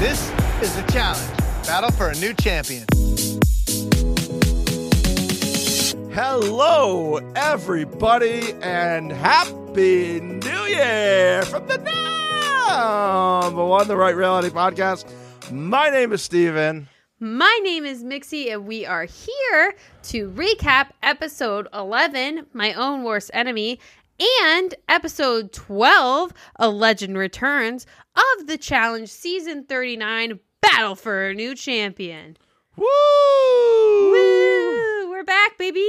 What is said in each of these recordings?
This is the challenge battle for a new champion. Hello, everybody, and happy New Year from the number one, the Right Reality Podcast. My name is Steven. My name is Mixie, and we are here to recap episode 11, My Own Worst Enemy, and episode 12, A Legend Returns, of the challenge season 39, Battle for a New Champion. Woo! Woo! We're back, baby!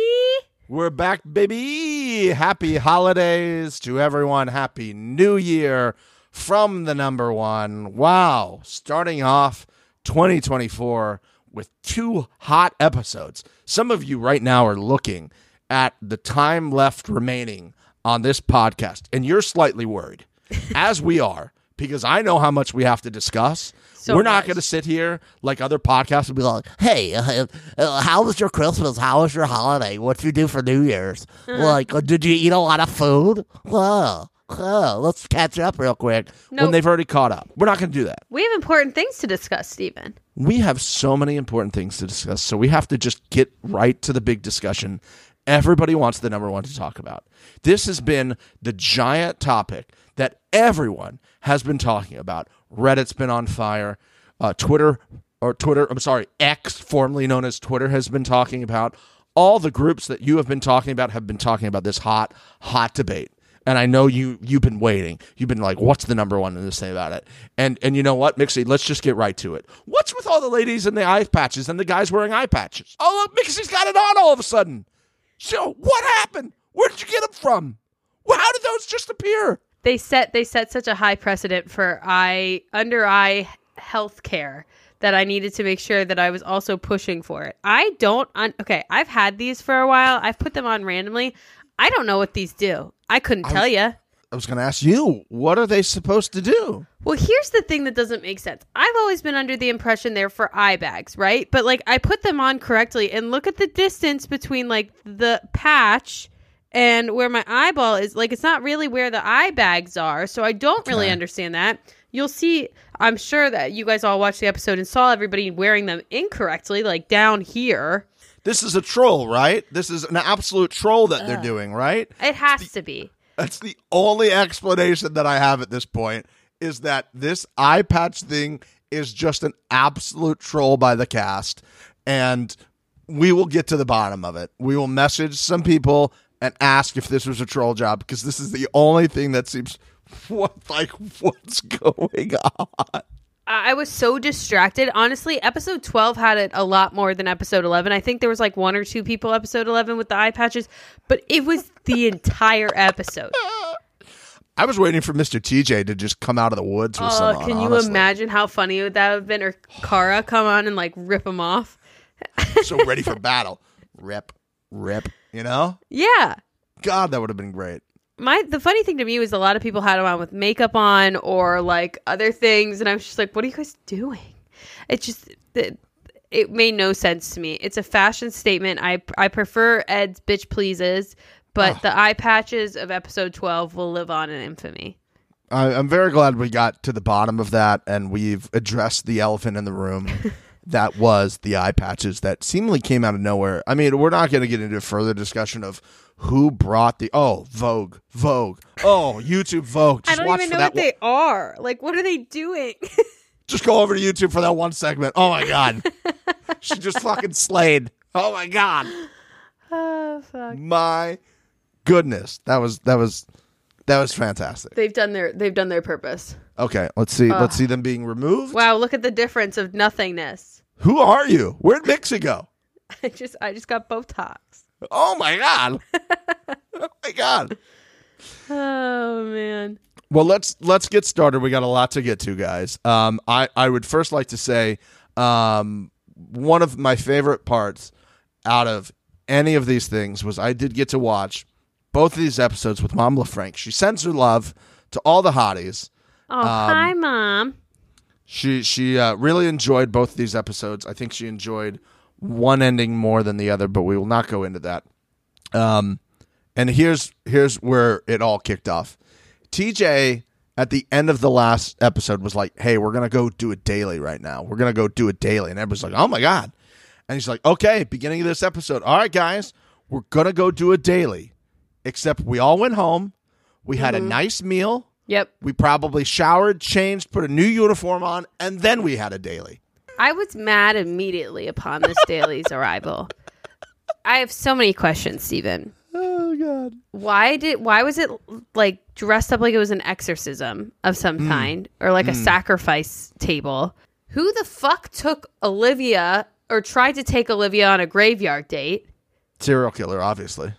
We're back, baby. Happy holidays to everyone. Happy New Year from the number one. Wow. Starting off 2024 with two hot episodes. Some of you right now are looking at the time left remaining on this podcast, and you're slightly worried, as we are, because I know how much we have to discuss. So We're not going to sit here like other podcasts and be like, "Hey, uh, uh, how was your Christmas? How was your holiday? What'd you do for New Year's? Uh-huh. Like, uh, did you eat a lot of food? Oh, oh, let's catch up real quick." When they've already caught up, we're not going to do that. We have important things to discuss, Stephen. We have so many important things to discuss, so we have to just get right to the big discussion. Everybody wants the number one to talk about. This has been the giant topic that everyone has been talking about. Reddit's been on fire. Uh, Twitter, or Twitter, I'm sorry, X, formerly known as Twitter, has been talking about. All the groups that you have been talking about have been talking about this hot, hot debate. And I know you you've been waiting. You've been like, what's the number one in this thing about it? And and you know what, Mixie, let's just get right to it. What's with all the ladies in the eye patches and the guys wearing eye patches? Oh look, Mixie's got it on all of a sudden. So what happened? Where did you get them from? Well, how did those just appear? They set they set such a high precedent for eye under eye health care that I needed to make sure that I was also pushing for it. I don't un- okay, I've had these for a while. I've put them on randomly. I don't know what these do. I couldn't tell you. I was going to ask you, what are they supposed to do? Well, here's the thing that doesn't make sense. I've always been under the impression they're for eye bags, right? But like I put them on correctly and look at the distance between like the patch and where my eyeball is. Like it's not really where the eye bags are. So I don't really Okay. understand that. You'll see, I'm sure that you guys all watched the episode and saw everybody wearing them incorrectly, like down here. This is a troll, right? This is an absolute troll that they're doing, right? It has to be. That's the only explanation that I have at this point is that this eye patch thing is just an absolute troll by the cast. And we will get to the bottom of it. We will message some people and ask if this was a troll job because this is the only thing that seems what like what's going on. I was so distracted. Honestly, episode 12 had it a lot more than episode 11. I think there was like one or two people episode 11 with the eye patches, but it was the entire episode. I was waiting for Mr. TJ to just come out of the woods with Oh, some can you honestly. imagine how funny that would that have been? Or Cara come on and like rip him off? so ready for battle. Rip, rip, you know? Yeah. God, that would have been great. My the funny thing to me was a lot of people had him on with makeup on or like other things, and I was just like, "What are you guys doing?" It just it, it made no sense to me. It's a fashion statement. I I prefer Ed's bitch pleases, but the eye patches of episode twelve will live on in infamy. I, I'm very glad we got to the bottom of that and we've addressed the elephant in the room. that was the eye patches that seemingly came out of nowhere. I mean, we're not going to get into further discussion of who brought the oh Vogue, Vogue, oh YouTube Vogue. Just I don't watch even know what they are. Like, what are they doing? Just go over to YouTube for that one segment. Oh my god, she just fucking slayed. Oh my god, oh fuck! my goodness, that was that was that was fantastic. They've done their they've done their purpose. Okay, let's see. let's see them being removed. Wow, look at the difference of nothingness. Who are you? Where'd Mixie go? I just I just got Botox. Oh my god! oh my god! Oh man. Well, let's let's get started. We got a lot to get to, guys. Um, I I would first like to say, um, one of my favorite parts out of any of these things was I did get to watch both of these episodes with Mom LaFranc. She sends her love to all the hotties. Oh, hi, mom. She she uh, really enjoyed both of these episodes. I think she enjoyed one ending more than the other, but we will not go into that. Um, and here's here's where it all kicked off. TJ at the end of the last episode was like, "Hey, we're gonna go do a daily right now. We're gonna go do a daily," and everybody's like, "Oh my god!" And he's like, "Okay, beginning of this episode, all right, guys, we're gonna go do a daily." Except we all went home. We had a nice meal. Yep. We probably showered, changed, put a new uniform on, and then we had a daily. I was mad immediately upon this daily's arrival. I have so many questions, Stephen. Oh god. Why did why was it like dressed up like it was an exorcism of some Hmm. kind or like a sacrifice table? Who the fuck took Olivia or tried to take Olivia on a graveyard date? Serial killer, obviously.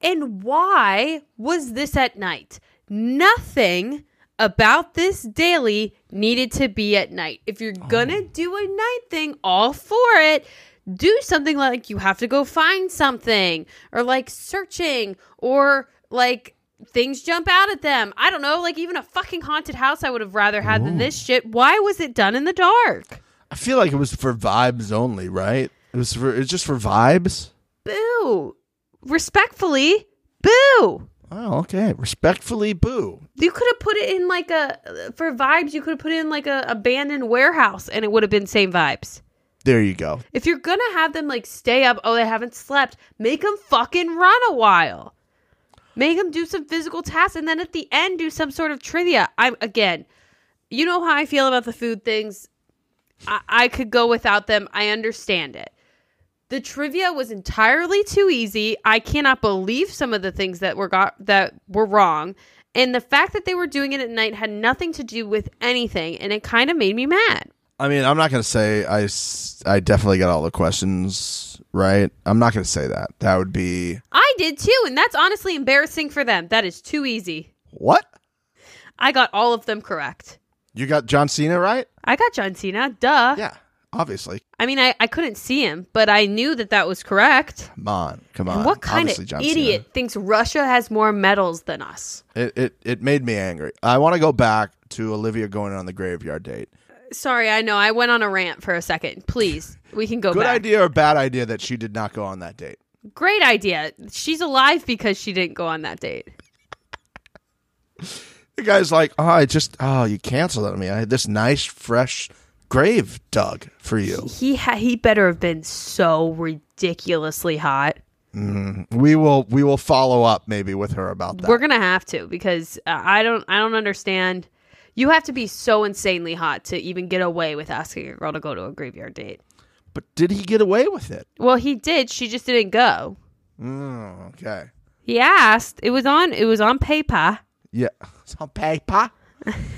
And why was this at night? Nothing about this daily needed to be at night. If you're oh. gonna do a night thing, all for it. Do something like you have to go find something, or like searching, or like things jump out at them. I don't know, like even a fucking haunted house I would have rather had than this shit. Why was it done in the dark? I feel like it was for vibes only, right? It was for it's just for vibes. Boo. Respectfully, boo. Oh, okay. Respectfully, boo. You could have put it in like a for vibes. You could have put it in like a abandoned warehouse, and it would have been same vibes. There you go. If you're gonna have them like stay up, oh they haven't slept, make them fucking run a while. Make them do some physical tasks, and then at the end do some sort of trivia. I'm again, you know how I feel about the food things. I, I could go without them. I understand it. The trivia was entirely too easy. I cannot believe some of the things that were got that were wrong. And the fact that they were doing it at night had nothing to do with anything, and it kind of made me mad. I mean, I'm not going to say I I definitely got all the questions right. I'm not going to say that. That would be I did too, and that's honestly embarrassing for them. That is too easy. what? I got all of them correct. You got John Cena right? I got John Cena, duh. Yeah, obviously. I mean, I, I couldn't see him, but I knew that that was correct. Come on, come on. And what kind Obviously of John idiot thinks Russia has more medals than us? It, it it made me angry. I want to go back to Olivia going on the graveyard date. Sorry, I know. I went on a rant for a second. Please, we can go back. Good back. idea or bad idea that she did not go on that date? Great idea. She's alive because she didn't go on that date. The guy's like, oh, I just, oh, you canceled on me. I had this nice, fresh grave dug for you. He ha- he better have been so ridiculously hot. We will, we will follow up maybe with her about that. We're gonna have to because uh, I don't I don't understand. You have to be so insanely hot to even get away with asking a girl to go to a graveyard date. but did he get away with it? Well, he did. She just didn't go. Mm, okay. He asked. It was on. It was on paper. Yeah. It's on paper.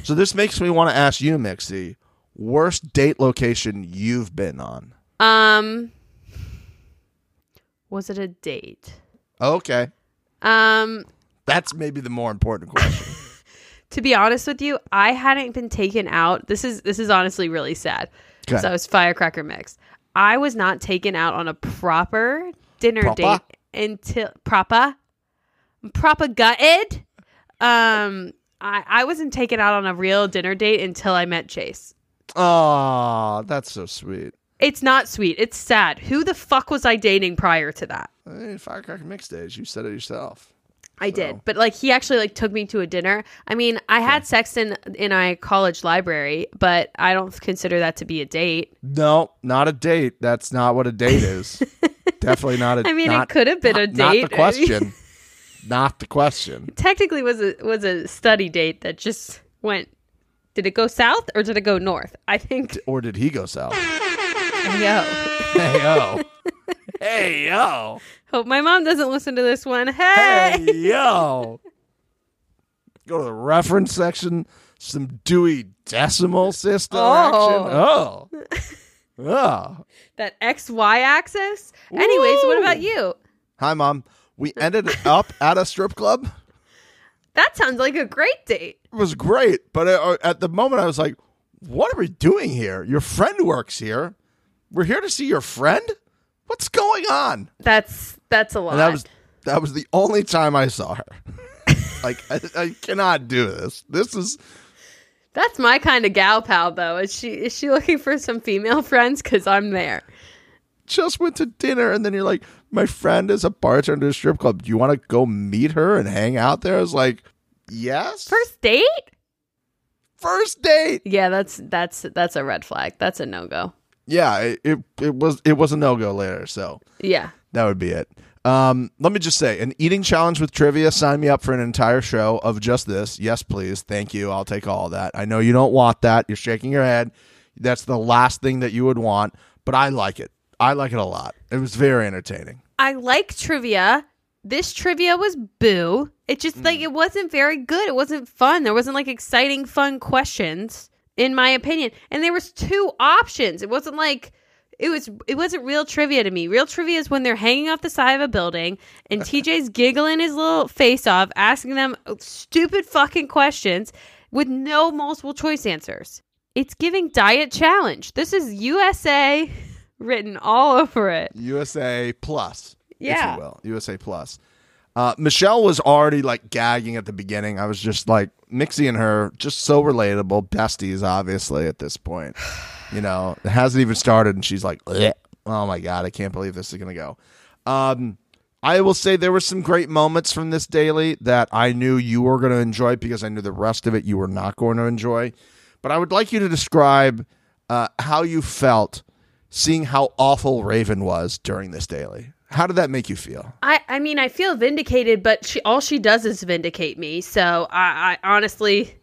so this makes me want to ask you, Mixie, worst date location you've been on. Um, was it a date? Okay. Um, That's maybe the more important question. to be honest with you, I hadn't been taken out. This is this is honestly really sad. Okay. So I was firecracker mix. I was not taken out on a proper dinner Proper? date until proper proper gutted. Um, I I wasn't taken out on a real dinner date until I met Chase. Oh, that's so sweet. It's not sweet. It's sad. Who the fuck was I dating prior to that? Hey, Firecracker Mix Days. You said it yourself. I did, but like he actually like took me to a dinner. I mean, I had sex in in my college library, but I don't consider that to be a date. No, not a date. That's not what a date is. Definitely not a I mean, not- it could have been a not- Not date. the question. not the question. Technically, was a was a study date that just went. Did it go south or did it go north? I think. Or did he go south? Yo, hey, yo. hey, yo. hope my mom doesn't listen to this one. Hey, Hey, yo. Go to the reference section. Some Dewey Decimal System Oh. action. Oh. Oh. that X Y axis. Anyways, what about you? Hi, Mom. We ended up at a strip club. That sounds like a great date. It was great. But uh, at the moment, I was like, what are we doing here? Your friend works here. We're here to see your friend? What's going on? That's that's a lot. And that was that was the only time I saw her. like I, I cannot do this. This is That's my kind of gal pal, though. Is she is she looking for some female friends? Because I'm there. just went to dinner and then you're like, my friend is a bartender at a strip club. Do you want to go meet her and hang out there? I was like, yes. First date? first date. Yeah, that's that's that's a red flag. That's a no go. Yeah, it, it it was it was a no go later. So Yeah. that would be it. Um, let me just say, an eating challenge with trivia. Sign me up for an entire show of just this. Yes, please. Thank you. I'll take all that. I know you don't want that. You're shaking your head. That's the last thing that you would want, but I like it. I like it a lot. It was very entertaining. I like trivia. This trivia was boo. It just like mm. it wasn't very good. It wasn't fun. There wasn't like exciting fun questions in my opinion. And there was two options. It wasn't like it was it wasn't real trivia to me. Real trivia is when they're hanging off the side of a building and TJ's giggling his little face off asking them stupid fucking questions with no multiple choice answers. It's giving diet challenge. This is USA written all over it. USA Plus, Yeah. if you will. USA Plus. Uh, Michelle was already like gagging at the beginning. I was just like Mixie and her, just so relatable, besties. Obviously, at this point, you know, it hasn't even started, and she's like, "Bleh. "Oh my god, I can't believe this is gonna go." Um, I will say there were some great moments from this daily that I knew you were going to enjoy because I knew the rest of it you were not going to enjoy. But I would like you to describe uh, how you felt seeing how awful Raven was during this daily. How did that make you feel? I, I mean, I feel vindicated, but she all she does is vindicate me. So I, I honestly,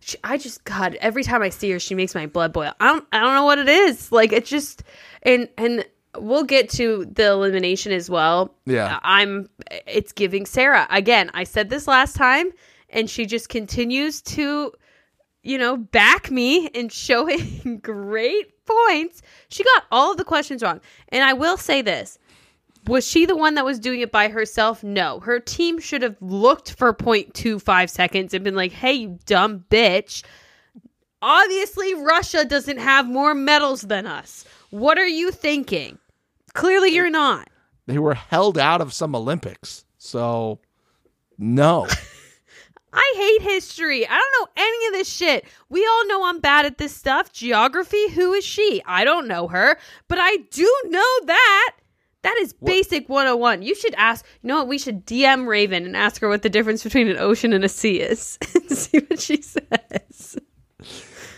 she, I just God, every time I see her, she makes my blood boil. I don't, I don't know what it is. Like it's just, and and we'll get to the elimination as well. Yeah. I'm. It's giving Sarah again. I said this last time, and she just continues to, you know, back me and showing great points. She got all of the questions wrong, and I will say this. Was she the one that was doing it by herself? No. Her team should have looked for 0.25 seconds and been like, hey, you dumb bitch. Obviously, Russia doesn't have more medals than us. What are you thinking? Clearly, you're not. They were held out of some Olympics. So, no. I hate history. I don't know any of this shit. We all know I'm bad at this stuff. Geography, who is she? I don't know her, but I do know that. That is basic 101. You should ask, you know what? We should DM Raven and ask her what the difference between an ocean and a sea is. And see what she says.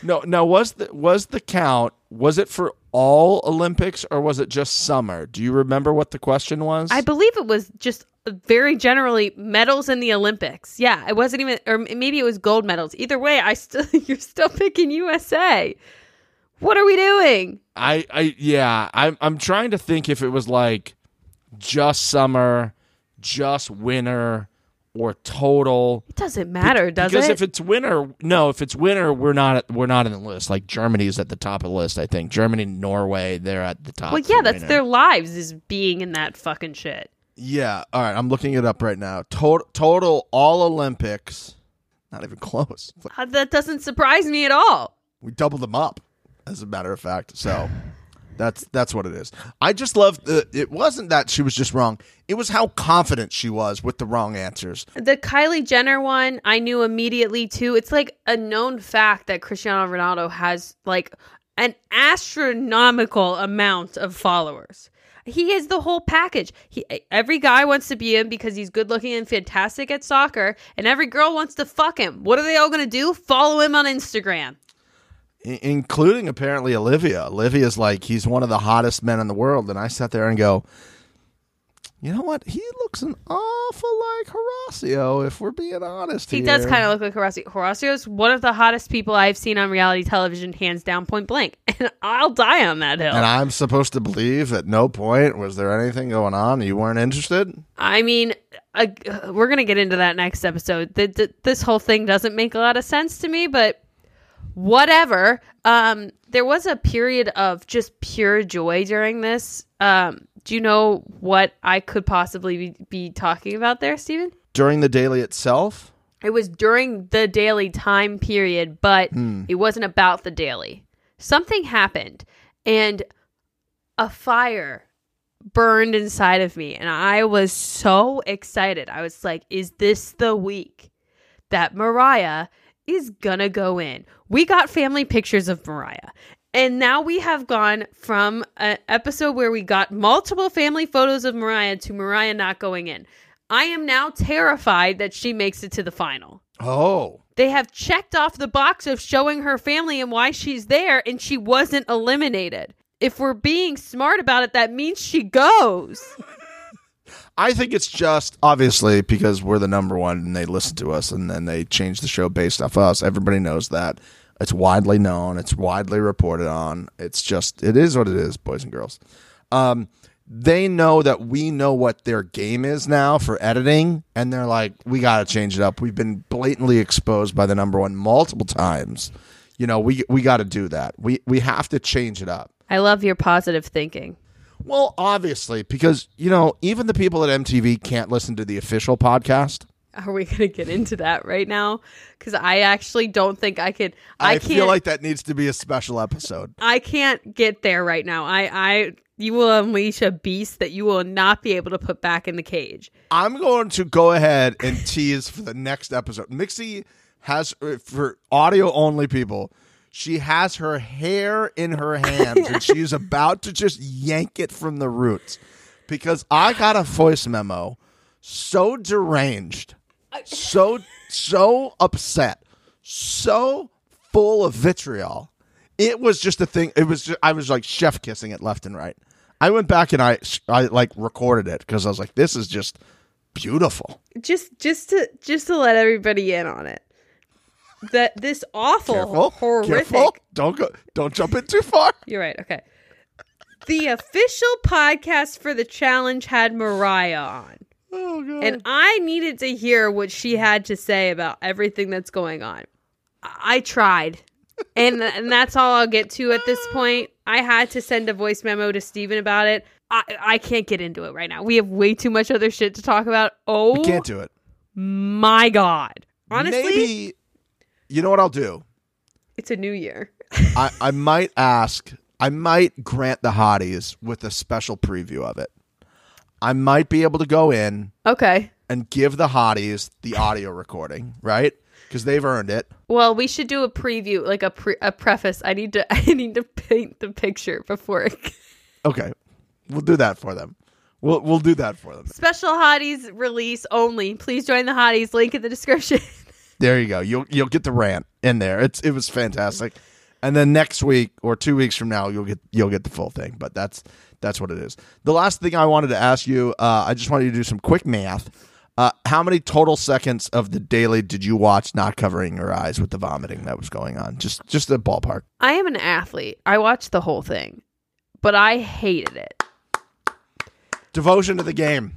No, no, was the was the count was it for all Olympics or was it just summer? Do you remember what the question was? I believe it was just very generally medals in the Olympics. Yeah, it wasn't even, or maybe it was gold medals. Either way, I still, you're still picking USA. What are we doing? I, I yeah, I'm I'm trying to think if it was like just summer, just winter, or total. It doesn't matter, does because it? Because if it's winter, no, if it's winter, we're not we're not in the list. Like Germany is at the top of the list, I think. Germany, Norway, they're at the top. well, yeah, that's winter. their lives is being in that fucking shit. Yeah. All right, I'm looking it up right now. Total total all Olympics, not even close. Uh, that doesn't surprise me at all. We doubled them up, as a matter of fact. So that's that's what it is. I just love the. It wasn't that she was just wrong. It was how confident she was with the wrong answers. The Kylie Jenner one, I knew immediately too. It's like a known fact that Cristiano Ronaldo has like an astronomical amount of followers. He is the whole package. He every guy wants to be him because he's good looking and fantastic at soccer, and every girl wants to fuck him. What are they all gonna do? Follow him on Instagram. I- including apparently Olivia. Olivia's like he's one of the hottest men in the world, and I sat there and go, you know what? He looks an awful like Horacio, if we're being honest. He does kind of look like Horacio. Horacio's one of the hottest people I've seen on reality television, hands down, point blank. And I'll die on that hill. And I'm supposed to believe at no point was there anything going on. You weren't interested. I mean, uh, we're gonna get into that next episode. The, the, this whole thing doesn't make a lot of sense to me, but whatever. Um, there was a period of just pure joy during this. Um, do you know what I could possibly be, be talking about there, Stephen? During the daily itself, It was during the daily time period, but it wasn't about the daily. Something happened, and a fire burned inside of me, and I was so excited. I was like, "Is this the week that Mariah is gonna go in?" We got family pictures of Mariah. And now we have gone from an episode where we got multiple family photos of Mariah to Mariah not going in. I am now terrified that she makes it to the final. Oh. They have checked off the box of showing her family and why she's there, and she wasn't eliminated. If we're being smart about it, that means she goes. I think it's just obviously because we're the number one and they listen to us and then they change the show based off us. Everybody knows that. It's widely known. It's widely reported on. It's just it is what it is, boys and girls. Um, they know that we know what their game is now for editing, and they're like, we got to change it up. We've been blatantly exposed by the number one multiple times. You know, we we got to do that. We we have to change it up. I love your positive thinking. Well, obviously, because you know, even the people at MTV can't listen to the official podcast. Are we going to get into that right now? Because I actually don't think I could. I, I, feel like that needs to be a special episode. I can't get there right now. I, I, you will unleash a beast that you will not be able to put back in the cage. I'm going to go ahead and tease for the next episode. Mixie has uh, for audio only people. She has her hair in her hands and she's about to just yank it from the roots because I got a voice memo so deranged, so so upset, so full of vitriol. It was just a thing. It was just, I was like chef kissing it left and right. I went back and I I like recorded it because I was like, this is just beautiful. Just, just to, just to let everybody in on it. That this awful, Careful, horrific. careful. Don't go. Don't jump in too far. You're right. Okay. The official podcast for the challenge had Mariah on. Oh god. And I needed to hear what she had to say about everything that's going on. I tried. And, and that's all I'll get to at this point. I had to send a voice memo to Steven about it. I, I can't get into it right now. We have way too much other shit to talk about. Oh we can't oh do it. my God. Honestly, Maybe. You know what I'll do? it's a new year. I, I might ask. I might grant the hotties with a special preview of it. I might be able to go in Okay. and give the hotties the audio recording, right? Because they've earned it. Well, we should do a preview, like a pre- a preface. I need to I need to paint the picture before it Okay, we'll do that for them. We'll we'll do that for them. Special Hotties release only. Please join the Hotties. Link in the description. There you go. You'll you'll get the rant in there. It's it was fantastic. And then next week or two weeks from now, you'll get you'll get the full thing. But that's that's what it is. The last thing I wanted to ask you, uh, I just wanted you to do some quick math. Uh, how many total seconds of the daily did you watch not covering your eyes with the vomiting that was going on? Just just a ballpark. I am an athlete. I watched the whole thing, but I hated it. Devotion to the game.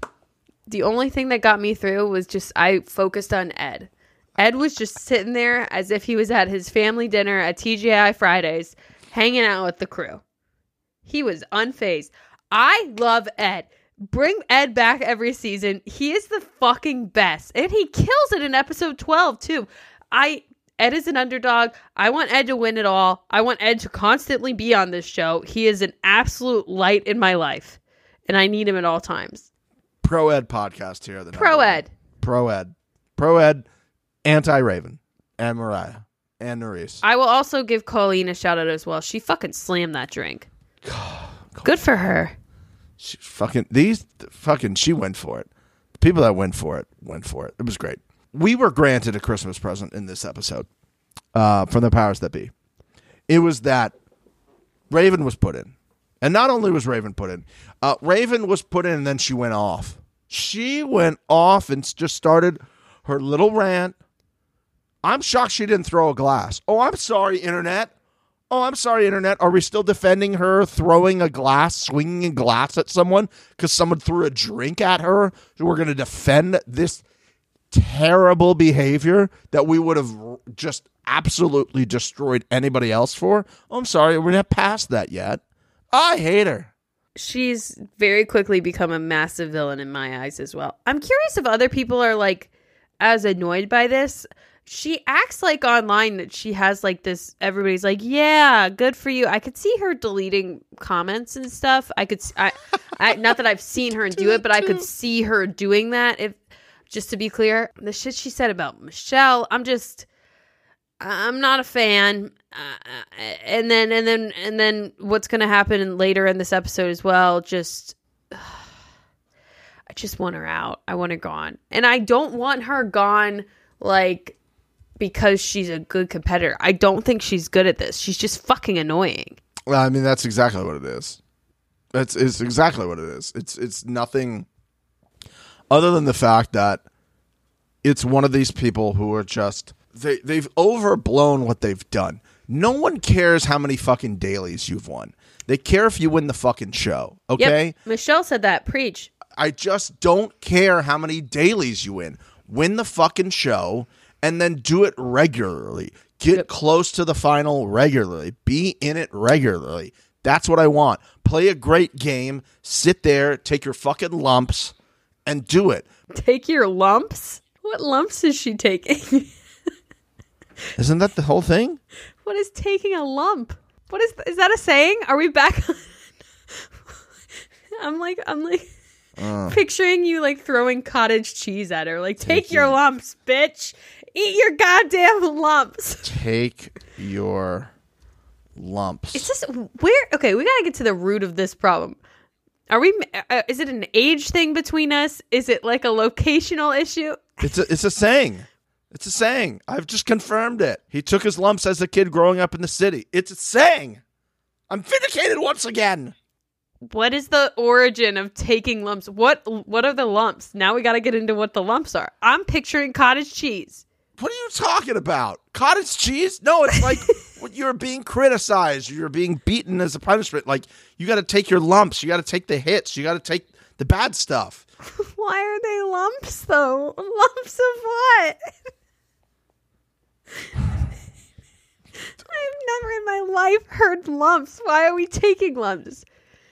The only thing that got me through was just I focused on Ed. Ed was just sitting there as if he was at his family dinner at TGI Fridays, hanging out with the crew. He was unfazed. I love Ed. Bring Ed back every season. He is the fucking best. And he kills it in episode 12 too. I Ed is an underdog. I want Ed to win it all. I want Ed to constantly be on this show. He is an absolute light in my life. And I need him at all times. Pro Ed podcast here. The Pro. Ed. Pro Ed. Pro Ed. Anti Raven. And Mariah. And Nurys. I will also give Colleen a shout out as well. She fucking slammed that drink. Good for her. She fucking these fucking she went for it. The people that went for it went for it. It was great. We were granted a Christmas present in this episode uh, from the powers that be. It was that Raven was put in, and not only was Raven put in, uh, Raven was put in, and then she went off. She went off and just started her little rant. I'm shocked she didn't throw a glass. Oh, I'm sorry, internet. Oh, I'm sorry, internet. Are we still defending her throwing a glass, swinging a glass at someone because someone threw a drink at her? We're going to defend this terrible behavior that we would have just absolutely destroyed anybody else for? Oh, I'm sorry, we're not past that yet. I hate her. She's very quickly become a massive villain in my eyes as well. I'm curious if other people are like as annoyed by this. She acts like online that she has like this everybody's like, "Yeah, good for you." I could see her deleting comments and stuff. I could I, not that I've seen her do it, but I could see her doing that if just to be clear, the shit she said about Michelle, I'm just I'm not a fan. Uh, and then and then and then what's going to happen later in this episode as well just I just want her out. I want her gone. And I don't want her gone like because she's a good competitor. I don't think she's good at this. She's just fucking annoying. Well, I mean, that's exactly what it is. It's it's exactly what it is. It's it's nothing other than the fact that it's one of these people who are just they they've overblown what they've done. No one cares how many fucking dailies you've won. They care if you win the fucking show. Okay? Yep. Michelle said that. Preach. I just don't care how many dailies you win. Win the fucking show and then do it regularly. Get close to the final regularly. Be in it regularly. That's what I want. Play a great game. Sit there, take your fucking lumps, and do it. Take your lumps? What lumps is she taking? Isn't that the whole thing? what is taking a lump? What is is that a saying? Are we back on I'm like I'm like Uh. picturing you like throwing cottage cheese at her. Like take your lumps, bitch. Eat your goddamn lumps. Take your lumps. It's just where okay, we got to get to the root of this problem. Are we uh, is it an age thing between us? Is it like a locational issue? It's a, it's a saying. It's a saying. I've just confirmed it. He took his lumps as a kid growing up in the city. It's a saying. I'm vindicated once again. What is the origin of taking lumps? What what are the lumps? Now we got to get into what the lumps are. I'm picturing cottage cheese. What are you talking about? Cottage cheese? No, it's like you're being criticized, you're being beaten as a punishment. Like you got to take your lumps, you got to take the hits, you got to take the bad stuff. Why are they lumps though? Lumps of what? I've never in my life heard lumps. Why are we taking lumps?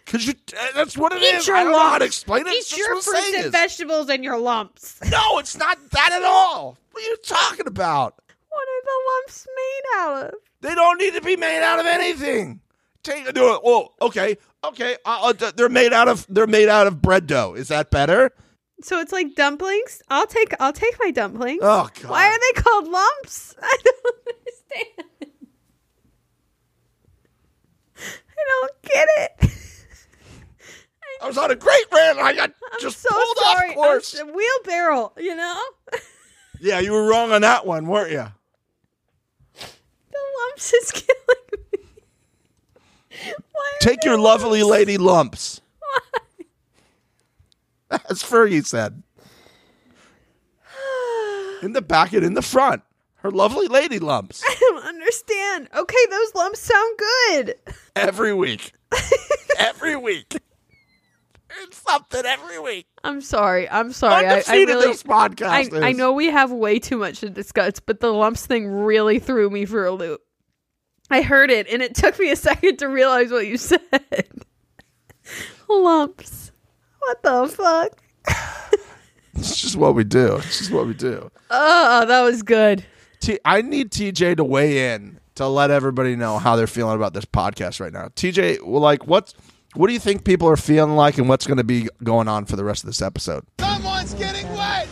Cause you, uh, that's what it Eat is. your I don't know how to explain it. Eat just your fruits and is. vegetables and your lumps. No, it's not that at all. What are you talking about? What are the lumps made out of? They don't need to be made out of anything. Take do it. Well, okay, okay. Uh, uh, they're made out of they're made out of bread dough. Is that better? So it's like dumplings. I'll take I'll take my dumplings. Oh God. Why are they called lumps? I don't understand. I don't get it. I was on a great rant. and I got I'm just so pulled sorry. off course. I'm wheelbarrow, you know? Yeah, you were wrong on that one, weren't you? the lumps is killing me. Why Take your lovely lady lumps. Why? As Fergie said. In the back and in the front. Her lovely lady lumps. I don't understand. Okay, those lumps sound good. Every week. every week. It's something every week. I'm sorry. I'm sorry. I, I really. this podcast I. I know we have way too much to discuss, but the lumps thing really threw me for a loop. I heard it, and it took me a second to realize what you said. lumps. What the fuck? It's just what we do. It's just what we do. Oh, that was good. T- I need TJ to weigh in to let everybody know how they're feeling about this podcast right now. TJ, like, what's what do you think people are feeling like, and what's going to be going on for the rest of this episode? Someone's getting wet.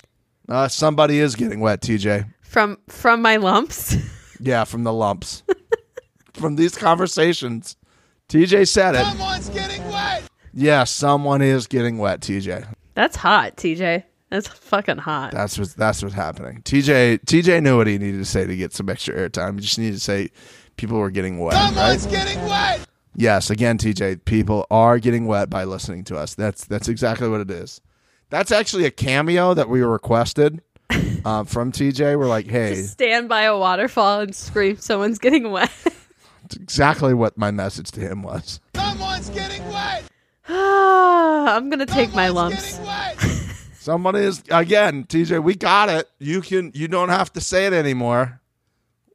Uh, somebody is getting wet, TJ. From from my lumps. Yeah, from the lumps, from these conversations. TJ said it. Someone's getting wet. Yeah, someone is getting wet, TJ. That's hot, TJ. That's fucking hot. That's what's that's what's happening. TJ TJ knew what he needed to say to get some extra airtime. He just needed to say people were getting wet, right? Someone's getting wet. Yes, again, TJ, people are getting wet by listening to us. That's that's exactly what it is. That's actually a cameo that we were requested uh, from TJ. We're like, hey, Just stand by a waterfall and scream, "Someone's getting wet." it's exactly what my message to him was. Someone's getting wet. I'm gonna take my lumps. getting wet. Someone is again, TJ. We got it. You can. You don't have to say it anymore.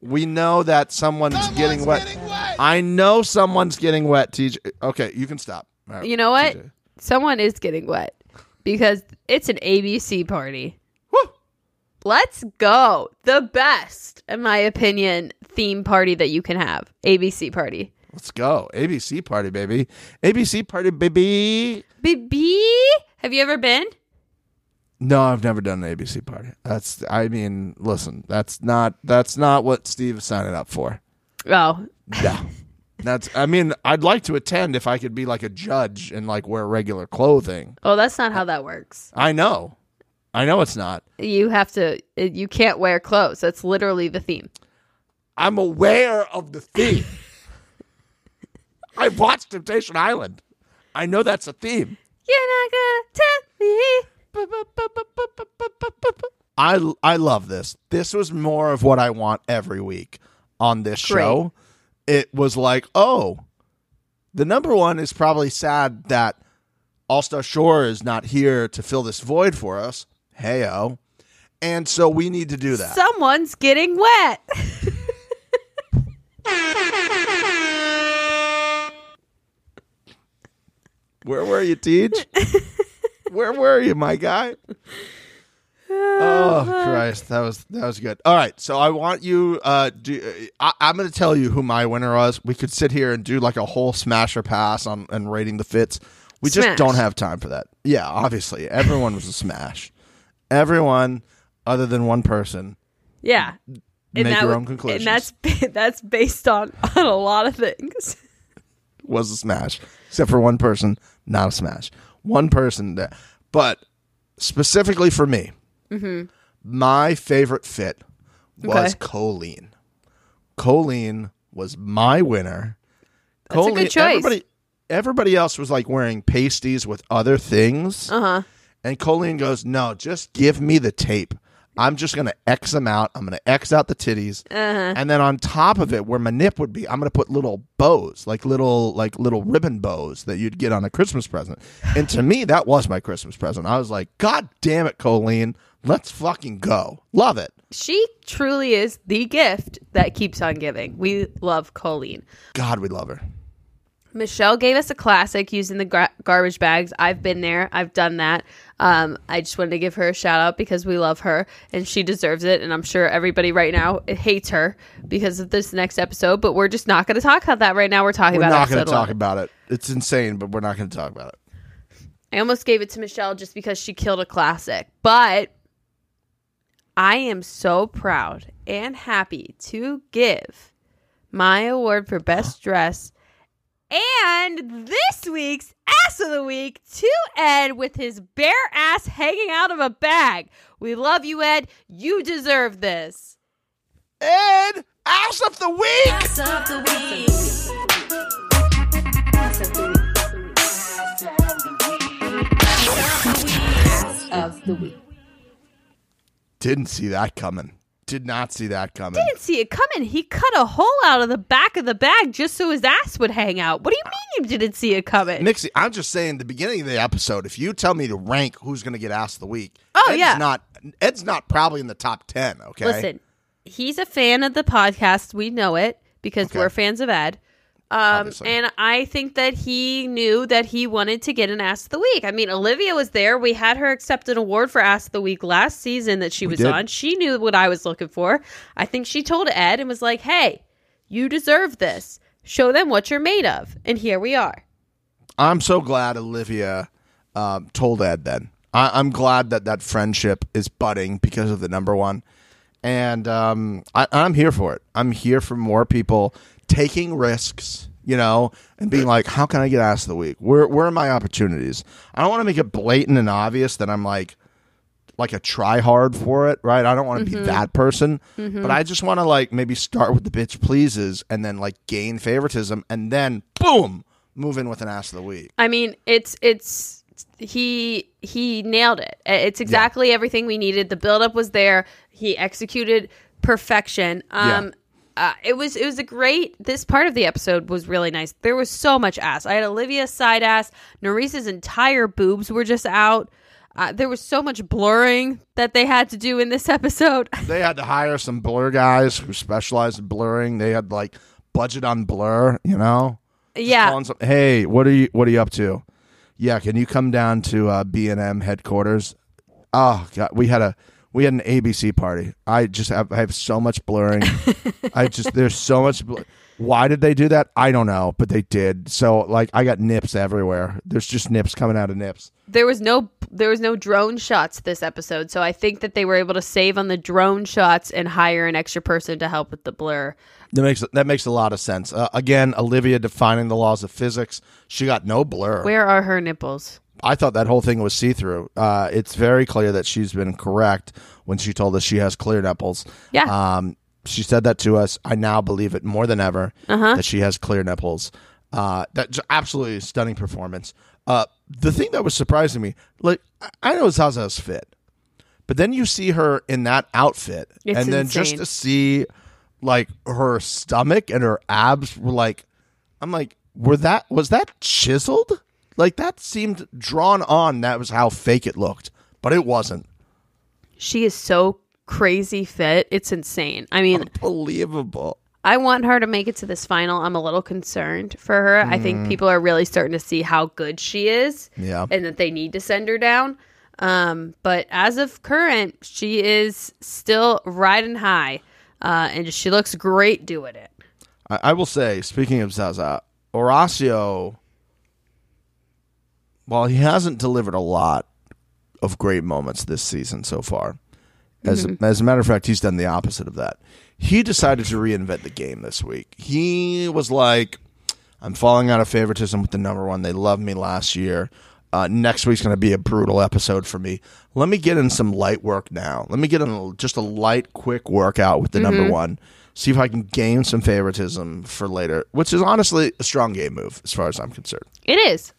We know that someone's, Someone's getting wet. getting wet. I know someone's getting wet, TJ. Okay, you can stop. Right, You know what? TJ. Someone is getting wet because it's an ABC party. Woo! Let's go. The best, in my opinion, theme party that you can have. ABC party. Let's go. ABC party, baby. ABC party, baby. Baby, have you ever been? No, I've never done an ABC party. That's. I mean, listen. That's not. That's not what Steve signed up for. Oh, No. That's. I mean, I'd like to attend if I could be like a judge and like wear regular clothing. oh, that's not how that works. I know. I know it's not. You have to. You can't wear clothes. That's literally the theme. I'm aware of the theme. I've watched Temptation Island. I know that's a theme. You're not gonna tell me. I I love this. This was more of what I want every week on this Great. show. It was like, oh, the number one is probably sad that All Star Shore is not here to fill this void for us. Heyo. And so we need to do that. Someone's getting wet. Where were you, Teach? Where were you, my guy? Oh Christ, that was that was good. All right, so I want you. Uh, do, I, I'm going to tell you who my winner was. We could sit here and do like a whole smasher pass on and rating the fits. We just don't have time for that. Yeah, obviously, everyone was a smash. Everyone, other than one person, Yeah. Make that your own conclusions. And that's that's based on on a lot of things. was a smash, except for one person, not a smash. One person that, but specifically for me, my favorite fit was Okay. Colleen. Colleen was my winner. That's a good choice. Everybody, everybody else was like wearing pasties with other things, Uh huh. and Colleen goes, "No, just give me the tape." I'm just gonna X them out. I'm gonna X out the titties, Uh-huh. and then on top of it, where my nip would be, I'm gonna put little bows, like little like little ribbon bows that you'd get on a Christmas present. And to me, that was my Christmas present. I was like, God damn it, Colleen, let's fucking go. Love it. She truly is the gift that keeps on giving. We love Colleen. God, we love her. Michelle gave us a classic using the gar- garbage bags. I've been there. I've done that. Um, I just wanted to give her a shout out because we love her and she deserves it. And I'm sure everybody right now hates her because of this next episode. But we're just not going to talk about that right now. We're talking about it. We're about not going to talk about it. It's insane, but we're not going to talk about it. I almost gave it to Michelle just because she killed a classic. But I am so proud and happy to give my award for best dress and this week's ass of the week to Ed with his bare ass hanging out of a bag. We love you, Ed. You deserve this. Ed, ass of the week. Ass of the week. Of the week. Didn't see that coming. Did not see that coming. Didn't see it coming. He cut a hole out of the back of the bag just so his ass would hang out. What do you uh, mean you didn't see it coming? Mixie, I'm just saying the beginning of the episode, if you tell me to rank who's going to get ass of the week, Oh, Ed's yeah. not Ed's not probably in the top 10, okay? Listen, he's a fan of the podcast. We know it because Okay. we're fans of Ed. Um, and I think that he knew that he wanted to get an Ass of the Week. I mean, Olivia was there. We had her accept an award for Ass of the Week last season that she was did. on. She knew what I was looking for. I think she told Ed and was like, hey, you deserve this. Show them what you're made of. And here we are. I'm so glad Olivia um, told Ed then. I, I'm glad that that friendship is budding because of the number one. And um, I, I'm here for it. I'm here for more people taking risks, you know, and being like, how can I get ass of the week? Where, where are my opportunities? I don't want to make it blatant and obvious that I'm like, like a try hard for it, right? I don't want to be that person, but I just want to like maybe start with the bitch pleases and then like gain favoritism and then boom, move in with an ass of the week. I mean, it's it's he he nailed it. It's exactly everything we needed. The buildup was there. He executed perfection. Um uh, it was it was a great this part of the episode was really nice. There was so much ass. I had Olivia's side ass. Narisa's entire boobs were just out. Uh, there was so much blurring that they had to do in this episode. They had to hire some blur guys who specialize in blurring. They had like budget on blur, you know. yeah, Calling some, hey, what are you what are you up to? Yeah, can you come down to uh, B and M headquarters? Oh god, we had a we had an ABC party. I just have I have so much blurring. I just there's so much. Bl- Why did they do that? I don't know, but they did. So like I got nips everywhere. There's just nips coming out of nips. there was no there was no drone shots this episode so i think that they were able to save on the drone shots and hire an extra person to help with the blur That makes that makes a lot of sense. Uh, again, Olivia defining the laws of physics. She got no blur. where are her nipples I thought that whole thing was see through. Uh, it's very clear that she's been correct when she told us she has clear nipples. Yeah. Um, she said that to us. I now believe it more than ever Uh-huh. that she has clear nipples. Uh, that's absolutely stunning performance. Uh, the thing that was surprising me, like I- know Zaza's fit, but then you see her in that outfit, It's and then just to see like her stomach and her abs were like, I'm like, were that was that chiseled? Like that seemed drawn on. That was how fake it looked, but it wasn't. She is so crazy fit. It's insane. I mean, Believable. I want her to make it to this final. I'm a little concerned for her. I think people are really starting to see how good she is. Yeah. And that they need to send her down. Um, but as of current, she is still riding high. Uh, and she looks great doing it. I, I will say, speaking of Zaza, Horacio, while he hasn't delivered a lot of great moments this season so far, as as a matter of fact, he's done the opposite of that. He decided to reinvent the game this week. He was like, "I'm falling out of favoritism with the number one. They loved me last year." Uh, next week's going to be a brutal episode for me. Let me get in some light work now. Let me get in just a light, quick workout with the number one. See if I can gain some favoritism for later, which is honestly a strong game move as far as I'm concerned. It is.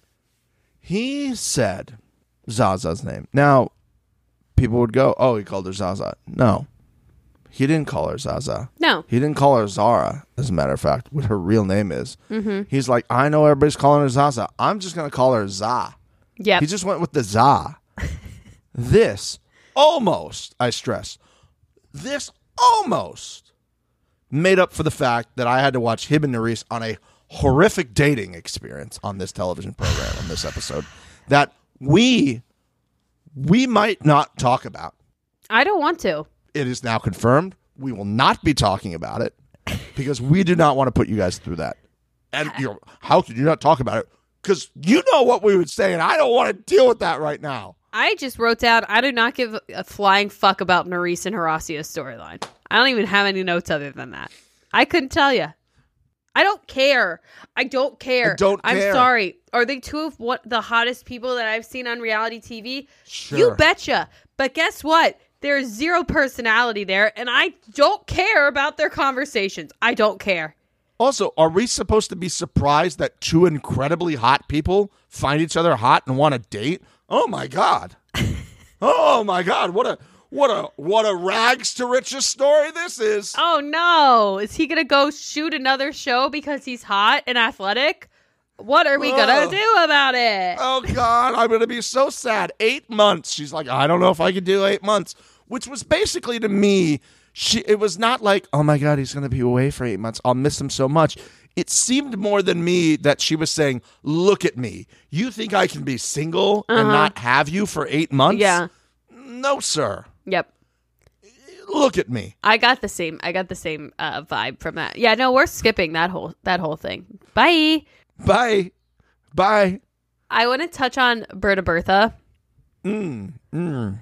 He said Zaza's name. Now, people would go, "Oh, he called her Zaza." No, he didn't call her Zaza. No. He didn't call her Zara. As a matter of fact, what her real name is. Mm-hmm. He's like, I know everybody's calling her Zaza. I'm just gonna call her Za. Yeah, He just went with the za. this almost, I stress, this almost made up for the fact that I had to watch him and Nurys on a horrific dating experience on this television program on this episode that we we might not talk about. I don't want to. It is now confirmed. We will not be talking about it because we do not want to put you guys through that. And you're, how could you not talk about it? Because you know what we would say, and I don't want to deal with that right now. I just wrote down I do not give a flying fuck about Nurys and Horacio's storyline. I don't even have any notes other than that. I couldn't tell you. I don't care. I don't care. I don't I'm sorry. Are they two of what the hottest people that I've seen on reality TV? Sure. You betcha. But guess what? There's zero personality there, and I don't care about their conversations. I don't care. Also, are we supposed to be surprised that two incredibly hot people find each other hot and want to date? Oh my god! oh my god! What a what a what a rags to riches story this is. Oh no. Is he gonna go shoot another show because he's hot and athletic? What are we gonna Oh. do about it? Oh god, I'm gonna be so sad. Eight months. She's like, I don't know if I could do eight months, which was basically to me. She. It was not like, oh my god, he's gonna be away for eight months. I'll miss him so much. It seemed more than me that she was saying, "Look at me. You think I can be single and uh-huh. not have you for eight months? Yeah. No, sir. Yep. Look at me. I got the same. I got the same uh, vibe from that. Yeah. No, we're skipping that whole that whole thing. Bye. Bye. Bye. I want to touch on Berta Bertha. Mm, mm.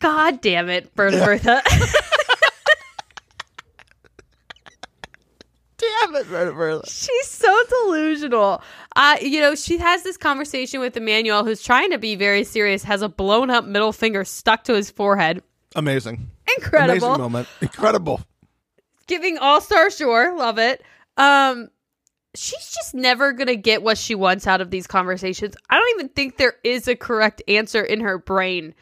God damn it, Berta Bertha. Damn it, Berta Bertha. She's so delusional. Uh, you know, she has this conversation with Emmanuel, who's trying to be very serious, has a blown up middle finger stuck to his forehead. Amazing. Incredible. Amazing moment. Incredible. giving all star sure love it um she's just never gonna get what she wants out of these conversations i don't even think there is a correct answer in her brain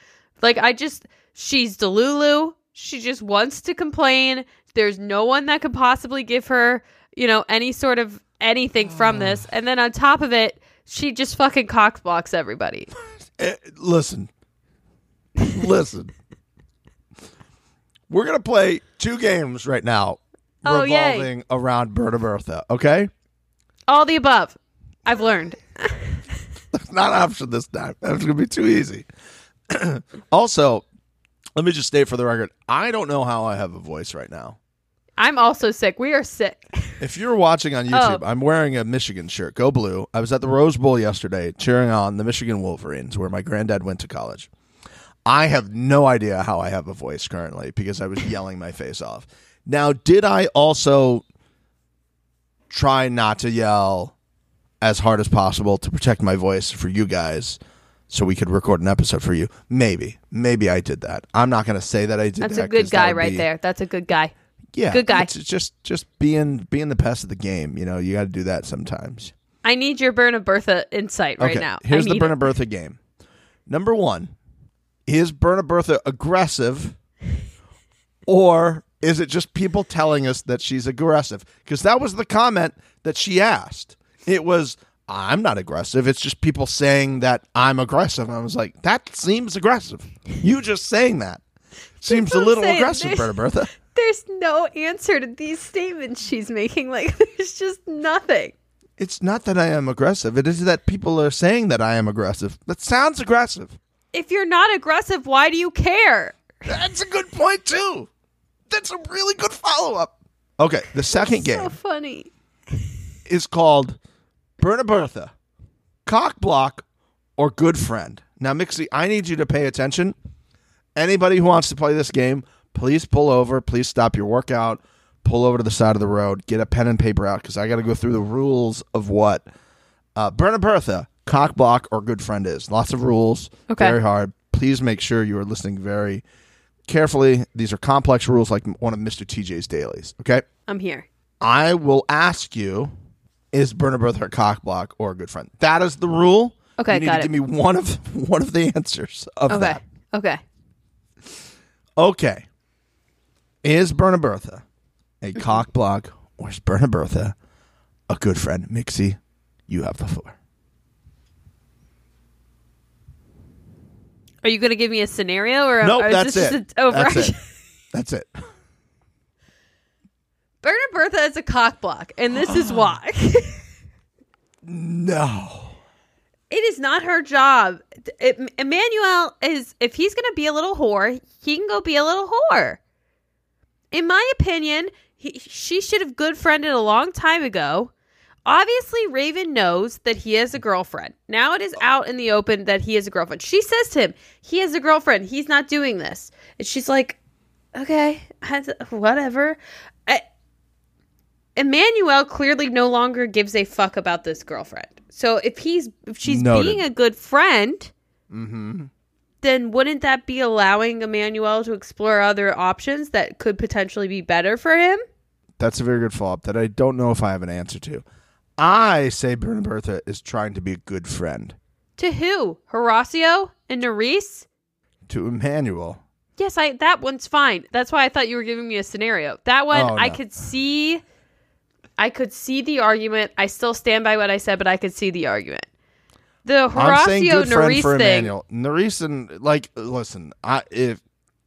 like i just she's delulu she just wants to complain there's no one that could possibly give her you know any sort of anything from this and then on top of it she just fucking cockblocks everybody Eh, listen, listen. We're gonna play two games right now, Oh, yay. revolving around Berta Bertha. Okay, all the above i've learned it's not an option this time. That's gonna be too easy. also, let me just state for the record: I don't know how I have a voice right now. i'm also sick we are sick If you're watching on oh. YouTube, Oh. I'm wearing a Michigan shirt. Go blue. I was at the Rose Bowl yesterday cheering on the Michigan Wolverines, where my granddad went to college. I have no idea how I have a voice currently because I was yelling my face off. Now, did I also try not to yell as hard as possible to protect my voice for you guys? so we could record an episode for you. Maybe, maybe I did that. I'm not going to say that I did. That. That's that a good guy right be- there. That's a good guy. Yeah, Good guy. It's just just being being the best of the game. You know, you got to do that sometimes. I need your Burn of Bertha insight right okay, now. Here's the it. Bertha game. Number one, is Burn of Bertha aggressive, or is it just people telling us that she's aggressive? Because that was the comment that she asked. It was, "I'm not aggressive." It's just people saying that I'm aggressive. I was like, that seems aggressive. You just saying that seems a little saying. aggressive, There's- Bertha. There's no answer to these statements she's making. Like, there's just nothing. It's not that I am aggressive. It is that people are saying that I am aggressive. That sounds aggressive. If you're not aggressive, why do you care? That's a good point too. That's a really good follow up. Okay, the second game So funny. is called Burn a Bertha, Cock Block, or Good Friend. Now, Mixie, I need you to pay attention. Anybody who wants to play this game, please pull over. Please stop your workout. Pull over to the side of the road. Get a pen and paper out because I got to go through the rules of what uh, Burn a Bertha, Cock Block, or Good Friend is. Lots of rules. Okay. Very hard. Please make sure you are listening very carefully. These are complex rules like one of Mr. TJ's dailies. Okay. I'm here. I will ask you: Is Burner Bertha a cock block or a good friend? That is the rule. Okay, you need to it. give me one of one of the answers of Okay. that. Okay. Okay, is Burner Bertha a cock block or is Burner Bertha a good friend? Mixie, you have the floor. Are you going to give me a scenario or, Nope, or that's this it. just a That's it. That's it. Bernard Bertha is a cock block, and this is why. No. it is not her job. It, Emmanuel is, if he's going to be a little whore, he can go be a little whore. In my opinion, he, she should have good friended a long time ago. Obviously, Raven knows that he has a girlfriend. Now it is out in the open that he has a girlfriend. She says to him, he has a girlfriend. He's not doing this. And she's like, okay, whatever. I, Emmanuel clearly no longer gives a fuck about this girlfriend. So if he's if she's Noted. being a good friend, Mm-hmm. then wouldn't that be allowing Emmanuel to explore other options that could potentially be better for him? That's a very good follow up that I don't know if I have an answer to. I say Burner Bertha is trying to be a good friend To who? Horacio and Nurys? to Emmanuel. Yes, I that one's fine. That's why I thought you were giving me a scenario. That one Oh, I could see I could see the argument. I still stand by what I said, but I could see the argument. The Horacio Nurys thing. Nurys and like, listen, I if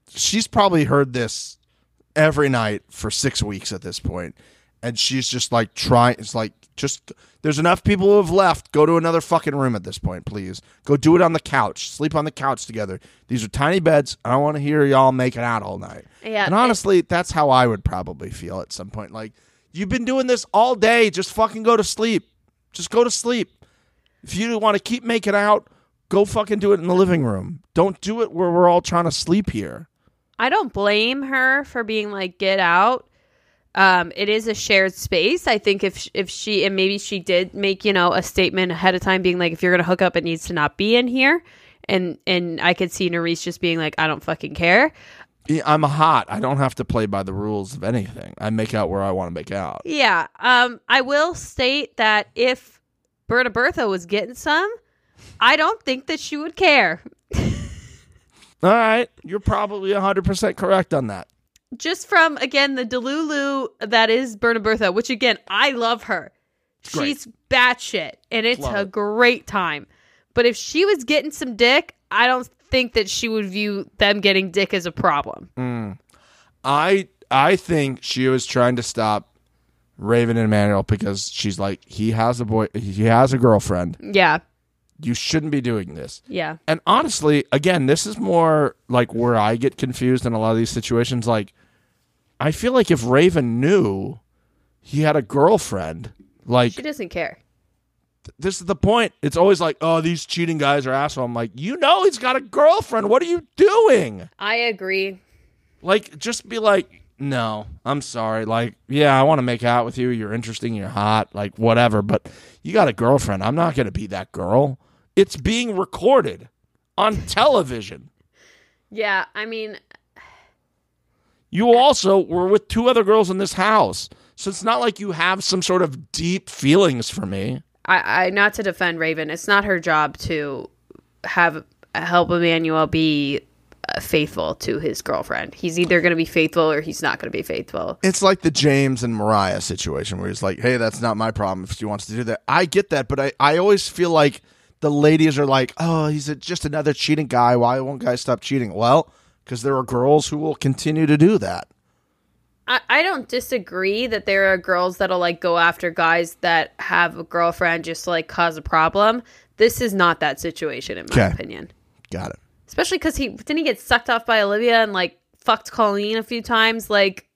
she's probably heard this every night for six weeks at this point, and she's just like trying. It's like just there's enough people who have left. Go to another fucking room at this point, please. Go do it on the couch. Sleep on the couch together. These are tiny beds. I don't want to hear y'all making out all night. Yeah, and honestly, that's how I would probably feel at some point. Like you've been doing this all day. Just fucking go to sleep. Just go to sleep. If you want to keep making out, go fucking do it in the living room. Don't do it where we're all trying to sleep here. I don't blame her for being like get out. Um, it is a shared space. I think if if she and maybe she did make you know a statement ahead of time, being like, if you're gonna hook up, it needs to not be in here. And and I could see Nurys just being like, I don't fucking care. Yeah, I'm hot. I don't have to play by the rules of anything. I make out where I want to make out. Yeah. Um, I will state that if Berta Bertha was getting some, I don't think that she would care. All right, you're probably 100% correct on that. Just from again the Delulu that is Berta Bertha, which again I love her. great. She's batshit, and it's Love a it. great time. But if she was getting some dick, I don't think that she would view them getting dick as a problem. Mm. I I think she was trying to stop Raven and Emmanuel because she's like he has a boy he has a girlfriend. Yeah, You shouldn't be doing this. yeah, And honestly, again, this is more like where I get confused in a lot of these situations. Like, I feel like if Raven knew he had a girlfriend, like she doesn't care. this is the point. It's always like, oh, these cheating guys are asshole. I'm like, you know, he's got a girlfriend. What are you doing? I agree. Like, just be like, no, I'm sorry. Like, yeah, I want to make out with you. You're interesting. You're hot. Like, whatever. But you got a girlfriend. I'm not going to be that girl. It's being recorded on television. Yeah, I mean, You also were with two other girls in this house. So it's not like you have some sort of deep feelings for me. I, I not to defend Raven. It's not her job to have help Emmanuel be uh, faithful to his girlfriend. He's either going to be faithful or he's not going to be faithful. It's like the James and Mariah situation where he's like, hey, that's not my problem if she wants to do that. I get that, but I, I always feel like the ladies are like, oh, he's a, just another cheating guy. Why won't guys stop cheating? Well, because there are girls who will continue to do that. I, I don't disagree that there are girls that'll like go after guys that have a girlfriend just to, like cause a problem. This is not that situation, in my Okay. opinion. Got it. Especially because he didn't he get sucked off by Olivia and like fucked Colleen a few times. Like,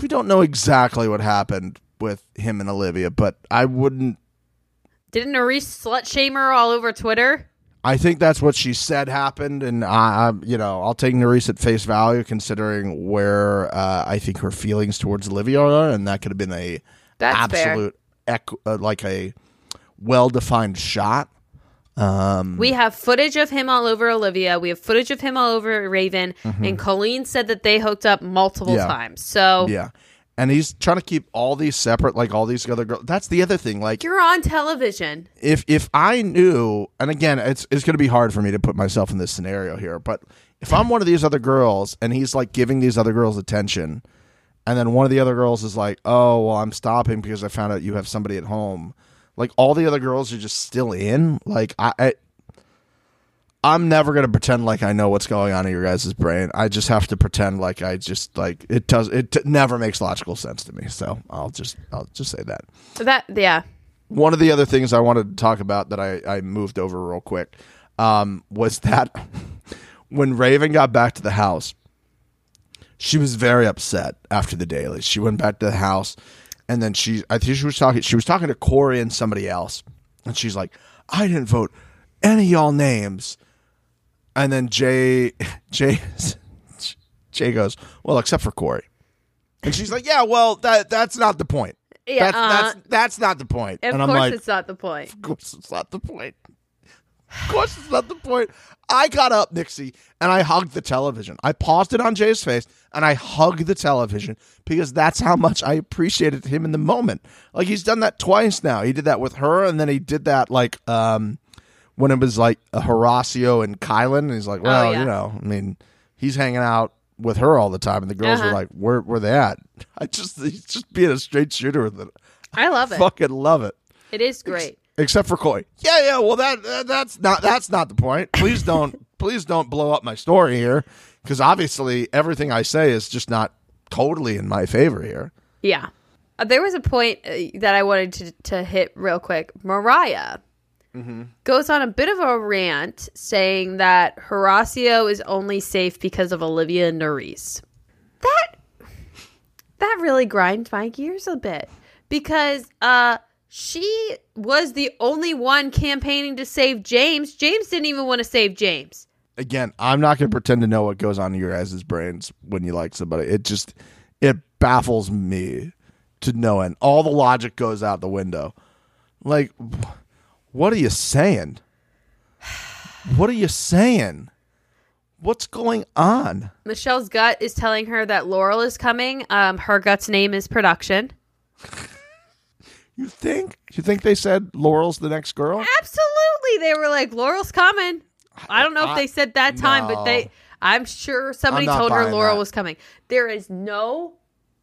We don't know exactly what happened with him and Olivia, but I wouldn't. didn't Nurys slut shame her all over Twitter? I think that's what she said happened, and I, I you know, I'll take Nurys at face value, considering where uh, I think her feelings towards Olivia are, and that could have been a That's absolute, uh, like a well-defined shot. We have footage of him all over Olivia. We have footage of him all over Raven. And Colleen said that they hooked up multiple Mm-hmm. Yeah. times. So Yeah, and he's trying to keep all these separate, like all these other girls. That's the other thing. Like, you're on television. if if I knew, and again, it's it's going to be hard for me to put myself in this scenario here, but if I'm one of these other girls and he's like giving these other girls attention, and then one of the other girls is like, "Oh, well, I'm stopping because I found out you have somebody at home," like all the other girls are just still in. Like I. I I'm never gonna pretend like I know what's going on in your guys' brain. I just have to pretend like I just like it does. It t- never makes logical sense to me. So I'll just I'll just say that That yeah. one of the other things I wanted to talk about that I, I moved over real quick um, was that when Raven got back to the house, she was very upset after the daily. She went back to the house, and then she I think she was talking she was talking to Corey and somebody else, and she's like, "I didn't vote any of y'all names," and then Jay Jay Jay goes, "Well, except for Corey," and she's like, "Yeah, well that that's not the point." Yeah, that's, uh, that's that's not the point. Of and I'm course like, it's not the point. of course it's not the point. Of course it's not the point. I got up, Mixie, and I hugged the television. I paused it on Jay's face and I hugged the television because that's how much I appreciated him in the moment. Like he's done that twice now. He did that with her and then he did that like um when it was like Horacio and Kyland. And he's like, well, Oh, yeah. you know, I mean, he's hanging out with her all the time and the girls Uh-huh. were like, where where they at? I just he's just being a straight shooter with it. I love it. Fucking love it It is great. except for Coy. Yeah, yeah. Well, that, that that's not that's not the point. Please don't please don't blow up my story here because obviously everything I say is just not totally in my favor here. Yeah. Uh, there was a point uh, that I wanted to, to hit real quick. Mariah goes on a bit of a rant saying that Horacio is only safe because of Olivia and Nurys. That that really grinds my gears a bit because uh she was the only one campaigning to save James. James didn't even want to save James. Again, I'm not going to pretend to know what goes on in your guys' brains when you like somebody. It just it baffles me to no end. All the logic goes out the window. Like, what are you saying? What are you saying? What's going on? Michelle's gut is telling her that Laurel is coming. Um, her gut's name is production. You think? You think they said Laurel's the next girl? Absolutely. They were like, Laurel's coming. I don't know if they said that time, but they I'm sure somebody I'm told her Laurel that. was coming. There is no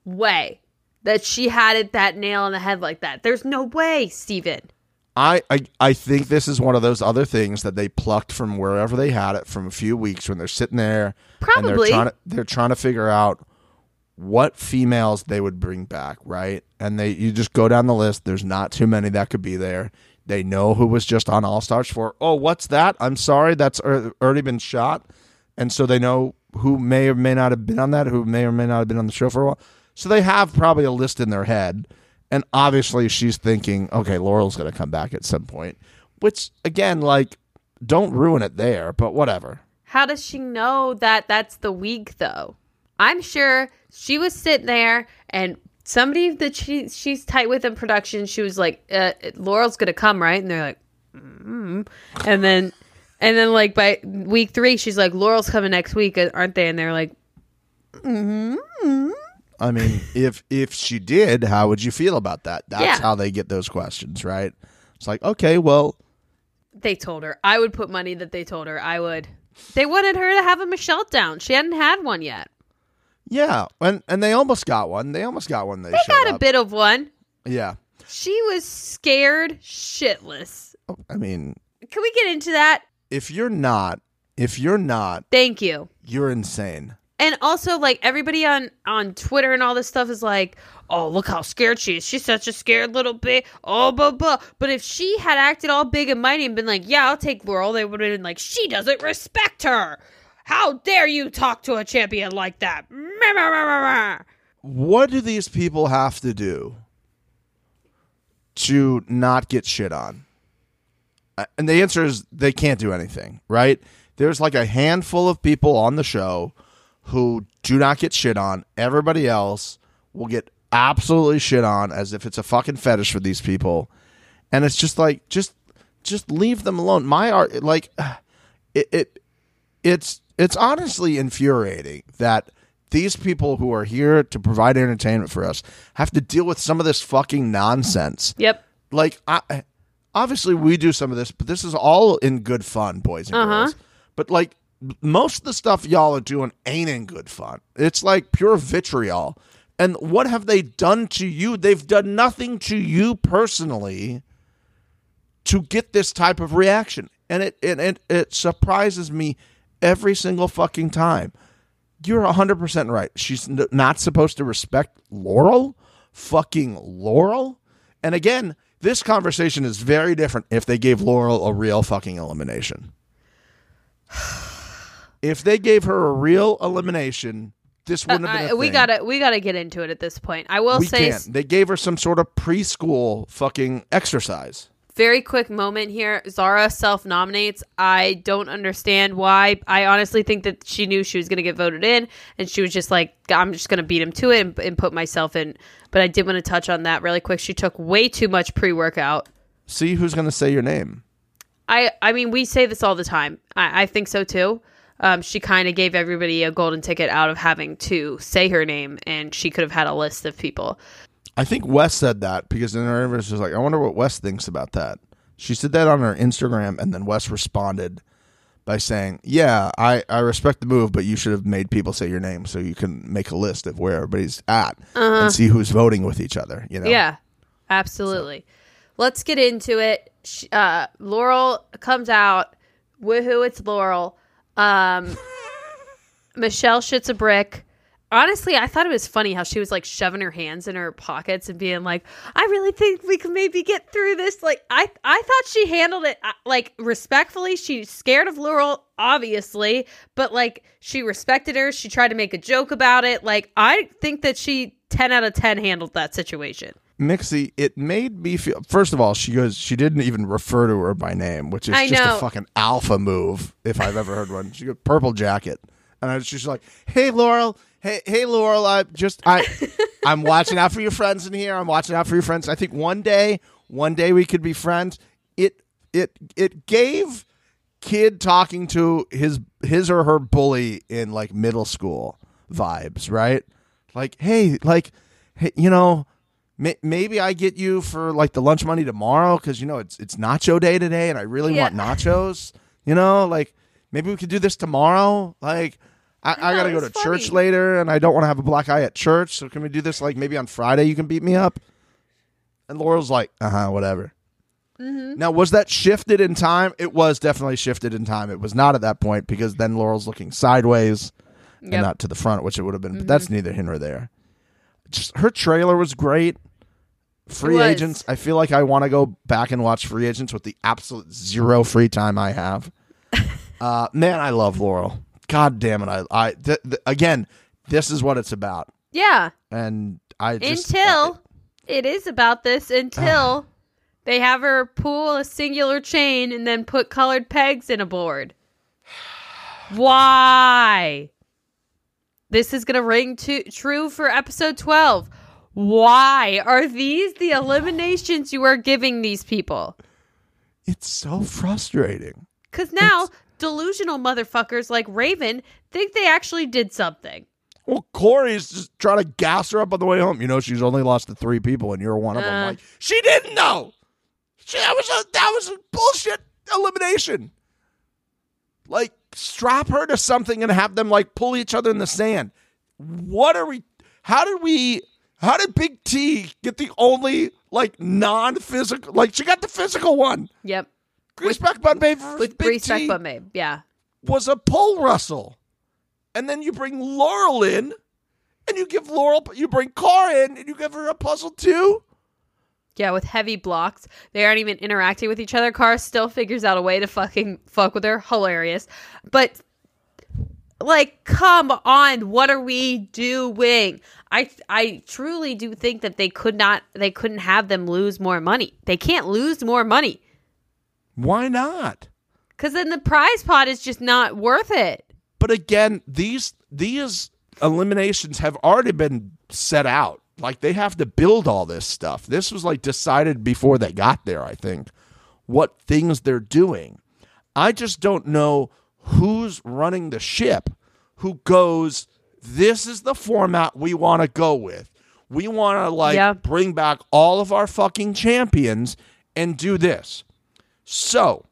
way that she had it that nail on the head like that. There's no way, Steven. I, I I think this is one of those other things that they plucked from wherever they had it from a few weeks when they're sitting there and they're Probably. trying to they're trying to figure out what females they would bring back, right? And they you just go down the list. There's not too many that could be there. They know who was just on All Stars for. Oh, what's that? I'm sorry, that's already been shot, and so they know who may or may not have been on that, who may or may not have been on the show for a while. So they have probably a list in their head, and obviously she's thinking, okay, Laurel's going to come back at some point. Which again, like, don't ruin it there, but whatever. How does she know that that's the week though? I'm sure she was sitting there and somebody that she she's tight with in production, she was like, uh, Laurel's gonna come, right? And they're like, mm. and then and then like by week three, she's like, Laurel's coming next week, aren't they? And they're like, I mean, if if she did, how would you feel about that? That's Yeah. how they get those questions, right? It's like, okay, well, they told her. I would put money that they told her. I would. They wanted her to have a Michelle down. She hadn't had one yet. yeah, and and they almost got one. They almost got one. They, They got a bit of one. Yeah, She was scared shitless. Oh, I mean, Can we get into that? if you're not, if you're not, Thank you. you're insane. And also, like everybody on on Twitter and all this stuff is like, "Oh, look how scared she is. She's such a scared little bit." Oh, blah blah. But if she had acted all big and mighty and been like, "Yeah, I'll take Laurel," they would have been like, "She doesn't respect her. How dare you talk to a champion like that?" What do these people have to do to not get shit on? Uh, And the answer is they can't do anything, right? There's like a handful of people on the show who do not get shit on. Everybody else will get absolutely shit on as if it's a fucking fetish for these people. And it's just like just just leave them alone. My art like it, it it's it's honestly infuriating that these people who are here to provide entertainment for us have to deal with some of this fucking nonsense. Yep. Like, I, obviously, we do some of this, but this is all in good fun, boys and Uh-huh. girls. But like, most of the stuff y'all are doing ain't in good fun. It's like pure vitriol. And what have they done to you? They've done nothing to you personally to get this type of reaction. And it it, it, it surprises me every single fucking time. You're 100% right. She's not supposed to respect Laurel? Fucking Laurel? And again, this conversation is very different if they gave Laurel a real fucking elimination. If they gave her a real elimination, this wouldn't have been Uh, a we gotta we gotta get into it at this point. I will We say can't. They gave her some sort of preschool fucking exercise. very quick moment here. Zara self nominates. I don't understand why. I honestly think that she knew she was going to get voted in, and she was just like, "I'm just going to beat him to it and, and put myself in." But I did want to touch on that really quick. She took way too much pre workout. See who's going to say your name. I I mean, we say this all the time. I, I think so too. Um, she kind of gave everybody a golden ticket out of having to say her name, and she could have had a list of people. I think Wes said that because in her interview she was like, I wonder what Wes thinks about that. She said that on her Instagram, and then Wes responded by saying, "Yeah, I, I respect the move, but you should have made people say your name so you can make a list of where everybody's at and see who's voting with each other." You know? Uh-huh. Yeah, absolutely. Let's get into it. Uh, Laurel comes out. Woohoo! It's Laurel. Um, Michelle shits a brick. Honestly, I thought it was funny how she was like shoving her hands in her pockets and being like, "I really think we can maybe get through this." Like, I I thought she handled it uh, like respectfully. She's scared of Laurel, obviously, but like she respected her. She tried to make a joke about it. Like, I think that she ten out of ten handled that situation. Mixie, it made me feel. First of all, she goes. She didn't even refer to her by name, which is I just know. a fucking alpha move if I've ever heard one. She goes purple jacket, and I was just like, "Hey, Laurel. Hey, hey, Laurel. I just I, I'm watching out for your friends in here. I'm watching out for your friends. I think one day, one day we could be friends. It it it gave kid talking to his his or her bully in like middle school vibes, right? Like, hey, like, hey, you know, may, maybe I get you for like the lunch money tomorrow because you know it's it's nacho day today, and I really want nachos. You know, like maybe we could do this tomorrow. Like, I, I, gotta go to it's church later, and I don't want to have a black eye at church. So can we do this like maybe on Friday? You can beat me up. And Laurel's like, uh huh, whatever. Mm-hmm. Now, was that shifted in time? It was definitely shifted in time. It was not at that point because then Laurel's looking sideways Yep. and not to the front, which it would have been. But that's neither here nor there. Just her trailer was great. Free was. agents. I feel like I want to go back and watch free agents with the absolute zero free time I have. uh, man, I love Laurel. God damn it! I, I th- th- again, this is what it's about, Yeah. and I just until it is about this until they have her pull a singular chain and then put colored pegs in a board. Why? This is going to ring to, true for episode 12. Why are these the eliminations you are giving these people? It's so frustrating. Because now delusional motherfuckers like Raven think they actually did something. Well, Corey's just trying to gas her up on the way home. You know, she's only lost to three people, and you're one of them. Uh. Like, she didn't know. She, that was a that was a bullshit elimination. Like, strap her to something and have them like pull each other in the sand. What are we? How did we? How did Big T get the only like non-physical? Like, she got the physical one. Yep. Greaseback Bun Babe With Big Grease T Back Babe. Yeah. was a pole wrestle. And then you bring Laurel in, and you give Laurel, you bring Car in, and you give her a puzzle too. Yeah, with heavy blocks. They aren't even interacting with each other. Car still figures out a way to fucking fuck with her. Hilarious. But like, come on, what are we doing? I I truly do think that they could not they couldn't have them lose more money. They can't lose more money. Why not? Cause then the prize pot is just not worth it. But again, these these eliminations have already been set out. Like they have to build all this stuff. This was like decided before they got there, I think. What things they're doing. I just don't know who's running the ship who goes this is the format we want to go with. We want to like Yeah. bring back all of our fucking champions and do this. So,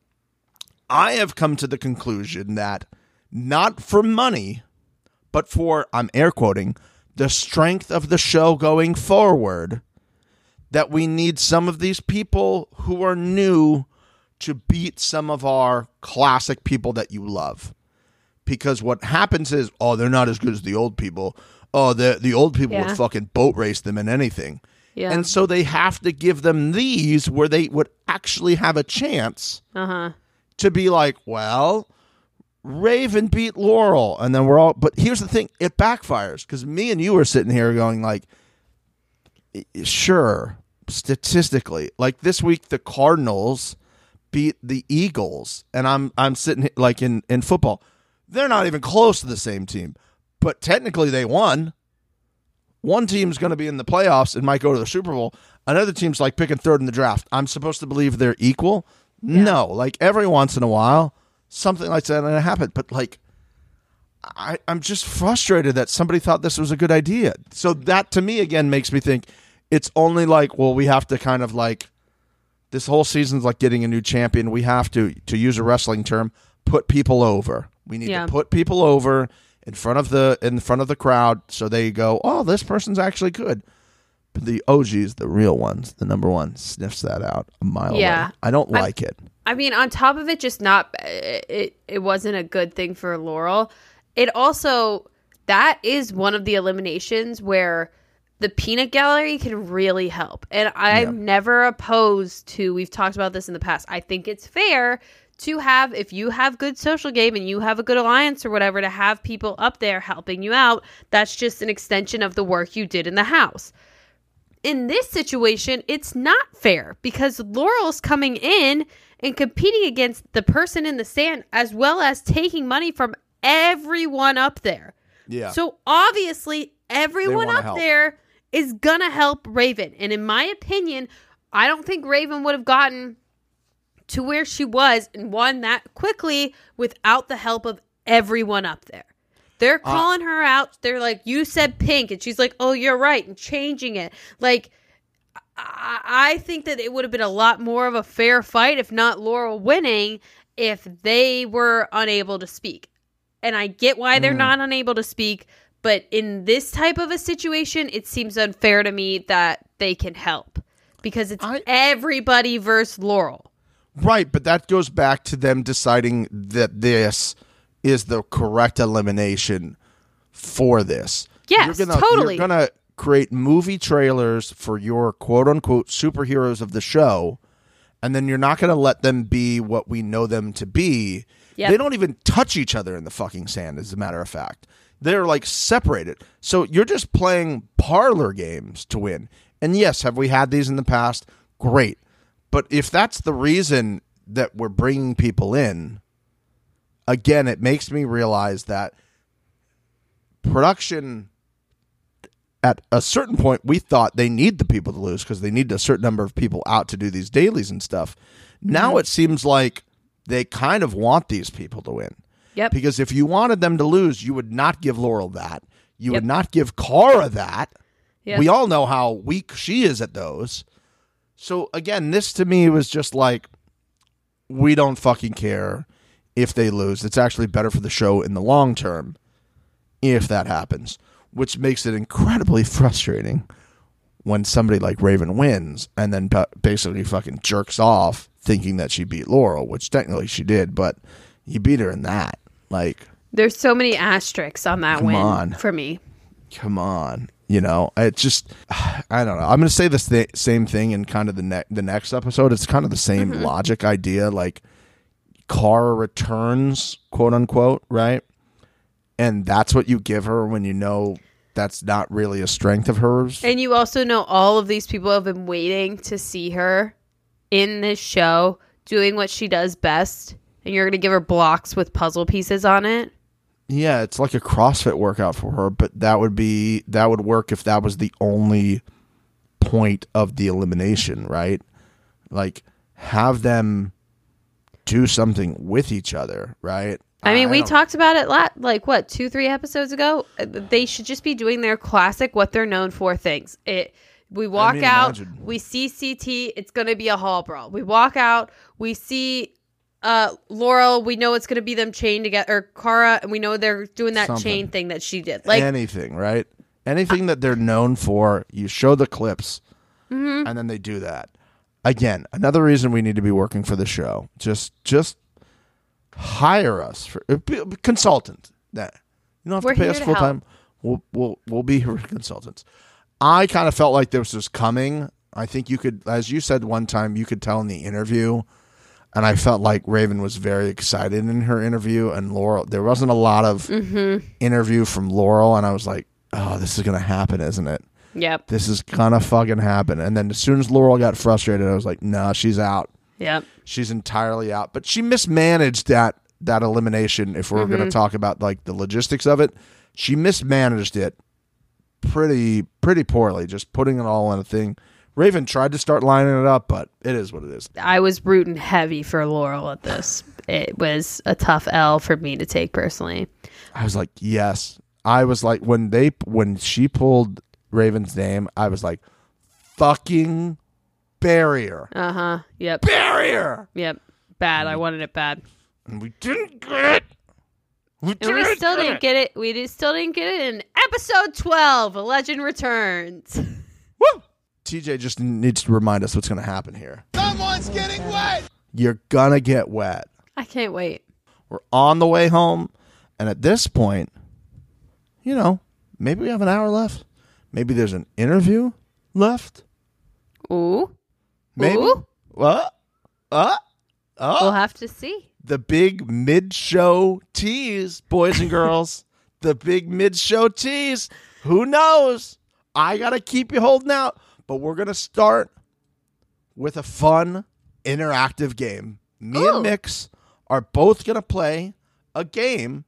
I have come to the conclusion that not for money, but for, I'm air quoting, the strength of the show going forward, that we need some of these people who are new to beat some of our classic people that you love. Because what happens is, oh, they're not as good as the old people. Oh, the the old people Yeah. would fucking boat race them in anything. Yeah. And so they have to give them these where they would actually have a chance Uh huh. to be like, well, Raven beat Laurel, and then we're all. But here's the thing: it backfires because me and you are sitting here going like, sure, statistically, like this week the Cardinals beat the Eagles, and I'm I'm sitting like in in football, they're not even close to the same team, but technically they won. One team's going to be in the playoffs and might go to the Super Bowl. Another team's like picking third in the draft. I'm supposed to believe they're equal. No, like every once in a while, something like that and it happened. But like, I, I'm just frustrated that somebody thought this was a good idea. So that to me again makes me think it's only like, well, we have to kind of like this whole season's like getting a new champion. We have to, to use a wrestling term, put people over. We need Yeah. to put people over in front of the in front of the crowd so they go, oh, this person's actually good. But the OGs, the real ones, the number one, sniffs that out a mile Yeah. away. I don't I'm- like it. I mean, on top of it, just not uh, it. It wasn't a good thing for Laurel. It also that is one of the eliminations where the peanut gallery can really help. And I'm Yeah. never opposed to. We've talked about this in the past. I think it's fair to have if you have good social game and you have a good alliance or whatever to have people up there helping you out. That's just an extension of the work you did in the house in this situation, it's not fair because Laurel's coming in and competing against the person in the sand as well as taking money from everyone up there. Yeah. So obviously, everyone up help. there is gonna help Raven. And in my opinion, I don't think Raven would have gotten to where she was and won that quickly without the help of everyone up there. They're Uh, calling her out. They're like, "You said pink," and she's like, "Oh, you're right," and changing it. Like, I, I think that it would have been a lot more of a fair fight, if not Laurel winning, if they were unable to speak. And I get why Mm. they're not unable to speak, but in this type of a situation, it seems unfair to me that they can help because it's I- everybody versus Laurel. Right, but that goes back to them deciding that this is the correct elimination for this. Yes, you're gonna, totally. You're gonna create movie trailers for your quote unquote superheroes of the show, and then you're not gonna let them be what we know them to be. Yep. They don't even touch each other in the fucking sand, as a matter of fact. They're like separated. So you're just playing parlor games to win. And yes, have we had these in the past? Great. But if that's the reason that we're bringing people in, again, it makes me realize that production at a certain point we thought they need the people to lose because they need a certain number of people out to do these dailies and stuff. Now mm-hmm. it seems like they kind of want these people to win. Yep. Because if you wanted them to lose, you would not give Laurel that. You would not give Cara that. Yep. We all know how weak she is at those. So again, this to me was just like we don't fucking care if they lose. It's actually better for the show in the long term if that happens, which makes it incredibly frustrating when somebody like Raven wins and then basically fucking jerks off thinking that she beat Laurel, which technically she did, but you beat her in that. Like, There's so many asterisks on that win on. for me. come on. You know, it just, I don't know. I'm going to say the th- same thing in kind of the, ne- the next episode. It's kind of the same mm-hmm. logic idea. Like, Cara returns, quote unquote, right? And that's what you give her when you know that's not really a strength of hers. And you also know all of these people have been waiting to see her in this show doing what she does best. And you're going to give her blocks with puzzle pieces on it. Yeah, it's like a CrossFit workout for her, but that would be that would work if that was the only point of the elimination, right? Like have them do something with each other, right? I mean, we don't- talked about it lot, like what two, three episodes ago. Uh, They should just be doing their classic, what they're known for things. It. We walk mean, out, imagine. we see CT. It's going to be a hall brawl. We walk out, we see uh Laurel. We know it's going to be them chained together, or Cara, and we know they're doing that Something. chain thing that she did. Like, anything, right? Anything that they're known for, you show the clips, Mm-hmm. and then they do that. Again, another reason we need to be working for the show. Just, just hire us for uh, consultant. That you don't have We're to pay us full time. We'll, we'll, we'll be here consultants. I kind of felt like this was coming. I think you could, as you said one time, you could tell in the interview. And I felt like Raven was very excited in her interview, and Laurel. There wasn't a lot of Mm-hmm. interview from Laurel, and I was like, "Oh, this is gonna happen, isn't it? yep, This is gonna fucking happen." And then as soon as Laurel got frustrated, I was like, "No, she's out. yep. She's entirely out." But she mismanaged that that elimination. If we're gonna mm-hmm. talk about like the logistics of it, she mismanaged it pretty pretty poorly. Just putting it all in a thing. Raven tried to start lining it up, but it is what it is. I was rooting heavy for Laurel at this. It was a tough L for me to take personally. I was like, yes. I was like, when they when she pulled Raven's name, I was like, fucking barrier, Uh huh. Yep. barrier, Yep. Bad. I wanted it bad. and we didn't get it. We And we didn't still get didn't it. get it. We did, still didn't get it in episode 12, A Legend Returns. Woo! TJ just needs to remind us what's going to happen here. Someone's getting wet. You're gonna get wet. I can't wait. We're on the way home, and at this point, you know, maybe we have an hour left. Maybe there's an interview left. Ooh. Maybe. Ooh. What? Uh? Oh. We'll have to see. the big mid-show tease, boys and girls. the big mid-show tease. Who knows? I gotta keep you holding out, but we're gonna start with a fun, interactive game. Me Ooh. and Mix are both gonna play a game,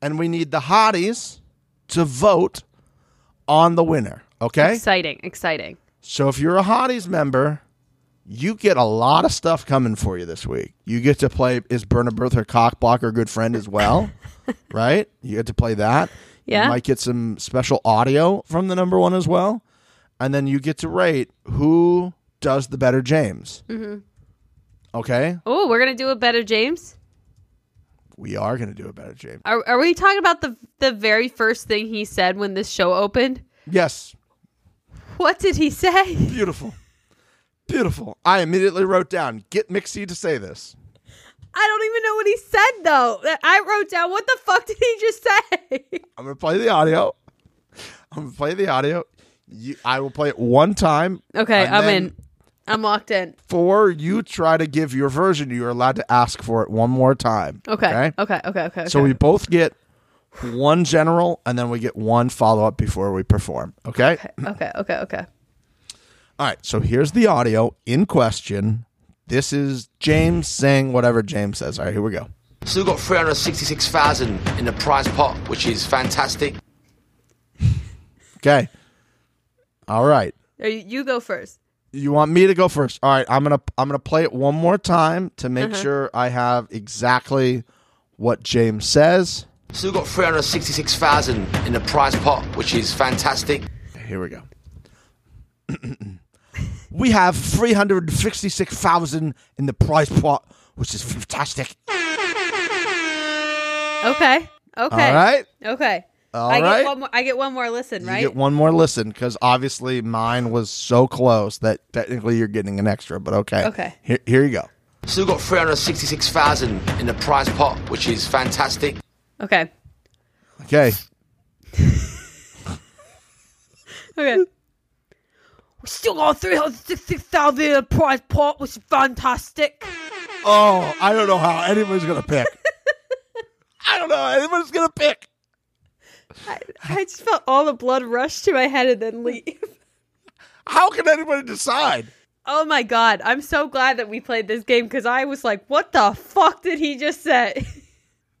and we need the hotties to vote on the winner. Okay. Exciting. Exciting. So if you're a Hotties member, you get a lot of stuff coming for you this week. You get to play Is Berna Berth her cock blocker good friend as well, right? You get to play that. Yeah. You might get some special audio from the number one as well. And then you get to rate who does the better James. Mm-hmm. Okay? Oh, we're going to do a better James? We are going to do a better James. Are, are we talking about the the very first thing he said when this show opened? Yes. What did he say? Beautiful. Beautiful. I immediately wrote down, get Mixie to say this. I don't even know what he said though. I wrote down what the fuck did he just say? I'm gonna play the audio. I'm gonna play the audio. You, I will play it one time. Okay, I'm in. I'm locked in. For you try to give your version, you're allowed to ask for it one more time. Okay. Okay. Okay. Okay. So okay. we both get one general, and then we get one follow up before we perform. Okay? Okay. Okay. Okay. All right. So here's the audio in question. This is James saying whatever James says. All right, here we go. Still got 366,000 in the prize pot, which is fantastic. Okay. All right. You, you go first. You want me to go first? All right, I'm gonna I'm gonna play it one more time to make uh-huh. sure I have exactly what James says. Still got 366,000 in the prize pot, which is fantastic. Here we go. we have three hundred sixty-six thousand in the prize pot, which is fantastic. Okay. Okay. All right, Okay. All I right. get one more. I get one more listen, you right? get one more listen because obviously mine was so close that technically you're getting an extra. But okay, Okay. Here, here you go. Still got 366,000 in the prize pot, which is fantastic. okay. Okay, Okay. We still got three hundred sixty thousand in the prize pot, which is fantastic. Oh, I don't know how anybody's gonna pick. I don't know how anybody's gonna pick. I, I just felt all the blood rush to my head and then leave. How can anybody decide? Oh my god! I'm so glad that we played this game because I was like, "What the fuck did he just say?"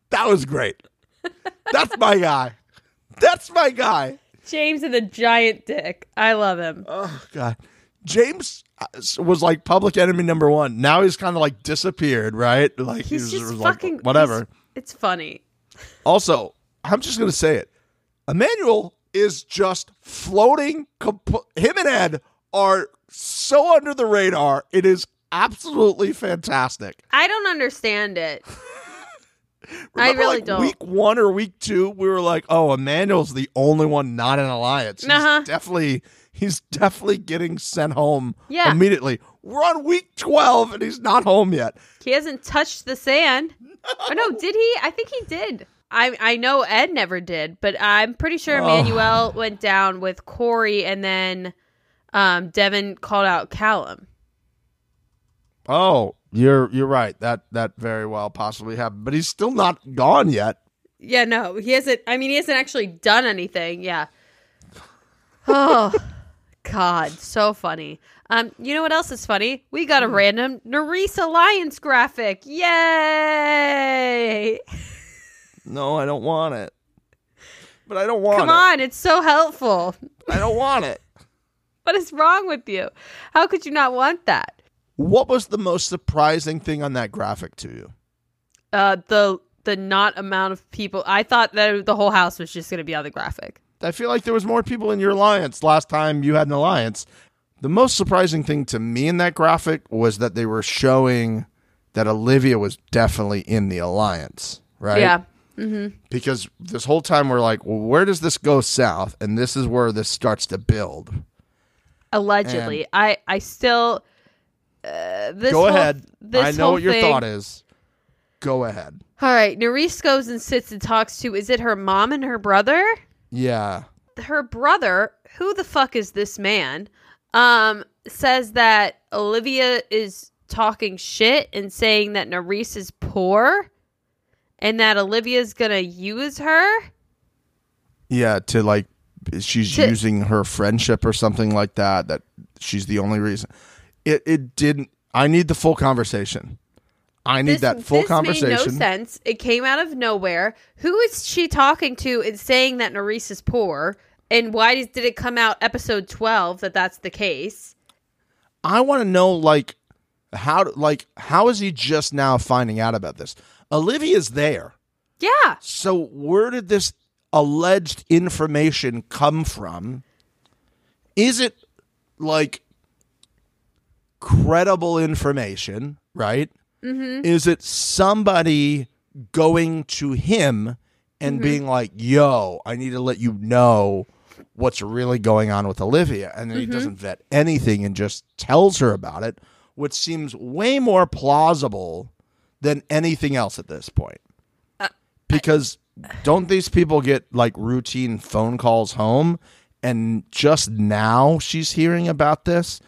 That was great. That's my guy. That's my guy. James and the giant dick. I love him. Oh God, James uh, was like public enemy number one. Now he's kind of like disappeared, right? Like He's he's, just like, fucking whatever. he's- It's funny. Also, I'm just gonna say it. Emmanuel is just floating. Comp- him and Ed are so under the radar. It is absolutely fantastic. I don't understand it. I really like, don't. Week one or week two, we were like, "Oh, Emmanuel's the only one not in alliance. He's Uh-huh. definitely, he's definitely getting sent home Yeah. immediately." We're on week twelve, and he's not home yet. He hasn't touched the sand. Oh no, did he? I think he did. I I know Ed never did, but I'm pretty sure Oh. Emmanuel went down with Corey, and then um, Devin called out Callum. Oh, you're you're right. That that very well possibly happened, but he's still not gone yet. Yeah, no, he hasn't. I mean, he hasn't actually done anything. Yeah. Oh, God, so funny. Um, you know what else is funny? We got a Hmm. random Nurys Alliance graphic. Yay! No, I don't want it. But I don't want Come it. on, it's so helpful. I don't want it. What is wrong with you? How could you not want that? What was the most surprising thing on that graphic to you? Uh, the the not amount of people. I thought that the whole house was just going to be on the graphic. I feel like there was more people in your alliance last time you had an alliance. The most surprising thing to me in that graphic was that they were showing that Olivia was definitely in the alliance, right? Yeah. Because this whole time we're like, well, where does this go south? And this is where this starts to build. Allegedly, I I still. Uh, this Go whole- ahead. This I know what your thing- thought is. Go ahead. All right, Nurys goes and sits and talks to. Is it her mom and her brother? Yeah. Her brother, who the fuck is this man? Um, says that Olivia is talking shit and saying that Nurys is poor, and that Olivia's gonna use her. Yeah, to like she's To- using her friendship or something like that that she's the only reason. It it didn't I need the full conversation. I need This, that full this conversation. made no sense. It came out of nowhere. Who is she talking to and saying that Nurys is poor? And why did did it come out episode twelve that that's the case? I want to know like how like how is he just now finding out about this? Olivia's there. Yeah. So where did this alleged information come from? Is it like credible information, right? Mm-hmm. Is it somebody going to him and mm-hmm. being like, "Yo, I need to let you know what's really going on with Olivia," and then he mm-hmm. doesn't vet anything and just tells her about it, which seems way more plausible than anything else at this point uh, because don't these people get like routine phone calls home and just now she's hearing about this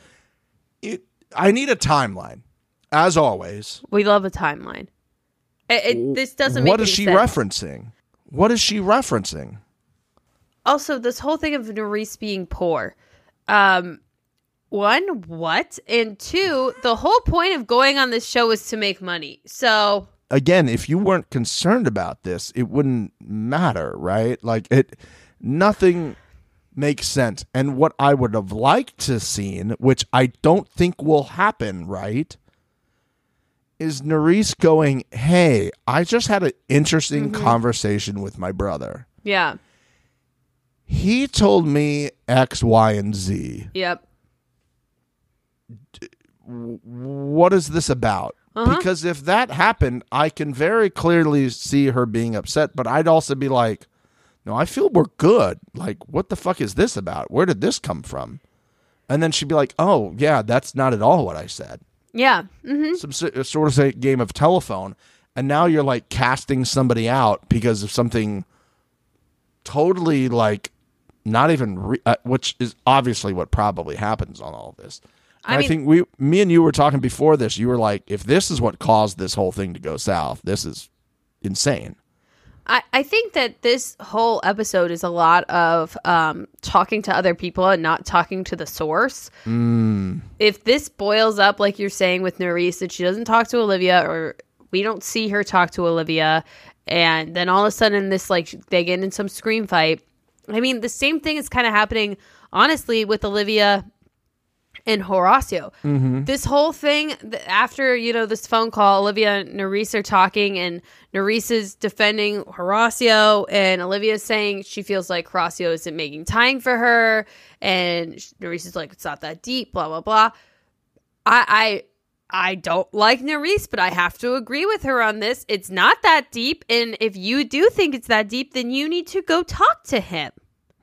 i need a timeline as always We love a timeline. It, it- this doesn't make what is she sense. referencing what is she referencing Also, this whole thing of Nurys being poor. Um, one, what? And two, the whole point of going on this show is to make money. So again if you weren't concerned about this it wouldn't matter right like it nothing makes sense. And what I would have liked to seen, which I don't think will happen, right? Is Nurys going, Hey, I just had an interesting conversation with my brother. Yeah. He told me X, Y, and Z. Yep. What is this about? Uh-huh. Because if that happened, I can very clearly see her being upset, but I'd also be like, No, I feel we're good. Like, what the fuck is this about? Where did this come from? And then she'd be like, Oh, yeah, that's not at all what I said. Yeah. hmm Some sort of a game of telephone. And now you're like casting somebody out because of something totally like not even, re- uh, which is obviously what probably happens on all of this. I And I, think we, me and you were talking before this. You were like, if this is what caused this whole thing to go south, this is insane. I, I think that this whole episode is a lot of um, talking to other people and not talking to the source. If this boils up, like you're saying with Nurys, that she doesn't talk to Olivia or we don't see her talk to Olivia, and then all of a sudden this like they get in some scream fight. I mean, the same thing is kind of happening, honestly, with Olivia and Horacio. Mm-hmm. This whole thing after you know this phone call, Olivia and Nurys are talking, and Nurys is defending Horacio, and Olivia's saying she feels like Horacio isn't making time for her, and Nurys is like it's not that deep, blah blah blah. I I I don't like Nurys, but I have to agree with her on this. It's not that deep, and if you do think it's that deep, then you need to go talk to him.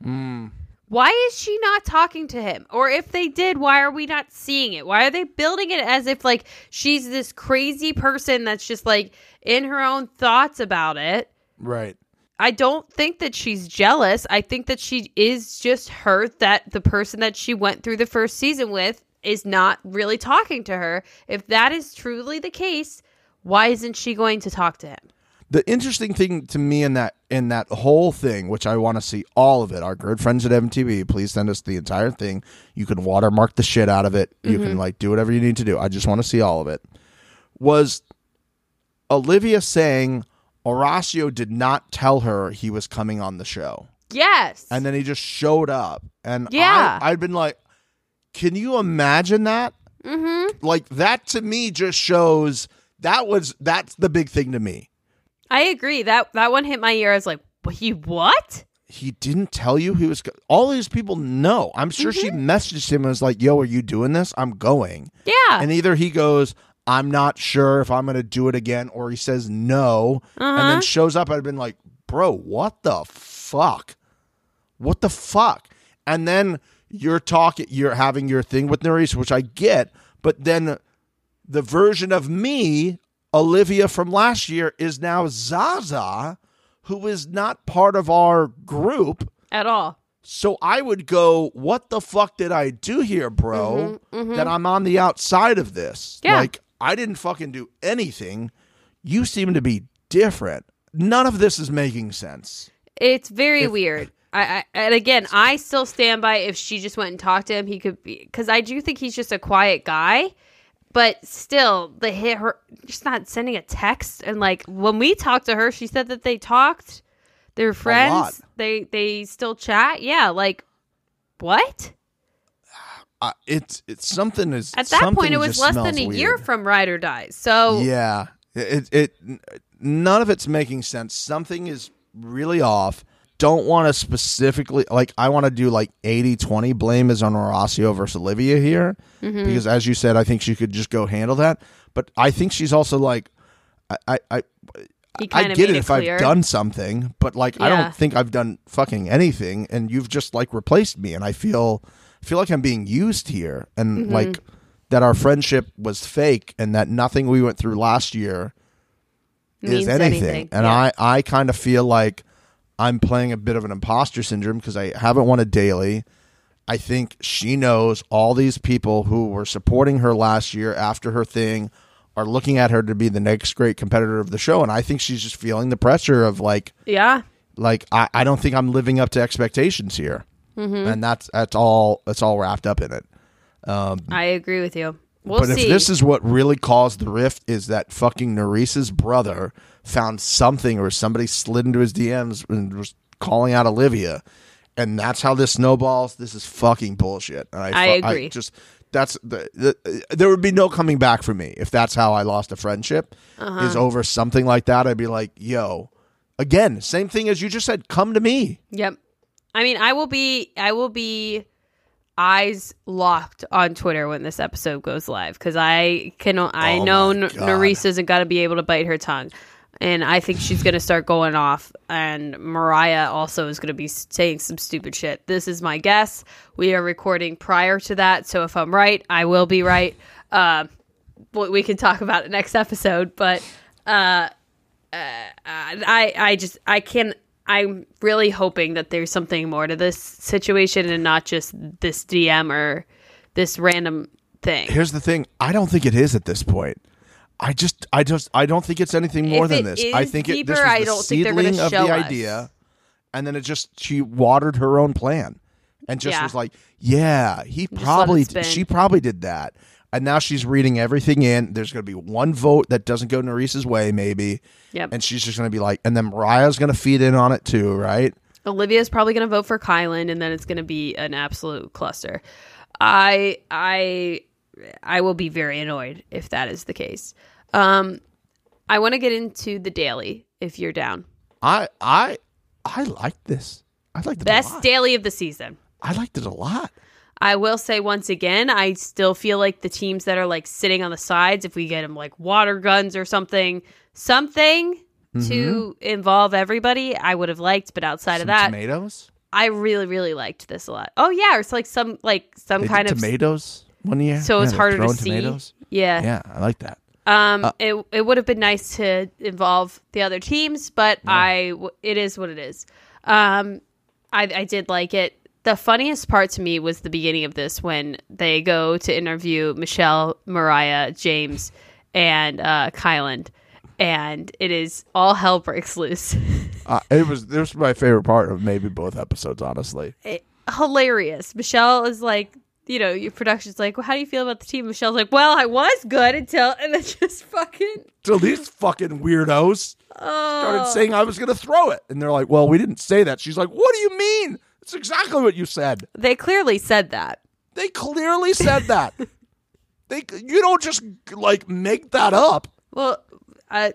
Mm. Why is she not talking to him? Or if they did, why are we not seeing it? Why are they building it as if like she's this crazy person that's just like in her own thoughts about it? Right. I don't think that she's jealous. I think that she is just hurt that the person that she went through the first season with is not really talking to her. If that is truly the case, why isn't she going to talk to him? The interesting thing to me in that in that whole thing, which I want to see all of it, our good friends at MTV, please send us the entire thing. You can watermark the shit out of it. You can like do whatever you need to do. I just want to see all of it. Was Olivia saying Horacio did not tell her he was coming on the show, Yes. and then he just showed up, and Yeah. I, I'd been like, can you imagine that? Mm-hmm. Like that to me just shows that was that's the big thing to me. I agree. That that one hit my ear. I was like, "What? He what?" he didn't tell you he was go- all these people know i'm sure she mm-hmm. messaged him and was like yo are you doing this i'm going Yeah. and either he goes i'm not sure if i'm going to do it again or he says no and then uh-huh. shows up i'd been like bro what the fuck what the fuck and then you're talking you're having your thing with Nurys, which i get but then the version of me olivia from last year is now zaza who is not part of our group At all. so I would go, what the fuck did I do here, bro? Mm-hmm, mm-hmm. That I'm on the outside of this. Yeah. Like, I didn't fucking do anything. You seem to be different. None of this is making sense. It's very weird. I, I and again, I still stand by if she just went and talked to him, he could be because I do think he's just a quiet guy. But still, the hit her just not sending a text and like when we talked to her, she said that they talked. They're friends. They they still chat. Yeah, like what? Uh, it's it's something is At that point, it was less than a year from Ride or Die. So Yeah, it, it none of it's making sense. Something is really off. Don't want to specifically like I want to do like 80-20 blame is on Horacio versus Olivia here Mm-hmm. because as you said, I think she could just go handle that. But I think she's also like I I, I I get it if clear. I've done something, but like I don't think I've done fucking anything, and you've just like replaced me, and I feel feel like I'm being used here, and Mm-hmm. like that our friendship was fake, and that nothing we went through last year Means is anything, anything. and Yeah. I I kind of feel like I'm playing a bit of an imposter syndrome because I haven't won a daily. I think she knows all these people who were supporting her last year after her thing are looking at her to be the next great competitor of the show, and I think she's just feeling the pressure of like, Yeah. like I, I don't think I'm living up to expectations here, Mm-hmm. and that's that's all that's all wrapped up in it. I agree with you. We'll but see. if this is what really caused the rift, is that fucking Nurys's brother found something, or somebody slid into his DMs and was calling out Olivia, and that's how this snowballs. This is fucking bullshit. And I fu- agree. just that's the, the there would be no coming back for me if that's how I lost a friendship Uh-huh. is over something like that. I'd be like, yo, again, same thing as you just said. Come to me. Yep. I mean, I will be I will be eyes locked on Twitter when this episode goes live because I can I Oh know N-. Nurys isn't gonna be able to bite her tongue, and I think she's gonna start going off. And Mariah also is gonna be saying some stupid shit. This is my guess. We are recording prior to that, so if I'm right, I will be right. Uh, we can talk about it next episode, but uh, I I just I can I'm really hoping that there's something more to this situation and not just this DM or this random thing. Here's the thing. I don't think it is at this point. I just, I just, I don't think it's anything more If than this. I think it, this deeper, was I the seedling of the us. idea, and then it just she watered her own plan and just Yeah. was like, yeah, he it probably, she probably did that, and now she's reading everything in. There's going to be one vote that doesn't go Nurys's way, maybe, Yep. and she's just going to be like, and then Mariah's going to feed in on it too, right? Olivia's probably going to vote for Kyland and then it's going to be an absolute cluster. I I I will be very annoyed if that is the case. Um I want to get into the daily if you're down. I, I, I liked this. I liked it a Best daily of the season. I liked it a lot. I will say once again, I still feel like the teams that are like sitting on the sides, if we get them like water guns or something, something to involve everybody, I would have liked. But outside Mm-hmm. Some of that, tomatoes. I really, really liked this a lot. Oh yeah, it's like some like some They kind of tomatoes one year, so it's Yeah, harder to throwing see. Yeah. Yeah, I like that. Um, Uh, it it would have been nice to involve the other teams, but I it is what it is. Um, I I did like it. The funniest part to me was the beginning of this when they go to interview Michelle, Mariah, James, and uh, Kyland, and it is all hell breaks loose. Uh, it was this was my favorite part of maybe both episodes, honestly. It- hilarious. Michelle is like. You know, your production's like, well, how do you feel about the team? Michelle's like, well, I was good until, and then just fucking, So these fucking weirdos oh. started saying I was going to throw it, and they're like, "Well, we didn't say that." She's like, "What do you mean? It's exactly what you said. They clearly said that. They clearly said that. they you don't just like make that up." Well, uh,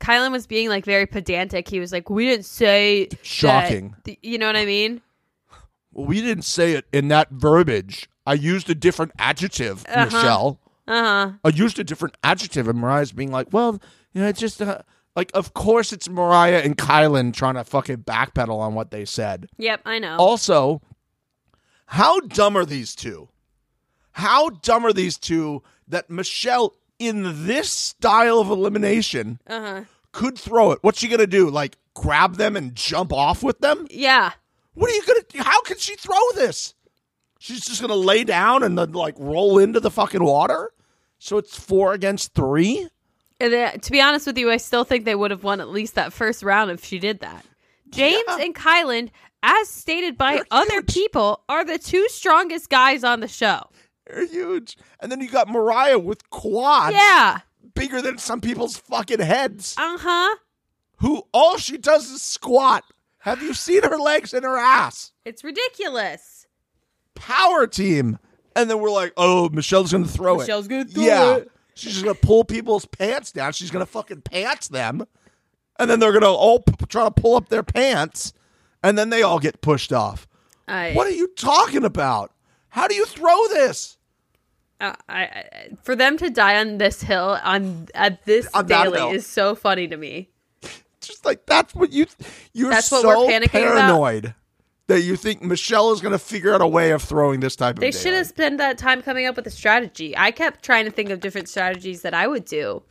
Kyland was being like very pedantic. He was like, "We didn't say Shocking. th- you know what I mean? Well, we didn't say it in that verbiage. I used a different adjective, Michelle. Uh huh. I used a different adjective, and Mariah's being like, "Well, you know, it's just uh, like, of course, it's Mariah and Kyland trying to fucking backpedal on what they said." Yep, I know. Also, how dumb are these two? How dumb are these two that Michelle, in this style of elimination, Uh-huh. could throw it? What's she gonna do? Like grab them and jump off with them? yeah. What are you gonna? How can she throw this? She's just gonna lay down and then like roll into the fucking water. So it's four against three. And then, to be honest with you, I still think they would have won at least that first round if she did that. James Yeah. and Kyland, as stated by They're other huge. people, are the two strongest guys on the show. They're huge. And then you got Mariah with quads Yeah. bigger than some people's fucking heads. Uh huh. who all she does is squat. Have you seen her legs and her ass? It's ridiculous. Power team. And then we're like, oh, Michelle's going to throw Michelle's it. Michelle's gonna throw yeah. it. She's just going to pull people's pants down. She's going to fucking pants them. And then they're going to all p- try to pull up their pants. And then they all get pushed off. I, What are you talking about? How do you throw this? uh, I, I, for them to die on this hill on at this daily is so funny to me. Just like that's what you you're That's so what we're panicking about? paranoid that you think Michelle is going to figure out a way of throwing this type of thing. They should have spent that time coming up with a strategy. I kept trying to think of different strategies that I would do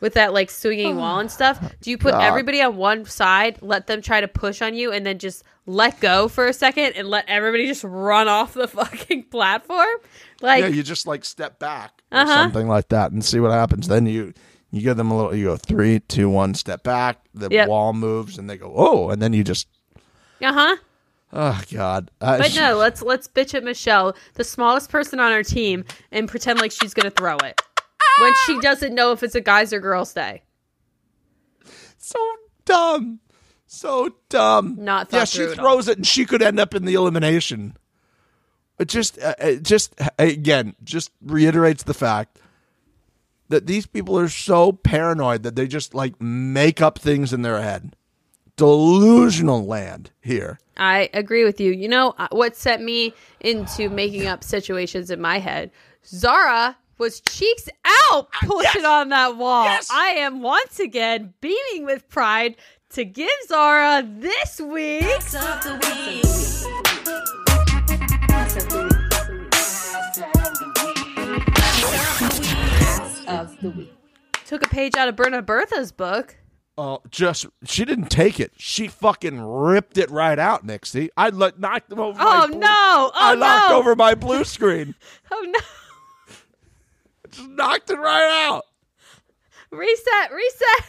with that like swinging wall and stuff. Do you put God. everybody on one side, let them try to push on you, and then just let go for a second and let everybody just run off the fucking platform? Like, yeah, you just like step back or Uh-huh. something like that and see what happens. Then you you give them a little. You go three, two, one, step back. The Yep. wall moves, and they go oh, and then you just uh huh. oh god. Uh, But no, let's let's bitch at Michelle, the smallest person on our team, and pretend like she's gonna throw it when she doesn't know if it's a guys or girls day. so dumb, So dumb. Not yeah. She through at all. throws it, and she could end up in the elimination. It just, uh, it just again, just reiterates the fact that these people are so paranoid that they just like make up things in their head. Delusional land here. I agree with you. You know uh, what set me into making up situations in my head? Zara was cheeks out pushing on that wall. Yes. I am once again beaming with pride to give Zara this week. Of the week. the week. Took a page out of Berna Bertha's book. Oh, just she didn't take it. She fucking ripped it right out, Mixie. I knocked them over. Oh my no! blue- Oh I knocked no! over my blue screen. Oh no! just knocked it right out. Reset! Reset!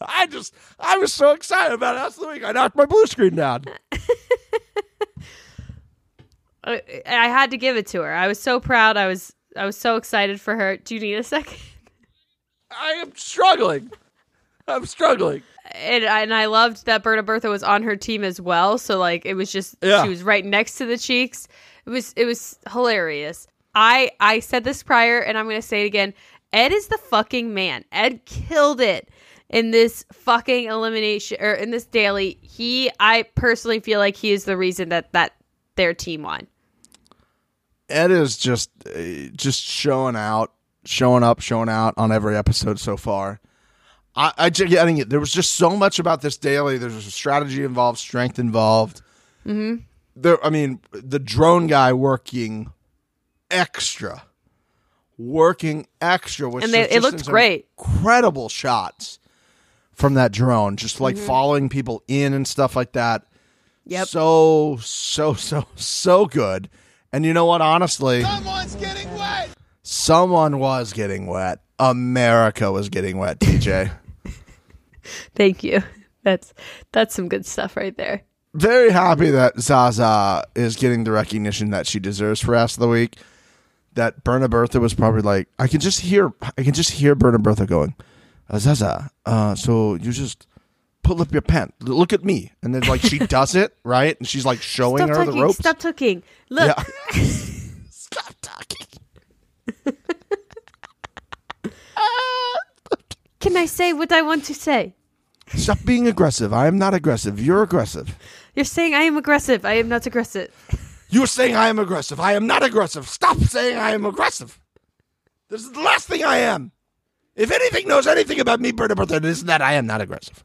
I just, I was so excited about it. That's the week I knocked my blue screen down. I, I had to give it to her. I was so proud. I was I was so excited for her. Do you need a second? I am struggling. I'm struggling. and and I loved that Berta Bertha was on her team as well. So like it was just Yeah. she was right next to the cheeks. It was it was hilarious. I I said this prior and I'm gonna say it again. Ed is the fucking man. Ed killed it in this fucking elimination or in this daily. He I personally feel like he is the reason that that their team won. Ed is just, uh, just showing out, showing up, showing out on every episode so far. I, I just getting it. There was just so much about this daily. There's a strategy involved, strength involved. Mm-hmm. There, I mean, the drone guy working extra, working extra, which And they- it looked great. Incredible shots from that drone, just like following people in and stuff like that. Yep. So so so so good. And you know what? Honestly, Someone's getting wet. someone was getting wet. America was getting wet. TJ. Thank you. That's that's some good stuff right there. Very happy that Zaza is getting the recognition that she deserves for Ass of the Week. That Berna Bertha was probably like, I can just hear, I can just hear Berna Bertha going, uh, Zaza. Uh, so you just pull up your pant. Look at me, and then like she does it right, and she's like showing Stop her talking. the ropes. Stop talking. Look. Yeah. Stop talking. Can I say what I want to say? Stop being aggressive. I am not aggressive. You're aggressive. You're saying I am aggressive. I am not aggressive. You're saying I am aggressive. I am not aggressive. Stop saying I am aggressive. This is the last thing I am. If anything knows anything about me, Berta Bertha, it is that I am not aggressive.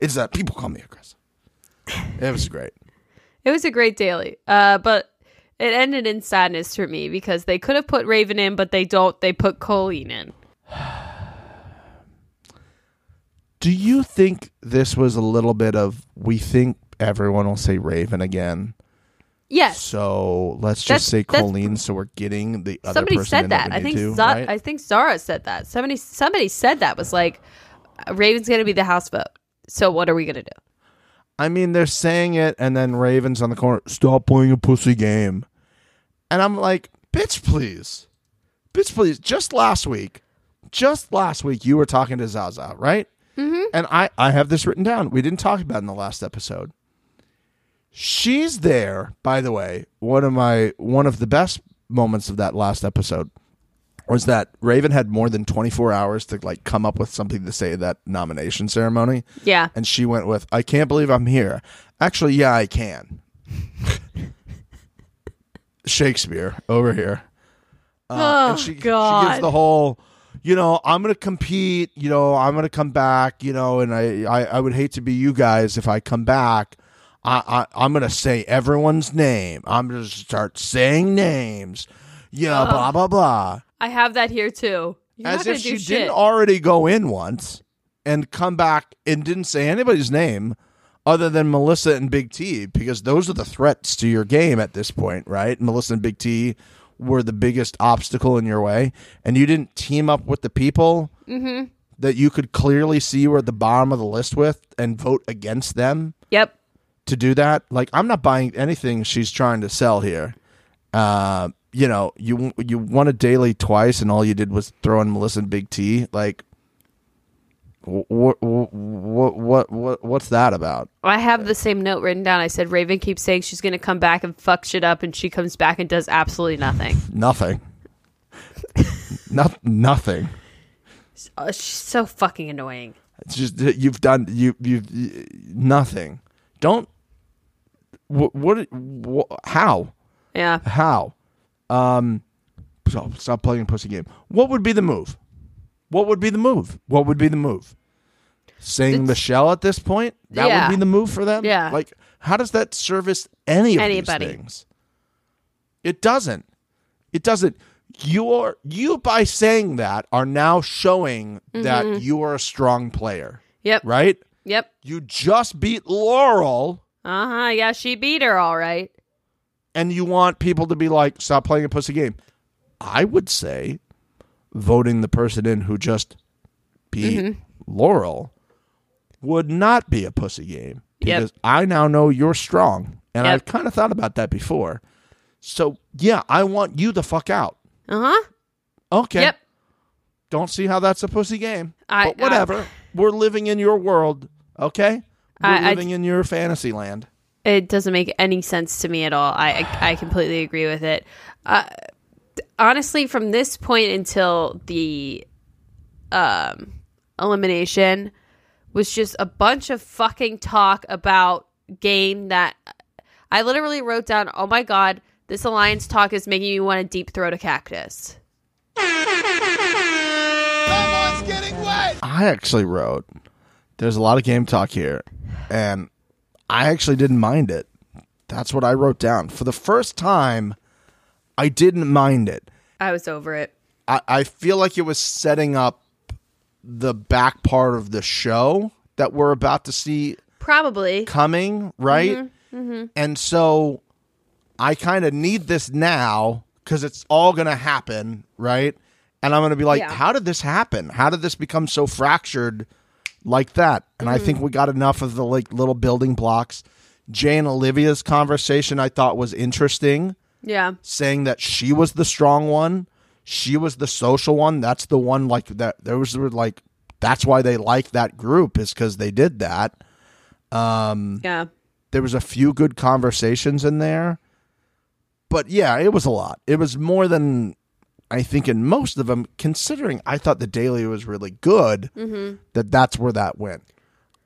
It's that people call me aggressive. It was great. It was a great daily. Uh, but it ended in sadness for me because they could have put Raven in, but they don't. They put Colleen in. Do you think this was a little bit of we think everyone will say Raven again? Yes. So let's just That's- say Colleen so we're getting the other somebody person said that. I think to, right? I think Zara said that. Somebody somebody said that was like Raven's going to be the house vote. So what are we going to do? I mean, they're saying it, and then Ravens on the corner, stop playing a pussy game. And I'm like, bitch, please. Bitch, please. Just last week, just last week, you were talking to Zaza, right? Mm-hmm. And I, I have this written down. We didn't talk about it in the last episode. She's there, by the way. One of my one of the best moments of that last episode was that Raven had more than 24 hours to like come up with something to say at that nomination ceremony. Yeah. And she went with, I can't believe I'm here. Actually, yeah, I can. Shakespeare over here. Uh, Oh, she, she gives the whole, you know, I'm going to compete, you know, I'm going to come back, you know, and I, I, I would hate to be you guys if I come back. I, I, I'm going to say everyone's name. I'm going to start saying names, Yeah, know, blah, blah, blah I have that here too. You're as if she shit. didn't already go in once and come back and didn't say anybody's name other than Melissa and Big T because those are the threats to your game at this point, right? Melissa and Big T were the biggest obstacle in your way, and you didn't team up with the people Mm-hmm. that you could clearly see were at the bottom of the list with and vote against them Yep. to do that. Like I'm not buying anything she's trying to sell here. Uh, you know, you you won a daily twice, and all you did was throw in Melissa and Big T. Like, What what what what what's that about? I have the same note written down. I said Raven keeps saying she's going to come back and fuck shit up, and she comes back and does absolutely nothing. Nothing. Not nothing. Uh, she's so fucking annoying. It's just you've done you you nothing. Don't. What what, what how Yeah. how um. So stop playing pussy game. What would be the move? What would be the move? What would be the move? Saying It's- Michelle at this point? That Yeah. would be the move for them? Yeah. Like, how does that service any of Anybody. these things? It doesn't. It doesn't. You're you by saying that are now showing Mm-hmm. that you are a strong player, Yep. right? Yep. You just beat Laurel Uh huh. Yeah, she beat her all right. And you want people to be like, stop playing a pussy game. I would say voting the person in who just beat Mm-hmm. Laurel would not be a pussy game Yep. because I now know you're strong. And Yep. I've kind of thought about that before. So, yeah, I want you the fuck out. Uh huh. Okay. Yep. Don't see how that's a pussy game. I- but whatever. We're living in your world, okay? We're I- I- living in your fantasy land. It doesn't make any sense to me at all. I I, I completely agree with it. Uh, honestly, from this point until the um, elimination was just a bunch of fucking talk about game that I literally wrote down. Oh my god, this alliance talk is making me want to deep throat a cactus. Someone's getting wet. I actually wrote, there's a lot of game talk here, and I actually didn't mind it. That's what I wrote down. For the first time, I didn't mind it. I was over it. I, I feel like it was setting up the back part of the show that we're about to see Probably. coming, right? Mm-hmm. Mm-hmm. And so I kind of need this now because it's all going to happen, right? And I'm going to be like, Yeah. how did this happen? How did this become so fractured like that? And I think we got enough of the like little building blocks. Jay and Olivia's conversation I thought was interesting, Yeah. saying that she was the strong one, she was the social one. That's the one like that. There was like that's why they like that group is because they did that Um Yeah. there was a few good conversations in there but yeah it was a lot it was more than i think in most of them considering i thought the daily was really good that that's where that went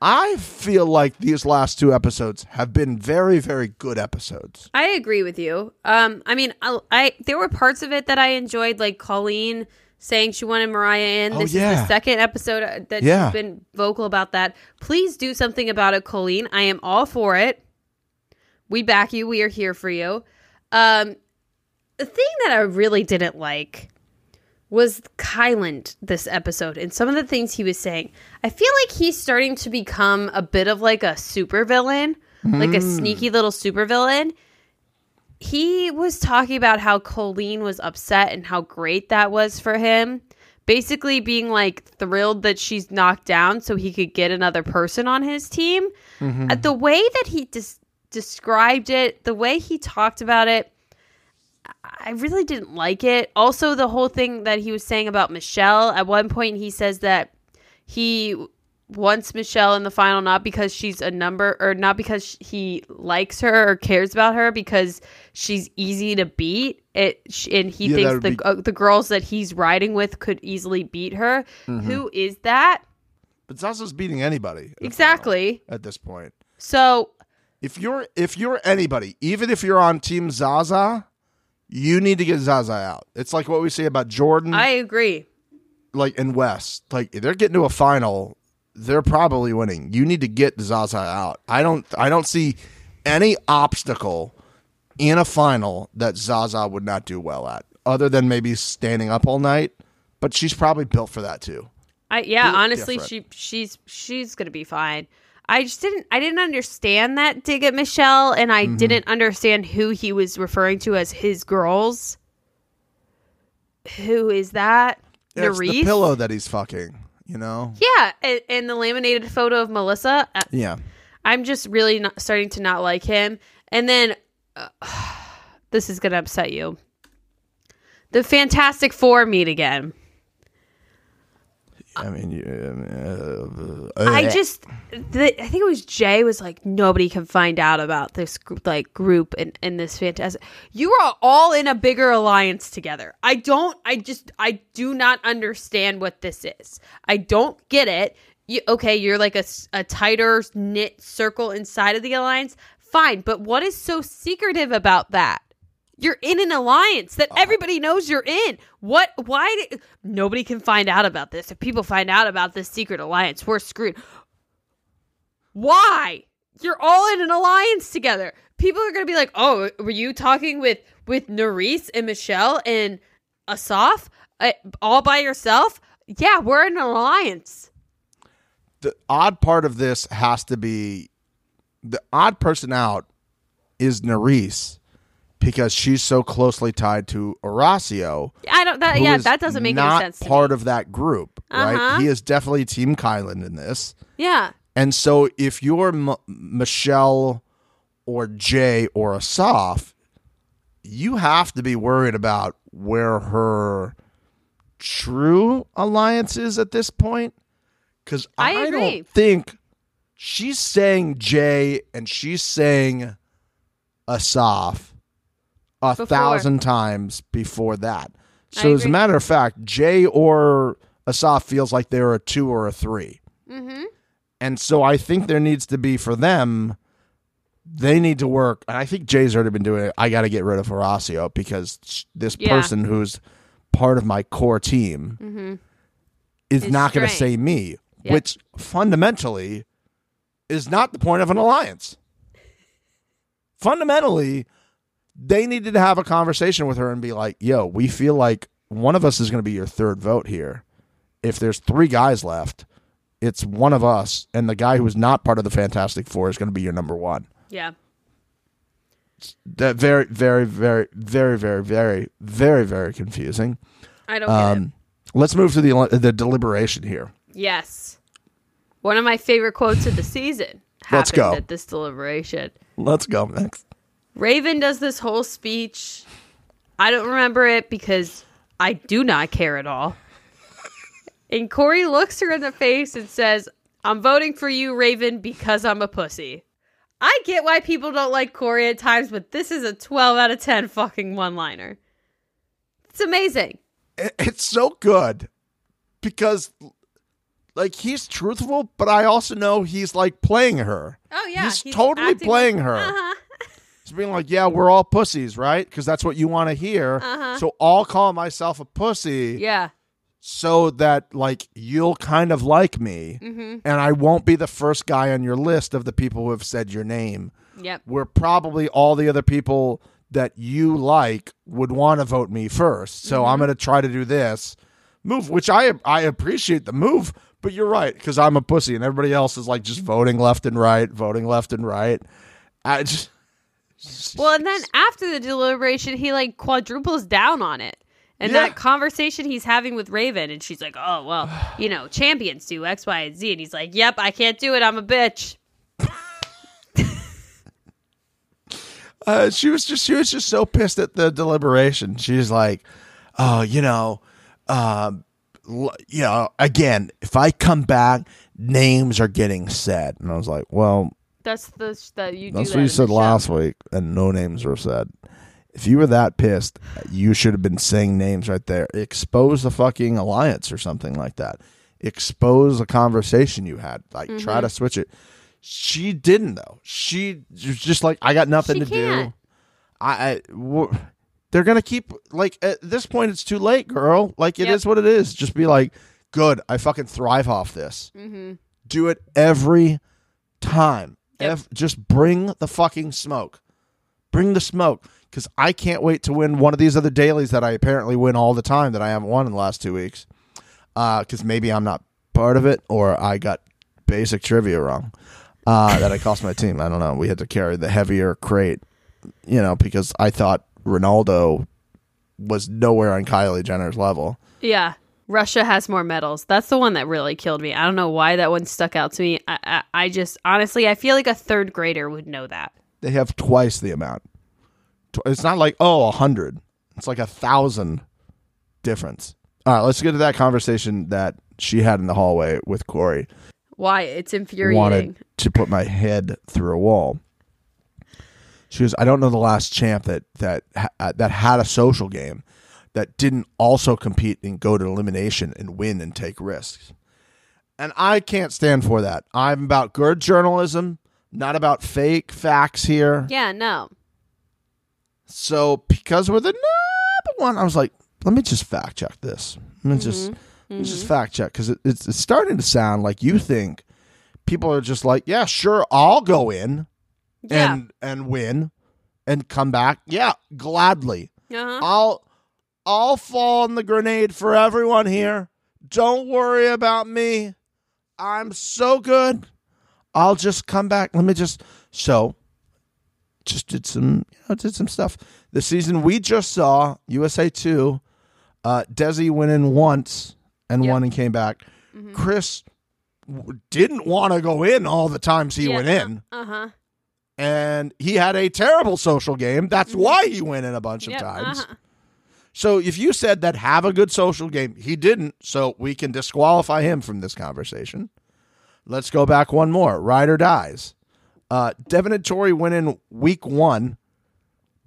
i feel like these last two episodes have been very very good episodes I agree with you. Um, I mean, I, I there were parts of it that I enjoyed, like Colleen saying she wanted Mariah in. Oh, This is the second episode uh, that Yeah. she's been vocal about that. Please do something about it, Colleen. I am all for it. We back you. We are here for you. Um, the thing that I really didn't like was Kyland this episode and some of the things he was saying. I feel like he's starting to become a bit of like a supervillain, like a sneaky little supervillain. He was talking about how Colleen was upset and how great that was for him. Basically, being like thrilled that she's knocked down so he could get another person on his team. Uh, the way that he des- described it, the way he talked about it, I really didn't like it. Also, the whole thing that he was saying about Michelle. At one point, he says that he wants Michelle in the final not because she's a number or not because he likes her or cares about her because she's easy to beat. It and he Yeah, thinks the be- uh, the girls that he's riding with could easily beat her. Mm-hmm. Who is that but zaza's beating anybody exactly? final at this point So if you're if you're anybody even if you're on team zaza you need to get zaza out it's like what we say about jordan I agree. like in West, like they're getting to a final, they're probably winning. You need to get Zaza out. I don't I don't see any obstacle in a final that Zaza would not do well at, other than maybe standing up all night. But she's probably built for that too. I yeah, honestly, different. she she's she's gonna be fine. I just didn't I didn't understand that dig at Michelle, and Mm-hmm. I didn't understand who he was referring to as his girls. Who is that? Yeah, it's the pillow that he's fucking. You know. Yeah, and, and the laminated photo of Melissa. Uh, Yeah. I'm just really not, starting to not like him. And then uh, this is gonna upset you. The Fantastic Four meet again. I mean, you, uh, uh, I just, the, I think it was Jay was like, nobody can find out about this like group and, and this fantastic. You are all in a bigger alliance together. I don't, I just, I do not understand what this is. I don't get it. You, okay, you're like a, a tighter knit circle inside of the alliance. Fine, but what is so secretive about that? You're in an alliance that everybody knows you're in. What? Why? Did, nobody can find out about this. If people find out about this secret alliance, we're screwed. Why? You're all in an alliance together. People are gonna be like, "Oh, were you talking with with Nurys and Michelle and Asaf uh, all by yourself?" Yeah, we're in an alliance. the odd part of this has to be the odd person out is Nurys because she's so closely tied to Horacio. I don't. That yeah, that doesn't make any sense. Part of that group, right? Uh-huh. He is definitely Team Kyland in this. yeah, And so if you're M- Michelle or Jay or Asaf, you have to be worried about where her true alliance is at this point. Because I I, don't think she's saying Jay and she's saying Asaf a Before. thousand times before that. So as a matter of fact, Jay or Asaf feels like they're a two or a 3 Mm-hmm. and so I think there needs to be for them, they need to work. And I think Jay's already been doing it. I got to get rid of Horacio because this Yeah. person who's part of my core team is Mm-hmm. Is not going to say me, Yep. which fundamentally is not the point of an alliance. Fundamentally, they needed to have a conversation with her and be like, yo, we feel like one of us is going to be your third vote here. If there's three guys left, it's one of us, and the guy who's not part of the Fantastic Four is going to be your number one. yeah. That very, very, very, very, very, very, very, very confusing. I don't get. Um, let's move to the the deliberation here. Yes. One of my favorite quotes of the season Let's happened go. at this deliberation. Let's go next. Raven does this whole speech. I don't remember it because I do not care at all. And Corey looks her in the face and says, I'm voting for you, Raven, because I'm a pussy. I get why people don't like Corey at times, but this is a 12 out of 10 fucking one liner. It's amazing. it's so good because like he's truthful but i also know he's like playing her Oh, yeah. he's, totally acting playing like- her Uh-huh. Being like yeah we're all pussies right because that's what you want to hear Uh-huh. so i'll call myself a pussy Yeah. so that like you'll kind of like me Mm-hmm. and i won't be the first guy on your list of the people who have said your name Yep. where probably all the other people that you like would want to vote me first. So I'm going to try to do this move, which I I appreciate the move, but you're right because I'm a pussy and everybody else is like just voting left and right, voting left and right. I just Well, and then after the deliberation, he like quadruples down on it. And Yeah. that conversation he's having with Raven, and she's like, "Oh well, you know, champions do X, Y, and Z," and he's like, "Yep, I can't do it. I'm a bitch." uh, she was just she was just so pissed at the deliberation. She's like, "Oh, you know, um, l- you know, again, if I come back, names are getting said." And I was like, "Well, That's the that you. That's do what you that in said the last week, and no names were said. If you were that pissed, you should have been saying names right there. Expose the fucking alliance or something like that. Expose the conversation you had. Like Mm-hmm. try to switch it. She didn't though. She was just like, I got nothing She to can't. do. I, I w- they're gonna keep like at this point. It's too late, girl. Like it is Yep. what it is. Just be like, good. I fucking thrive off this. Mm-hmm. Do it every time. Yep. Ev- just bring the fucking smoke. Bring the smoke. Because I can't wait to win one of these other dailies that I apparently win all the time that I haven't won in the last two weeks. Because maybe I'm not part of it or I got basic trivia wrong. Uh, that I cost my team. I don't know. We had to carry the heavier crate, you know, because I thought Ronaldo was nowhere on Kylie Jenner's level. Yeah, Russia has more medals. That's the one that really killed me. I don't know why that one stuck out to me. I, I, I just honestly, I feel like a third grader would know that. they have twice the amount. It's not like oh a hundred. It's like a thousand difference. All right, let's get to that conversation that she had in the hallway with Corey Why? It's infuriating. wanted to put my head through a wall. She goes, I don't know the last champ that that uh, that had a social game that didn't also compete and go to elimination and win and take risks. And I can't stand for that. I'm about good journalism, not about fake facts here. Yeah, no. So because we're the number one, I was like, let me just fact check this. Let me just let me just fact check because it, it's, it's starting to sound like you think people are just like, yeah, sure, I'll go in Yeah. and and win and come back. Yeah, gladly. uh-huh. I'll I'll fall on the grenade for everyone here. Don't worry about me. I'm so good. I'll just come back. Let me just so just did some you know, did some stuff. The season we just saw, USA two, uh Desi went in once and Yep. won and came back. Chris w- didn't want to go in all the times he Yeah, went in Uh-huh. and he had a terrible social game. That's why he went in a bunch of times. uh-huh. So if you said that have a good social game, he didn't, so we can disqualify him from this conversation. Let's go back one more. Ride or Dies. Uh, Devin and Tori went in week one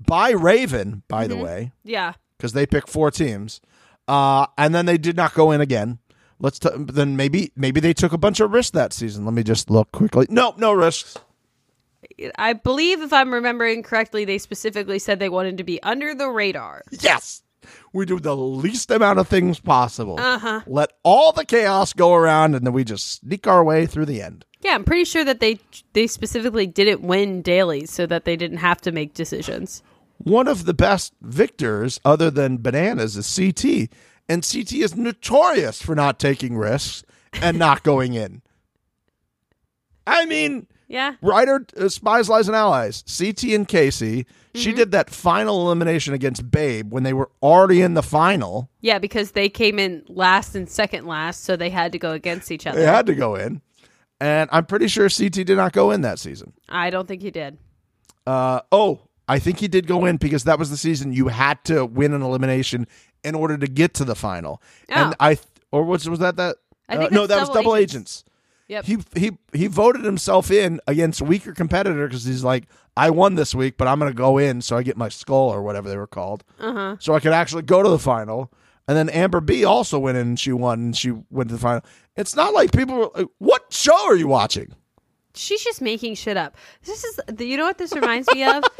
by Raven, by the way, Yeah. because they picked four teams, uh, and then they did not go in again. Let's t- then maybe maybe they took a bunch of risks that season. Let me just look quickly. No, no risks. I believe if I'm remembering correctly, they specifically said they wanted to be under the radar. Yes. We do the least amount of things possible. Uh-huh. Let all the chaos go around and then we just sneak our way through the end. Yeah, I'm pretty sure that they they specifically didn't win dailies so that they didn't have to make decisions. One of the best victors, other than bananas, is CT. And CT is notorious for not taking risks and not going in. I mean, Yeah. Ryder, uh, Spies, Lies, and Allies, CT and Kaycee, she Mm-hmm. did that final elimination against Babe when they were already in the final. Yeah, because they came in last and second last, so they had to go against each other. They had to go in. And I'm pretty sure CT did not go in that season. I don't think he did. Uh, oh, I think he did go in because that was the season you had to win an elimination in order to get to the final. And Oh. I th- or was was that that? I think uh, no, that was Double Agents. agents. Yep. He he he voted himself in against a weaker competitor because he's like, I won this week, but I'm going to go in so I get my skull or whatever they were called, uh-huh. so I could actually go to the final. And then Amber B also went in and she won and she went to the final. It's not like people. Were, like, what show are you watching? She's just making shit up. This is, you know what this reminds me of?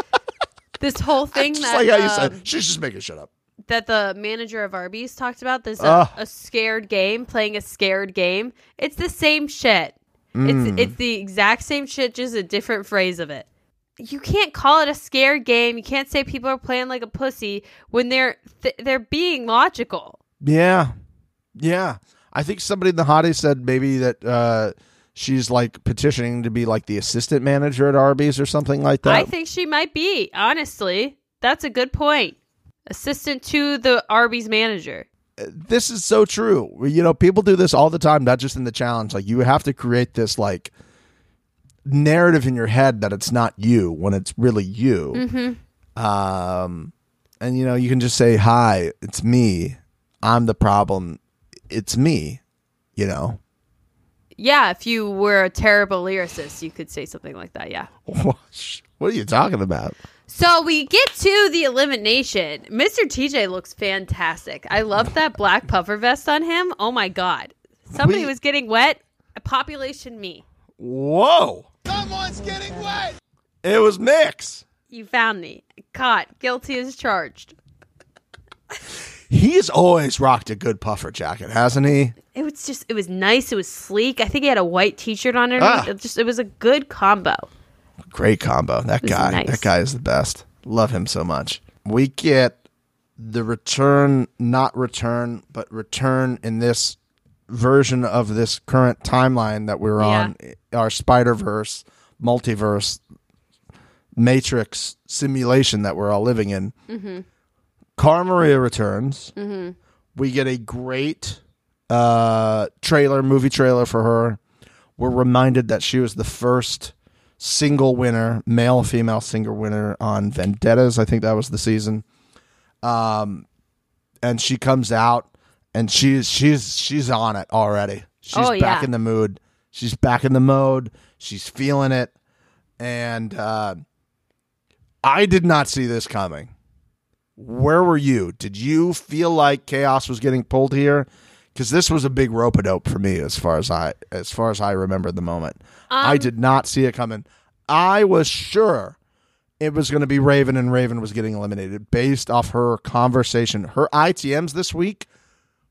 This whole thing Just that like how you um, said, she's just making shit up. that the manager of Arby's talked about. This uh, a scared game, playing a scared game. It's the same shit. Mm. It's it's the exact same shit, just a different phrase of it. You can't call it a scared game. You can't say people are playing like a pussy when they're th- they're being logical. Yeah, yeah. I think somebody in the hottie said maybe that uh, she's like petitioning to be like the assistant manager at Arby's or something like that. I think she might be. Honestly, that's a good point. Assistant to the Arby's manager. this is so true. You know, people do this all the time, not just in the challenge. Like you have to create this like narrative in your head that it's not you when it's really you. Mm-hmm. Um, and you know, you can just say, "Hi, it's me. I'm the problem. It's me." You know. Yeah, if you were a terrible lyricist, you could say something like that. Yeah. What are you talking about? So we get to the elimination. Mr. TJ looks fantastic. I love that black puffer vest on him. Oh my god. Somebody We- was getting wet. Population me. Whoa! Someone's getting wet. It was Mix. You found me. Caught. Guilty as charged. He's always rocked a good puffer jacket, hasn't he? It was just it was nice. It was sleek. I think he had a white t-shirt on underneath. Ah. It just it was a good combo. Great combo. That guy. nice. That guy is the best. Love him so much. We get the return, not return, but return in this version of this current timeline that we're on, our Spider Verse, multiverse, matrix simulation that we're all living in. Mm-hmm. Cara Maria returns. We get a great uh, trailer, movie trailer for her. We're reminded that she was the first single winner, male female single winner on Vendettas. I think that was the season. Um, and she comes out and she's she's she's on it already. She's Oh, back yeah. in the mood. She's back in the mode. She's feeling it, and uh, I did not see this coming. Where were you? Did you feel like chaos was getting pulled here? Because this was a big rope a dope for me, as far as I as far as I remember the moment. Um, I did not see it coming. I was sure it was going to be Raven, and Raven was getting eliminated based off her conversation, her ITMs this week.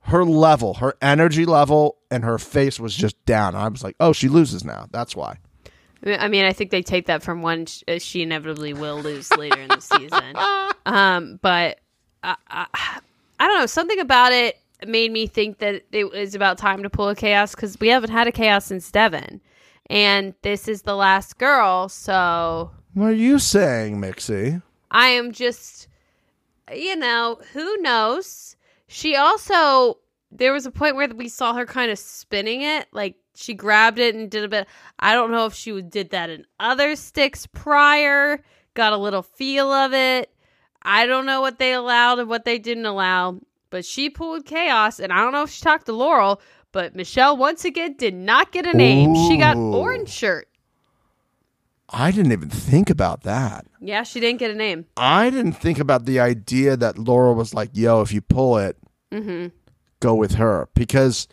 Her level, her energy level, and her face was just down. I was like, "Oh, she loses now. That's why." I mean, I think they take that from one. uh, She inevitably will lose later in the season. Um, but I, I, I don't know. Something about it made me think that it was about time to pull a chaos because we haven't had a chaos since Devin, and this is the last girl. So What are you saying, Mixie? I am just, you know, who knows? She also, there was a point where we saw her kind of spinning it. Like she grabbed it and did a bit. I don't know if she did that in other sticks prior, got a little feel of it. I don't know what they allowed and what they didn't allow, but she pulled chaos. And I don't know if she talked to Laurel, but Michelle once again did not get a name. She got orange shirt. I didn't even think about that. Yeah, she didn't get a name. I didn't think about the idea that Laura was like, "Yo, if you pull it, go with her," because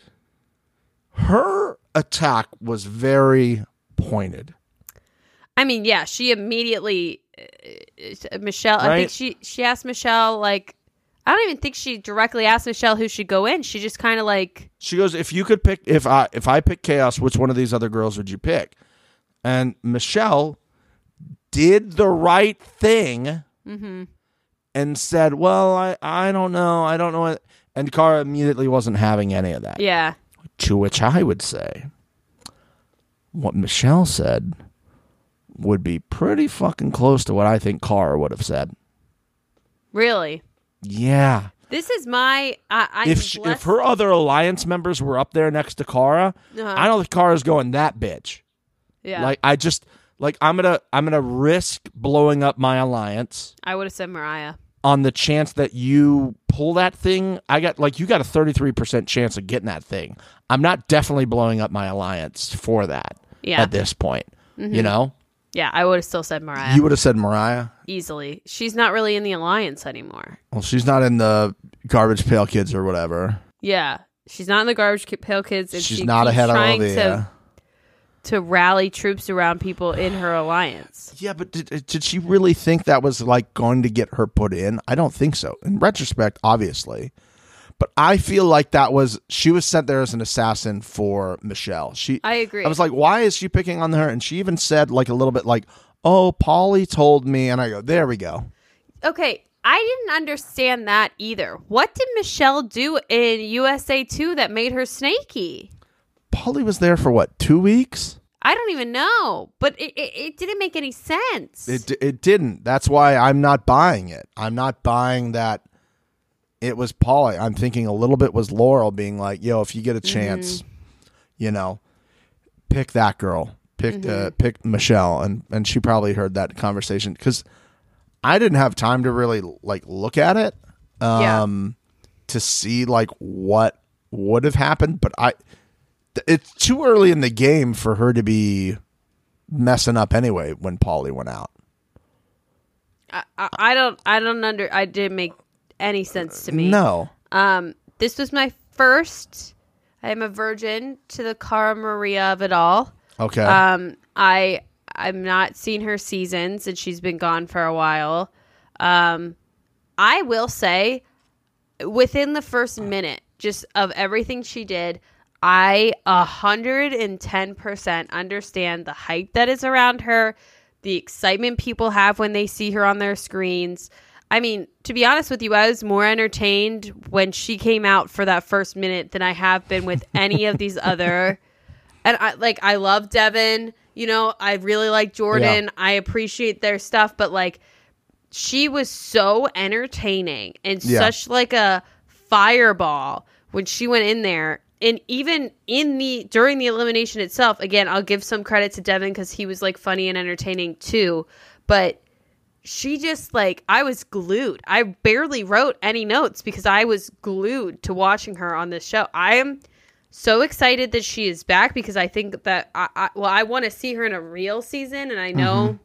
her attack was very pointed. I mean, yeah, she immediately uh, Michelle. I think she she asked Michelle like I don't even think she directly asked Michelle who should go in. She just kind of like She goes, "If you could pick, if I if I pick Chaos, which one of these other girls would you pick?" And Michelle did the right thing and said, "Well, I I don't know, I don't know." What, and Cara immediately wasn't having any of that. yeah. To which I would say, what Michelle said would be pretty fucking close to what I think Cara would have said. Really. Yeah. This is my I, if she, if her other alliance members were up there next to Cara, Uh-huh. I don't think Cara's going that bitch. Yeah. Like I just like I'm gonna I'm gonna risk blowing up my alliance I would have said Mariah. on the chance that you pull that thing. I got like you got a 33 percent chance of getting that thing. I'm not definitely blowing up my alliance for that. Yeah. Mm-hmm. At this point, you know, Yeah, I would have still said Mariah you would have said Mariah. easily. She's not really in the alliance anymore. Well, she's not in the garbage pail kids or whatever. Yeah. She's not in the garbage pail kids and She's she not ahead of trying Olivia. to to rally troops around people in her alliance. Yeah, but did, did she really think that was like going to get her put in? I don't think so. In retrospect, obviously. But I feel like that was she was sent there as an assassin for Michelle. She I agree. I was like, why is she picking on her? And she even said like a little bit like, "Oh, Paulie told me." And I go, "There we go." Okay, I didn't understand that either. What did Michelle do in USA 2 that made her snaky? Paulie was there for what? 2 weeks? I don't even know, but it, it, it didn't make any sense. It it didn't. That's why I'm not buying it. I'm not buying that it was Paulie. I'm thinking a little bit was Laurel being like, "Yo, if you get a chance, you know, pick that girl. Pick uh, pick Michelle." And and she probably heard that conversation cuz I didn't have time to really like look at it Yeah. um to see like what would have happened, but I it's too early in the game for her to be messing up anyway when Paulie went out. I, I, I don't I don't under I didn't make any sense to me. No. Um this was my first I am a virgin to the Cara Maria of it all. Okay. Um, I I'm not seen her seasons, and she's been gone for a while. Um, I will say, within the first minute, just of everything she did, I a hundred and ten percent understand the hype that is around her, the excitement people have when they see her on their screens. I mean, to be honest with you, I was more entertained when she came out for that first minute than I have been with any of these other and I like I love Devin. You know, I really like Jordan. I appreciate their stuff, but like she was so entertaining and Yeah. such like a fireball when she went in there. And even in the during the elimination itself, again, I'll give some credit to Devin because he was like funny and entertaining too. But she just like I was glued. I barely wrote any notes because I was glued to watching her on this show. I am so excited that she is back because I think that I, I well I want to see her in a real season and I know mm-hmm.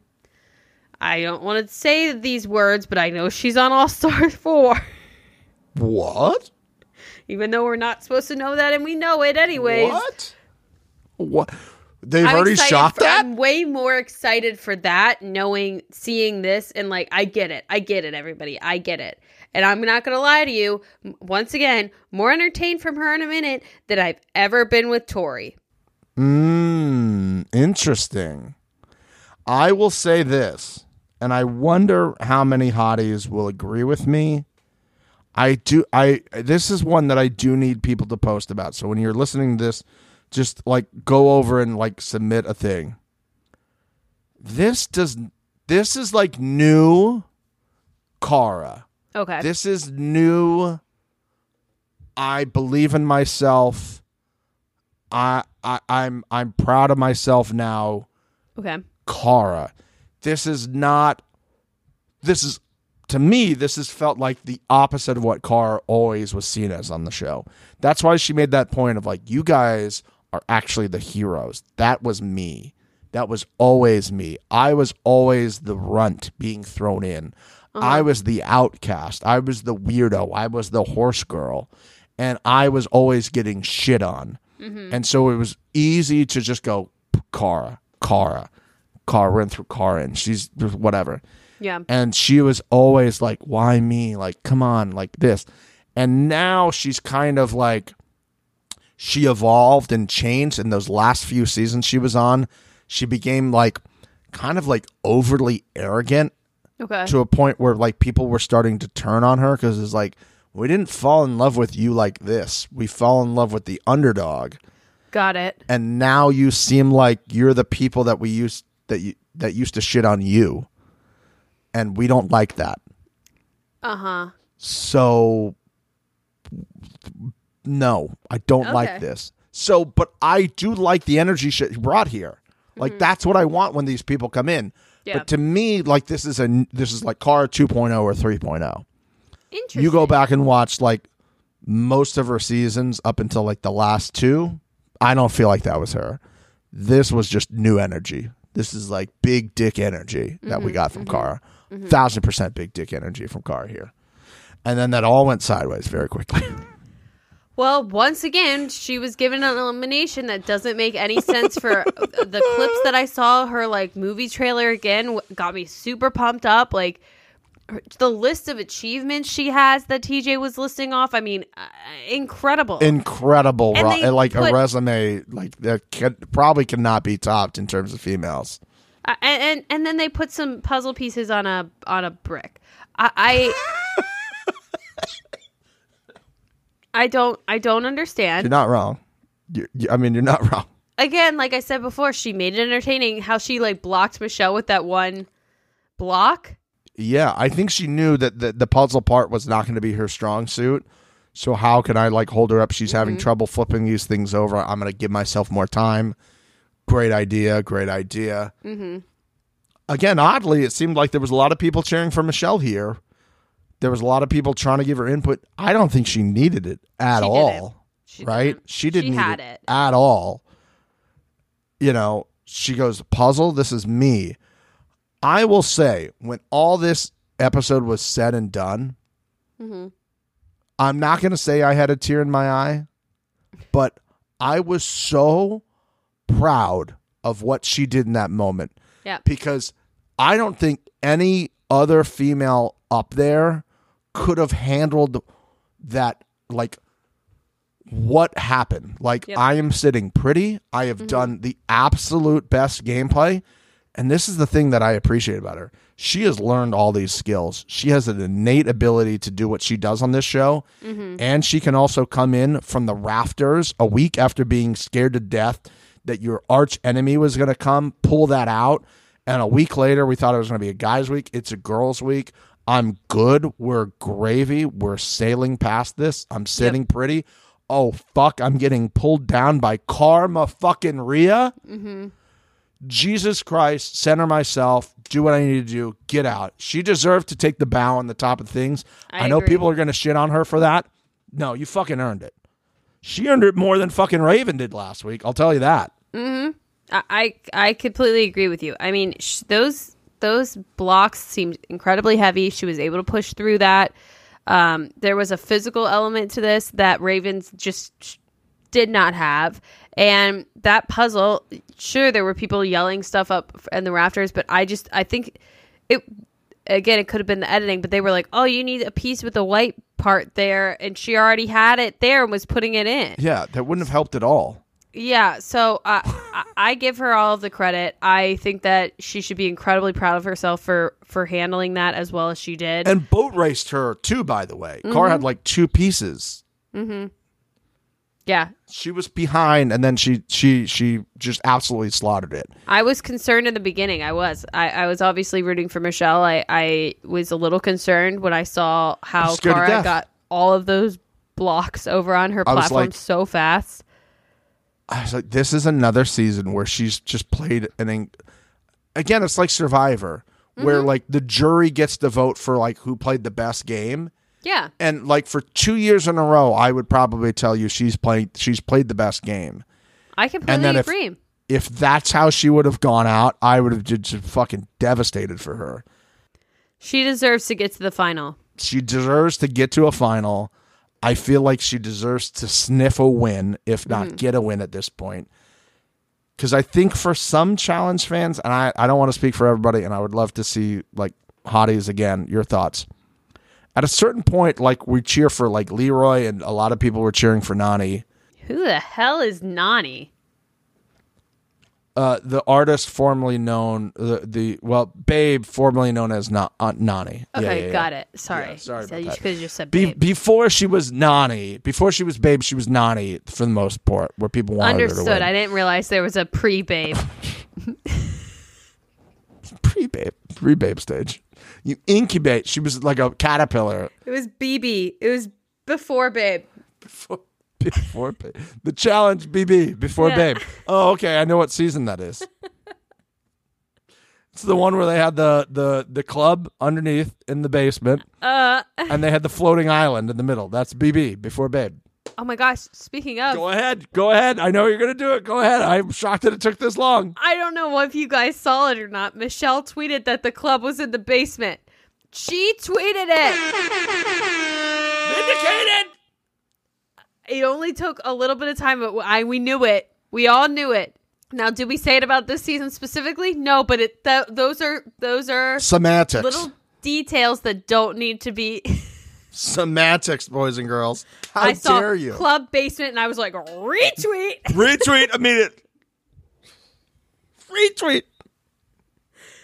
I don't want to say these words but I know she's on All Stars 4 What? Even though we're not supposed to know that and we know it anyways. What? What? They've I'm already shot for- that? I'm way more excited for that, knowing, seeing this, and like, I get it. I get it, everybody. I get it. And I'm not going to lie to you. Once again, more entertained from her in a minute than I've ever been with Tori. Mmm, interesting. I will say this, and I wonder how many hotties will agree with me. I do I this is one that I do need people to post about. So when you're listening to this, just like go over and like submit a thing. This does this is like new Cara. Okay. This is new. I believe in myself. I, I I'm I'm proud of myself now. okay. Cara. This is not this is to me this has felt like the opposite of what Cara always was seen as on the show. That's why she made that point of like you guys are actually the heroes. That was me. That was always me. I was always the runt being thrown in. Uh-huh. I was the outcast. I was the weirdo. I was the horse girl. And I was always getting shit on. Mm-hmm. And so it was easy to just go, Cara, Cara, Cara, run through Cara, and she's whatever. Yeah. And she was always like, why me? Like, come on, like this. And now she's kind of like, she evolved and changed in those last few seasons she was on. She became like, kind of like overly arrogant Okay. to a point where like people were starting to turn on her because it's like we didn't fall in love with you like this we fall in love with the underdog Got it. and now you seem like you're the people that we used that you that used to shit on you and we don't like that Uh huh. so no i don't like this so but i do like the energy she brought here like that's what i want when these people come in Mm-hmm. Yeah. but to me like this is a this is like car 2.0 or 3.0 Interesting. you go back and watch like most of her seasons up until like the last two i don't feel like that was her this was just new energy this is like big dick energy that we got from Cara. Thousand percent big dick energy from Cara here. And then that all went sideways very quickly. Well, once again, she was given an elimination that doesn't make any sense for the clips that I saw her like movie trailer again got me super pumped up like her- the list of achievements she has that TJ was listing off, I mean, uh, incredible. incredible ro- like put- a resume like that can, probably cannot be topped in terms of females. Uh, Uh, and, and and then they put some puzzle pieces on a on a brick. I I, I don't I don't understand. you're not wrong you you- i mean you're not wrong again, like I said before, she made it entertaining. How she like blocked Michelle with that one block. Yeah, I think she knew that the, the puzzle part was not going to be her strong suit. So how can I like hold her up? She's having mm-hmm. trouble flipping these things over. I'm going to give myself more time. Great idea. Great idea. Mm-hmm. Again, oddly, it seemed like there was a lot of people cheering for Michelle here. There was a lot of people trying to give her input. I don't think she needed it at She all. didn't. She right? didn't. She didn't She need had it, it. at all. You know, she goes, puzzle, this is me. I will say, when all this episode was said and done, Mm-hmm. I'm not going to say I had a tear in my eye, but I was so proud of what she did in that moment Yeah. because I don't think any other female up there could have handled that like what happened. Like Yep. I am sitting pretty. I have mm-hmm. done the absolute best gameplay. And this is the thing that I appreciate about her. She has learned all these skills. She has an innate ability to do what she does on this show. Mm-hmm. And she can also come in from the rafters a week after being scared to death that your arch enemy was going to come, pull that out. And a week later, we thought it was going to be a guy's week. It's a girl's week. I'm good. We're gravy. We're sailing past this. I'm sitting pretty. Oh, fuck. I'm getting pulled down by Karma fucking Rhea. Mm-hmm. Jesus Christ, center myself, do what I need to do, get out. She deserved to take the bow on the top of things. I, I know agree. people are going to shit on her for that. No, you fucking earned it. She earned it more than fucking Raven did last week. I'll tell you that. I I, I completely agree with you. I mean, sh- those those blocks seemed incredibly heavy. She was able to push through that. Um, there was a physical element to this that Ravens just did not have, and that puzzle. Sure, there were people yelling stuff up in the rafters, but I just I think it again it could have been the editing, but they were like, "Oh, you need a piece with the white part there," and she already had it there and was putting it in. Yeah, that wouldn't have helped at all. Yeah, so uh, I, give her all of the credit. I think that she should be incredibly proud of herself for for handling that as well as she did. And boat raced her too, by the way. Mm-hmm. Car had like two pieces. Mm-hmm. yeah, She was behind and then she she she just absolutely slaughtered it. I was concerned in the beginning. I was. I, I was obviously rooting for Michelle. I, I was a little concerned when I saw how Cara got all of those blocks over on her platform like- so fast. I was like, this is another season where she's just played an. In- Again, it's like Survivor, where Mm-hmm. like the jury gets to vote for like who played the best game, Yeah, and like for two years in a row, I would probably tell you she's played she's played the best game. I completely then if- agree. If that's how she would have gone out, I would have just fucking devastated for her. she deserves to get to the final. She deserves to get to a final. I feel like she deserves to sniff a win, if not mm-hmm. get a win at this point. Because I think for some challenge fans, and I, I don't want to speak for everybody, and I would love to see like hotties again. Your thoughts? At a certain point, like we cheer for like Leroy, and a lot of people were cheering for Nany. Who the hell is Nany? Uh, the artist formerly known the, the well, Babe, formerly known as Na- uh, Nany. Okay, yeah, yeah. got it. Sorry. Yeah, sorry So about you that. could have just said Be- babe. before she was Nany, before she was Babe, she was Nany for the most part, where people wanted her to Understood. win. I didn't realize there was a pre babe. pre Babe, pre Babe stage. You incubate. She was like a caterpillar it was BB. It was before babe. before, before Babe. The challenge BB before Yeah. Babe. Oh, okay. I know what season that is. It's the one where they had the the the club underneath in the basement, Uh and they had the floating island in the middle. That's BB before Babe. oh my gosh. Speaking of Go ahead, go ahead. I know you're gonna do it. Go ahead. I'm shocked that it took this long. I don't know if you guys saw it or not. Michelle tweeted that the club was in the basement. She tweeted it. Vindicated. It only took a little bit of time, but I we knew it. We all knew it. Now, did we say it about this season specifically? No, but it th- those are those are Semantics. little details that don't need to be. Semantics, boys and girls. How I saw dare you? club basement, and I was like, retweet. Retweet immediate. Retweet.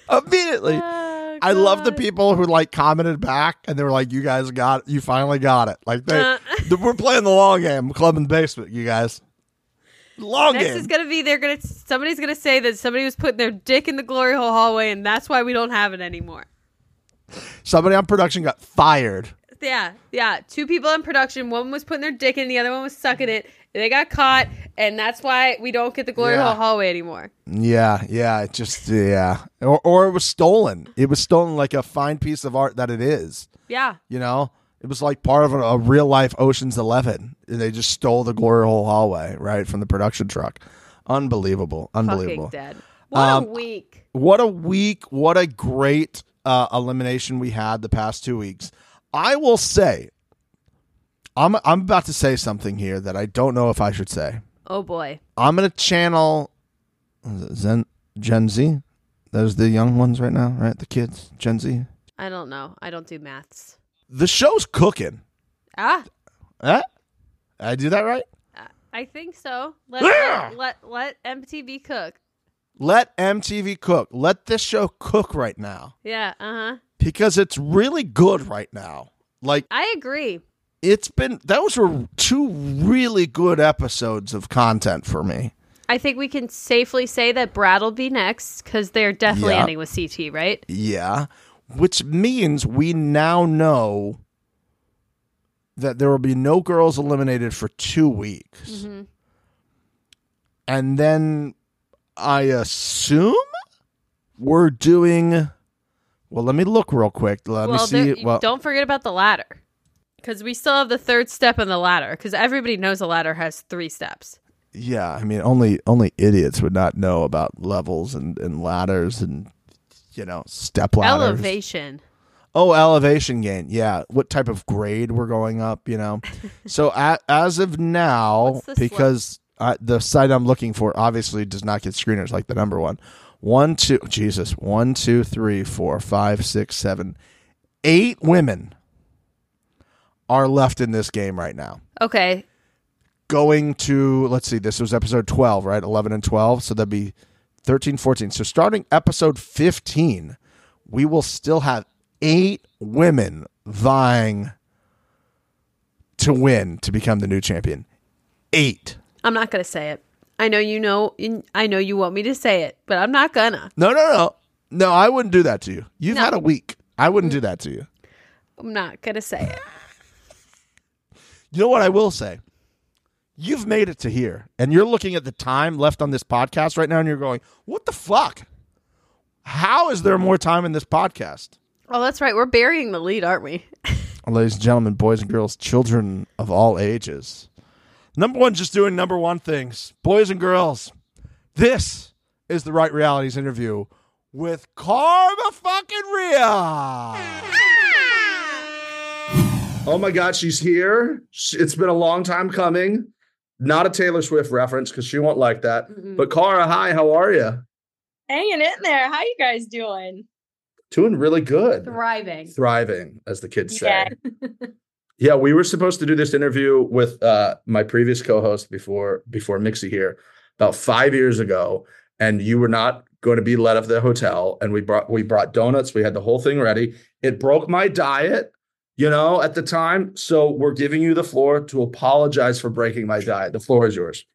Immediately. Oh, I love the people who like commented back and they were like, "You guys got, you finally got it." Like they, Uh. we're playing the long game, club in the basement, you guys. Long Next game. is gonna be they're gonna somebody's gonna say that somebody was putting their dick in the glory hole hallway, and that's why we don't have it anymore. Somebody on production got fired. Yeah, yeah. Two people in production. One was putting their dick in, the other one was sucking it. They got caught, and that's why we don't get the glory Yeah. hole hallway anymore. Yeah, yeah, it just yeah, or or it was stolen. It was stolen like a fine piece of art that it is. Yeah, You know, it was like part of a, a real life Ocean's Eleven. And They just stole the glory hole hallway right from the production truck. Unbelievable, unbelievable. fucking dead. What Um, a week. What a week! What a great uh, elimination we had the past two weeks. I will say, I'm I'm about to say something here that I don't know if I should say. Oh boy. I'm gonna channel Zen Gen Z. Those the young ones right now, right? The kids, Gen Z. I don't know. I don't do maths. The show's cooking. Ah, Eh? I do that right? I think so. Let Yeah. let, let let MTV cook. Let MTV cook. Let this show cook right now Yeah. Uh huh. Because it's really good right now. Like I agree. it's been those were two really good episodes of content for me. I think we can safely say that Brad will be next because they're definitely Yeah. ending with CT, right? Yeah, which means we now know that there will be no girls eliminated for 2 weeks. Mm-hmm. And then I assume we're doing. Well, let me look real quick. Let well, me see. there- Well, don't forget about the ladder. Because we still have the third step in the ladder. Because everybody knows a ladder has three steps. yeah. I mean, only only idiots would not know about levels and, and ladders and you know step ladders. Elevation. Oh, elevation gain. Yeah. What type of grade we're going up, you know? so a, as of now, What's the slope? because uh, the site I'm looking for obviously does not get screeners like the number one. One, two, Jesus. One, two, three, four, five, six, seven, eight women are left in this game right now. Okay. Going to, let's see, this was episode 12, right? 11 and 12. So that'd be 13, 14. So starting episode 15, we will still have eight women vying to win to become the new champion. Eight. I'm not going to say it. I know you know. I know you want me to say it, but I'm not gonna. No, no, no. No, I wouldn't do that to you. You've No. had a week. I wouldn't mm. do that to you. I'm not gonna say it. You know what I will say? You've made it to here, and you're looking at the time left on this podcast right now, and you're going, what the fuck? How is there more time in this podcast? Oh, that's right. We're burying the lead, aren't we? ladies and gentlemen, boys and girls, children of all ages. Number one, just doing number one things. Boys and girls, this is the Right Realities interview with Karma fucking Rhea. Ah! Oh my God, she's here. It's been a long time coming. Not a Taylor Swift reference because she won't like that. But Cara, hi, how are you? hanging in there. How you guys doing? Doing really good. Thriving. Thriving, as the kids say. Yeah. We were supposed to do this interview with uh, my previous co-host before before Mixie here about five years ago, and you were not going to be let of the hotel. And we brought we brought donuts. We had the whole thing ready. It broke my diet, you know, at the time. So we're giving you the floor to apologize for breaking my diet. The floor is yours.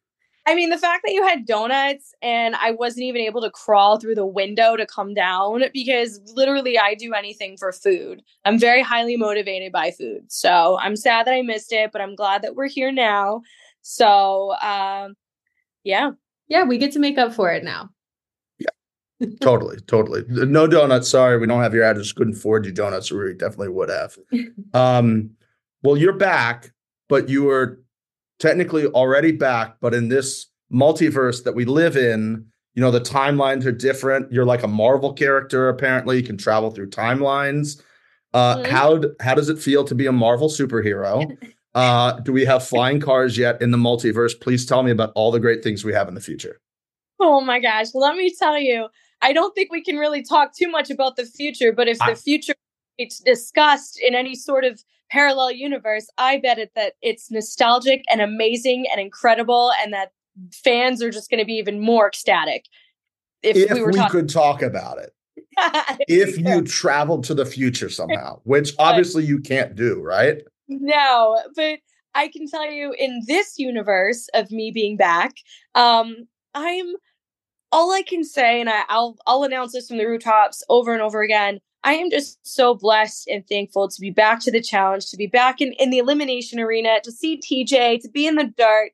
I mean, the fact that you had donuts and I wasn't even able to crawl through the window to come down because literally I do anything for food. I'm very highly motivated by food. So I'm sad that I missed it, but I'm glad that we're here now. So, um, yeah. Yeah, we get to make up for it now. Yeah, totally, totally. No donuts. Sorry, we don't have your address. Couldn't forward you donuts. or We definitely would have. Um, well, you're back, but you were technically already back. But in this multiverse that we live in, you know, the timelines are different. You're like a Marvel character. Apparently, you can travel through timelines. Uh, Mhm. How how does it feel to be a Marvel superhero? Uh, do we have flying cars yet in the multiverse? Please tell me about all the great things we have in the future. Oh my gosh. Let me tell you, I don't think we can really talk too much about the future, but if I- the future it's discussed in any sort of parallel universe, I bet it that it's nostalgic and amazing and incredible and that fans are just going to be even more ecstatic if, If we we, talking could talk about it. if you traveled to the future somehow, which obviously you can't do, right? No, but I can tell you in this universe of me being back, um, I'm all I can say, and I, I'll I'll announce this from the rooftops over and over again. I am just so blessed and thankful to be back to the challenge, to be back in, in the elimination arena, to see TJ, to be in the dark,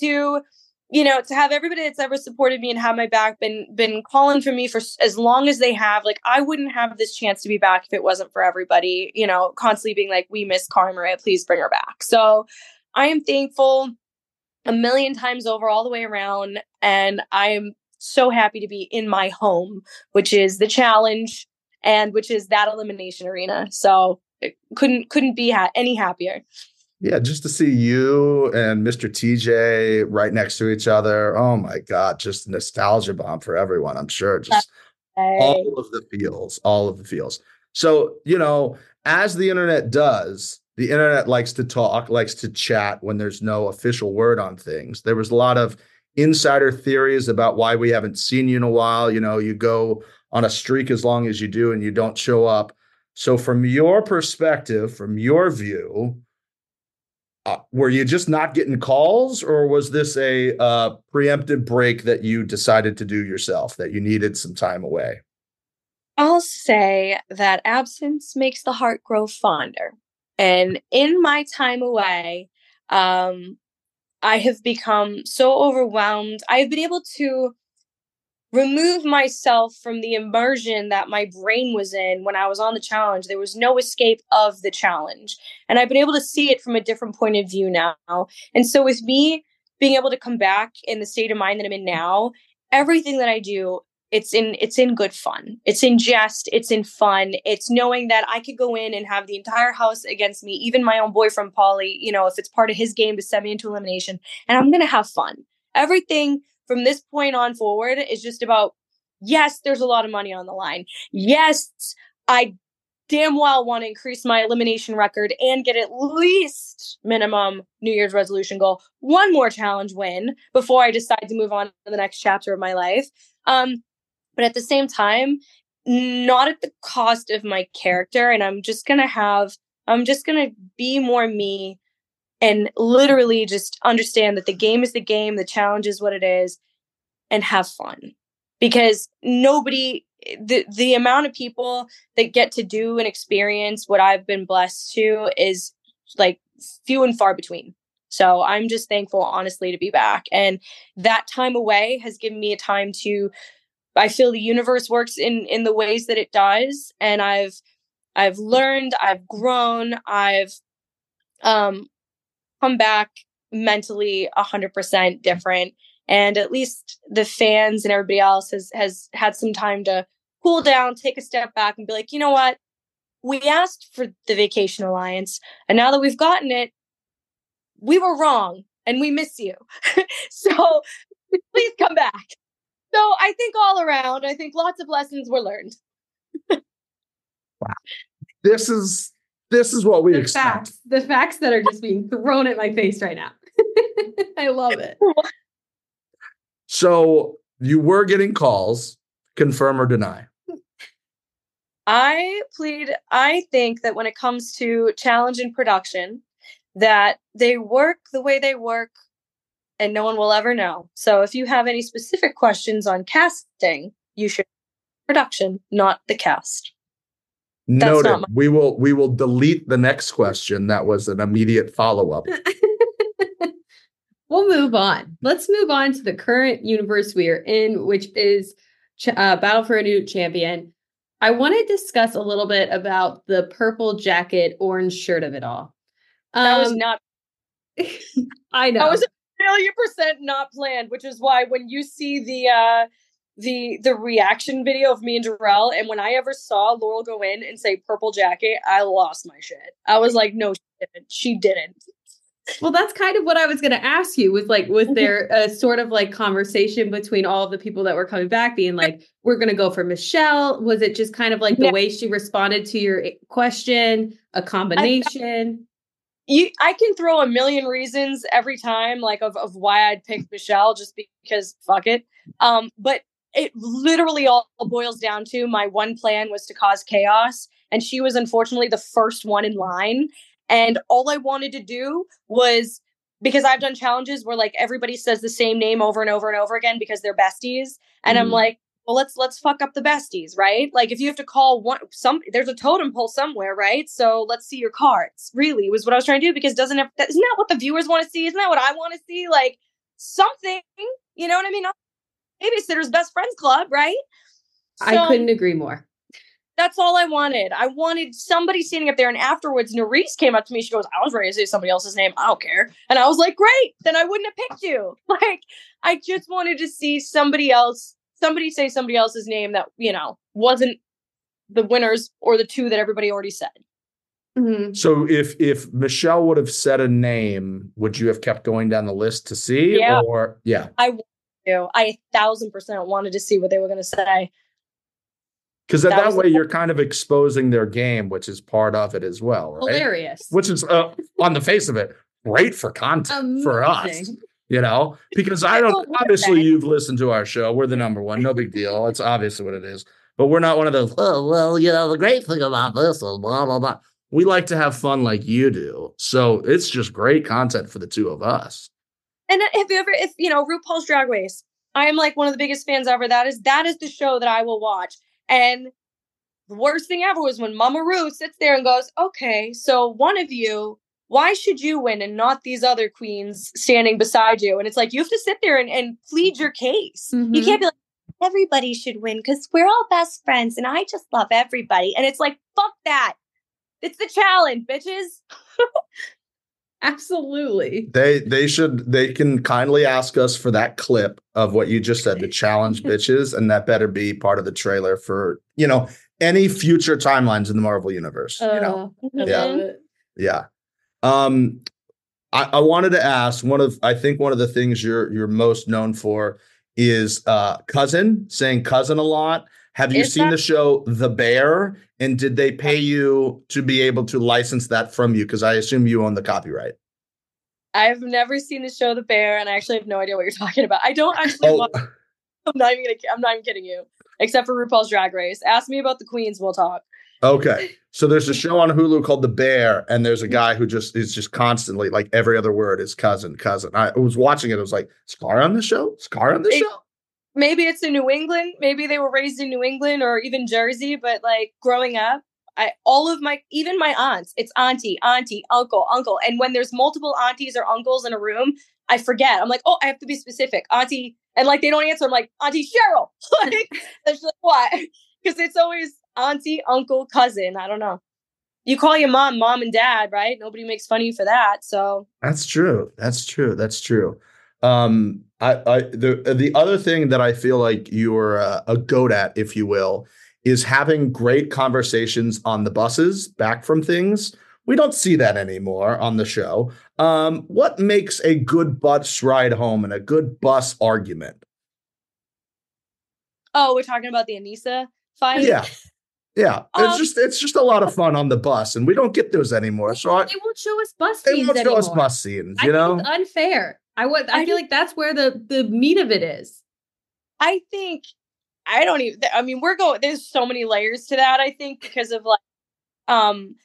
to you know, to have everybody that's ever supported me and have my back been been calling for me for as long as they have. Like I wouldn't have this chance to be back if it wasn't for everybody, you know, constantly being like, "We miss Cara Maria, please bring her back." So I am thankful a million times over, all the way around, and I am so happy to be in my home, which is the challenge and which is that elimination arena. So it couldn't couldn't be ha- any happier. Yeah, just to see you and Mr. TJ right next to each other. Oh my God, just nostalgia bomb for everyone, I'm sure. Just Hey. all of the feels, all of the feels. So, you know, as the internet does, the internet likes to talk, likes to chat when there's no official word on things. There was a lot of insider theories about why we haven't seen you in a while. You know, you go on a streak as long as you do and you don't show up. So, from your perspective, from your view, uh, were you just not getting calls, or was this a uh, preemptive break that you decided to do yourself? That you needed some time away? I'll say that absence makes the heart grow fonder. And in my time away, um, I have become so overwhelmed. I have been able to remove myself from the immersion that my brain was in when I was on the challenge. There was no escape of the challenge. And I've been able to see it from a different point of view now. And so with me being able to come back in the state of mind that I'm in now, everything that I do it's in it's in good fun it's in jest it's in fun it's knowing that i could go in and have the entire house against me even my own boyfriend Paulie you know if it's part of his game to send me into elimination and i'm gonna have fun everything from this point on forward is just about yes there's a lot of money on the line. Yes i damn well want to increase my elimination record and get at least minimum new year's resolution goal. One more challenge win before i decide to move on to the next chapter of my life. Um but at the same time not at the cost of my character and i'm just gonna have i'm just gonna be more me and literally just understand that the game is the game the challenge is what it is and have fun. Because nobody the the amount of people that get to do and experience what i've been blessed to is like few and far between. So i'm just thankful honestly to be back. And that time away has given me a time to I feel the universe works in in the ways that it does. And I've I've learned, I've grown, I've um come back mentally 100% different and at least the fans and everybody else has has had some time to cool down, take a step back and be like, "You know what? We asked for the vacation alliance and now that we've gotten it, we were wrong and we miss you." so please come back. So I think all around, I think lots of lessons were learned. Wow. This is this is what we the expect. facts, the facts that are just being thrown at my face right now. I love it. So you were getting calls, confirm or deny. I plead, I think that when it comes to challenge and production, that they work the way they work and no one will ever know. So if you have any specific questions on casting, you should production, not the cast. That's Noted. not my- we will we will delete the next question. That was an immediate follow up. we'll move on. Let's move on to the current universe we are in, which is ch- uh, Battle for a New Champion. I want to discuss a little bit about the purple jacket, orange shirt of it all. That was Um, not I know. that was a million percent not planned, which is why when you see the uh the the reaction video of me and Jarrell, and when I ever saw Laurel go in and say purple jacket, I lost my shit. I was like, no, she didn't. She didn't. Well, that's kind of what I was going to ask you. Was like, was there a sort of like conversation between all of the people that were coming back, being like, "We're going to go for Michelle"? Was it just kind of like the Yeah. way she responded to your question, a combination? you I can throw a million reasons every time, like of, of why I'd pick Michelle, just because fuck it. Um, but it literally all boils down to my one plan was to cause chaos, and she was unfortunately the first one in line. And all I wanted to do was because I've done challenges where like everybody says the same name over and over and over again because they're besties, and I'm Mhm. like, well, let's let's fuck up the besties, right? Like if you have to call one some there's a totem pole somewhere, right? So let's see your cards. Really was what I was trying to do because doesn't have, that, isn't that what the viewers want to see? Isn't that what I want to see? Like something, you know what I mean? Not Babysitter's best friends club, right? I couldn't agree more. that's all I wanted. I wanted somebody standing up there, and afterwards, Nurys came up to me. She goes, "I was ready to say somebody else's name. I don't care." And I was like, "Great, then I wouldn't have picked you." Like, I just wanted to see somebody else, somebody say somebody else's name that you know wasn't the winners or the two that everybody already said. Mhm. So if if Michelle would have said a name, would you have kept going down the list to see? Yeah. Or yeah. I wanted to. I a thousand percent wanted to see what they were going to say. Because that, That that was the way you're kind of exposing their game, which is part of it as well, right? Hilarious. Which is uh, on the face of it, great for content for us. You know, because I don't we're obviously back. you've listened to our show. We're the number one, no big deal. It's obviously what it is. But we're not one of those, oh well, you know, the great thing about this is blah blah blah. We like to have fun like you do. So it's just great content for the two of us. And if you ever, if you know RuPaul's Drag Race, I am like one of the biggest fans ever. That is that is the show that I will watch. And the worst thing ever was when Mama Ru sits there and goes, "Okay, so one of you, why should you win and not these other queens standing beside you?" And it's like you have to sit there and, and plead your case. You Mhm. can't be like, everybody should win because we're all best friends and I just love everybody. And it's like, fuck that. It's the challenge, bitches. Absolutely. They they should they can kindly ask us for that clip of what you just said, the challenge bitches, and that better be part of the trailer for you know any future timelines in the Marvel universe. you know, Oh, I Yeah. love it. yeah. Um, I, I wanted to ask one of I think one of the things you're you're most known for is uh cousin saying cousin a lot. Have you Is seen that- the show The Bear? And did they uh pay you to be able to license that from you? Because I assume you own the copyright. I've never seen the show The Bear, and I actually have no idea what you're talking about. I don't actually. Oh, watch, I'm not even gonna. I'm not even kidding you. Except for RuPaul's Drag Race. Ask me about the queens. We'll talk. Okay. So there's a show on Hulu called The Bear, and there's a mm-hmm. guy who just is just constantly like every other word is cousin, cousin. I was watching it. I was like, Scar on the show? Scar on the show? Maybe it's in New England. Maybe they were raised in New England or even Jersey. But like growing up, I all of my even my aunts, it's auntie, auntie, uncle, uncle. And when there's multiple aunties or uncles in a room, I forget. I'm like, oh, I have to be specific, auntie. And like they don't answer. I'm like, auntie Cheryl. like, that's just what? Because it's always auntie, uncle, cousin. I don't know. You call your mom, mom and dad, right? Nobody makes fun of you for that. So That's true. That's true. That's true. Um, I, I the the other thing that I feel like you're a, a goat at, if you will, is having great conversations on the buses back from things. We don't see that anymore on the show. Um, what makes a good bus ride home and a good bus argument? oh, we're talking about the Anissa fight. Yeah. Yeah. It's Um, just it's just a lot of fun on the bus, and we don't get those anymore. So I, They won't show us bus they scenes won't show us bus scenes, I you think know? it's unfair. I would. I, I feel think- like that's where the the meat of it is. I think I don't even I mean we're going there's so many layers to that I think because of like um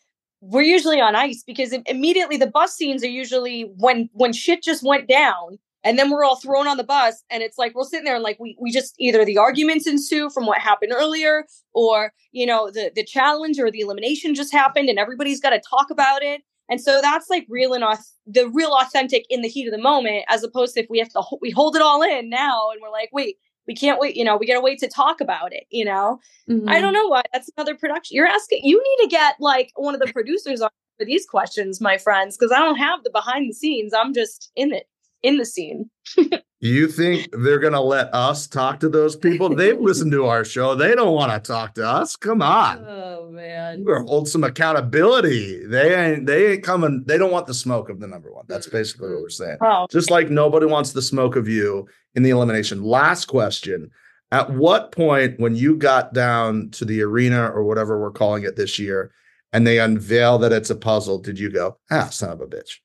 we're usually on ice because immediately the bus scenes are usually when when shit just went down and then we're all thrown on the bus and it's like we're sitting there and like we we just either the arguments ensue from what happened earlier or you know the the challenge or the elimination just happened and everybody's got to talk about it and so that's like real and the real authentic in the heat of the moment as opposed to if we have to we hold it all in now and we're like wait we can't wait you know we gotta wait to talk about it you know i Mm-hmm. don't know why that's another production you're asking you need to get like one of the producers on for these questions my friends because i don't have the behind the scenes i'm just in it in the scene You think they're gonna let us talk to those people? They've listened to our show. They don't want to talk to us. Come on. Oh man. We're hold some accountability. They ain't they ain't coming. They don't want the smoke of the number one. That's basically what we're saying. oh Just like nobody wants the smoke of you in the elimination. Last question. At what point when you got down to the arena or whatever we're calling it this year, and they unveil that it's a puzzle, did you go, ah, son of a bitch?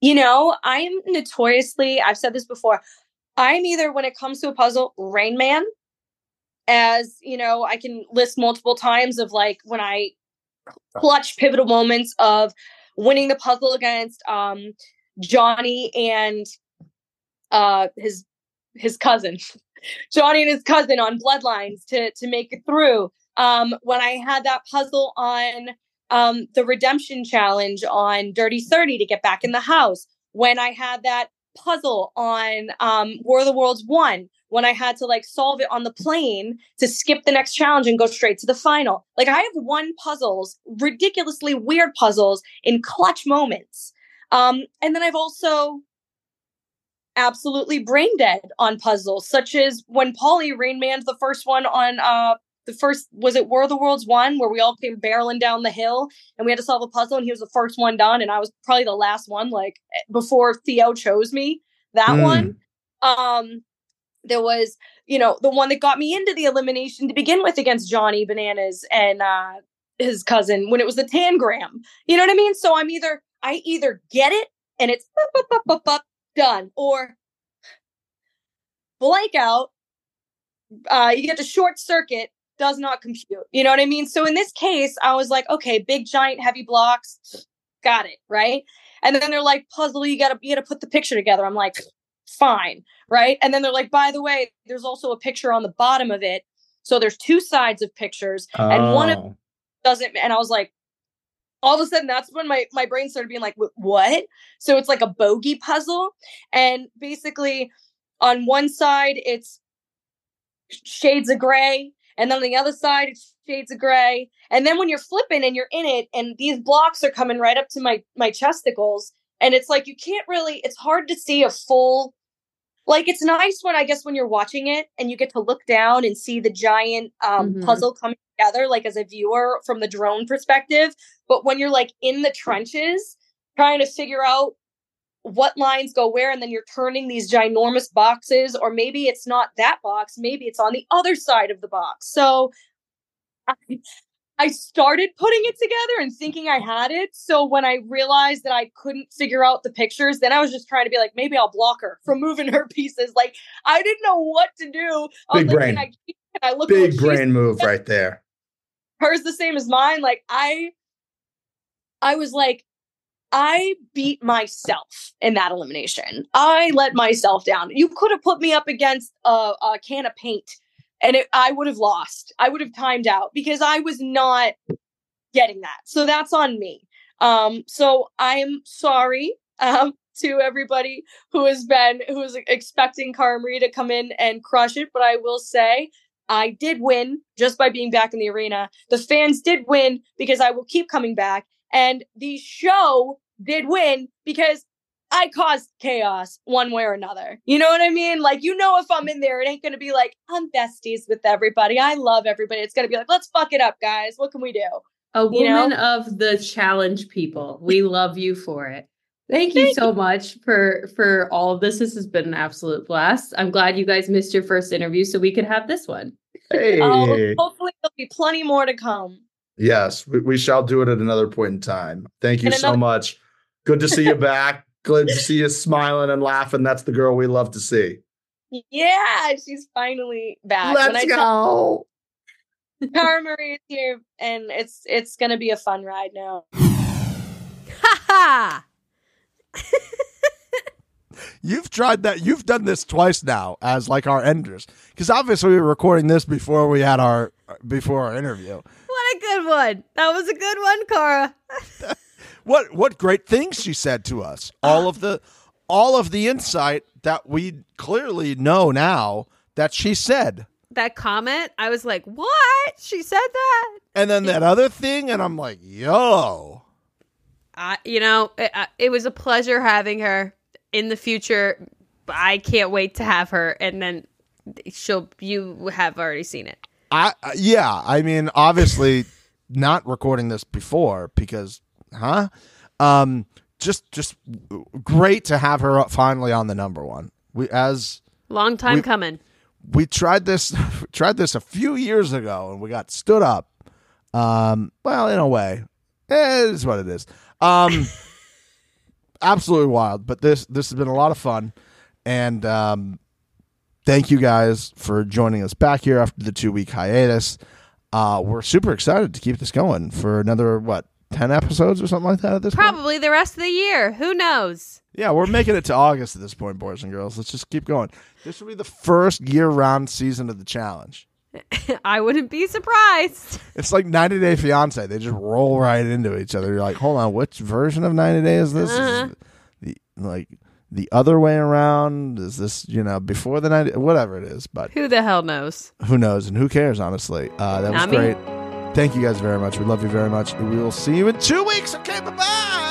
You know i'm notoriously i've said this before i'm either when it comes to a puzzle rain man as you know i can list multiple times of like when i clutch pivotal moments of winning the puzzle against um johnny and uh his his cousin. Johnny and his cousin on bloodlines to to make it through. Um when i had that puzzle on um the redemption challenge on dirty 30 to get back in the house when i had that puzzle on um war of the worlds 1 when i had to like solve it on the plane to skip the next challenge and go straight to the final. Like i have won puzzles ridiculously weird puzzles in clutch moments. Um and then i've also absolutely brain dead on puzzles such as when Paulie rain manned the first one on uh the first was it War of the Worlds one where we all came barreling down the hill and we had to solve a puzzle and he was the first one done and I was probably the last one like before Theo chose me that Hmm. one. Um there was you know the one that got me into the elimination to begin with against Johnny Bananas and uh his cousin when it was the tangram. You know what I mean? So I'm either I either get it and it's bup, bup, bup, done or blank out uh you get to short circuit does not compute you know what i mean? So in this case i was like okay big giant heavy blocks got it right? And then they're like puzzle you gotta you gotta put the picture together. I'm like fine right? And then they're like by the way there's also a picture on the bottom of it. So there's two sides of pictures and one of Oh. doesn't and i was like all of a sudden that's when my my brain started being like "Wh- what? So it's like a bogey puzzle and basically on one side it's shades of gray, and then on the other side it's shades of gray. And then when you're flipping and you're in it, and these blocks are coming right up to my my chesticles, and it's like you can't really. It's hard to see a full. Like it's nice when I guess when you're watching it and you get to look down and see the giant um, Mhm. puzzle coming together, like as a viewer from the drone perspective. But when you're like in the trenches, trying to figure out what lines go where and then you're turning these ginormous boxes or maybe it's not that box maybe it's on the other side of the box. So I, I started putting it together and thinking i had it. So when i realized that i couldn't figure out the pictures then i was just trying to be like maybe i'll block her from moving her pieces. Like i didn't know what to do. I Big like, brain. can I, can I look Big brain move right there. hers the same as mine. Like i i was like i beat myself in that elimination. I let myself down. You could have put me up against a, a can of paint and it, i would have lost. I would have timed out because i was not getting that. So that's on me. Um so i'm sorry um to everybody who has been who is expecting Cara Maria to come in and crush it but i will say I did win just by being back in the arena. The fans did win because I will keep coming back. And the show did win because I caused chaos one way or another. You know what I mean? Like, you know, if I'm in there, it ain't going to be like, I'm besties with everybody. I love everybody. It's going to be like, let's fuck it up, guys. What can we do? A You know? woman of the challenge people. We love you for it. Thank you Thank so much for for all of this. This has been an absolute blast. I'm glad you guys missed your first interview so we could have this one. Hey. Oh, hopefully, there'll be plenty more to come. Yes, we, we shall do it at another point in time. Thank you And so much. Good to see you back. Good to see you smiling and laughing. That's the girl we love to see. Yeah, she's finally back. When Let's I tell- go. Cara Maria is here, and it's it's going to be a fun ride now. Ha ha! You've tried that. You've done this twice now as like our enders, because obviously we were recording this before we had our before our interview. A good one. That was a good one, Cara. What what great things she said to us. All of the all of the insight that we clearly know now that she said. That comment, I was like, what? She said that? And then that other thing, and I'm like, yo. I, you know, it, it was a pleasure having her in the future. I can't wait to have her, and then she'll. You have already seen it. I yeah, I mean, obviously not recording this before because, huh? Um, just just great to have her finally on the number one. We as Long time We- coming. we tried this tried this a few years ago and we got stood up. Um, well, in a way, Eh, it is what it is. Um, absolutely wild, but this this has been a lot of fun, and um, thank you guys for joining us back here after the two week hiatus. Uh, we're super excited to keep this going for another what ten episodes or something like that at this point. Probably the rest of the year. Who knows? Yeah, we're making it to August at this point, boys and girls. Let's just keep going. This will be the first year-round season of the challenge. I wouldn't be surprised. It's like 90 Day Fiance. They just roll right into each other. You're like, hold on, which version of 90 Day is this? Uh-huh. this the like the other way around? Is this you know before the 90? Whatever it is, but Who the hell knows? who knows and who cares? Honestly, uh, that was Not me. great. Thank you guys very much. We love you very much. We will see you in two weeks. Okay, bye bye.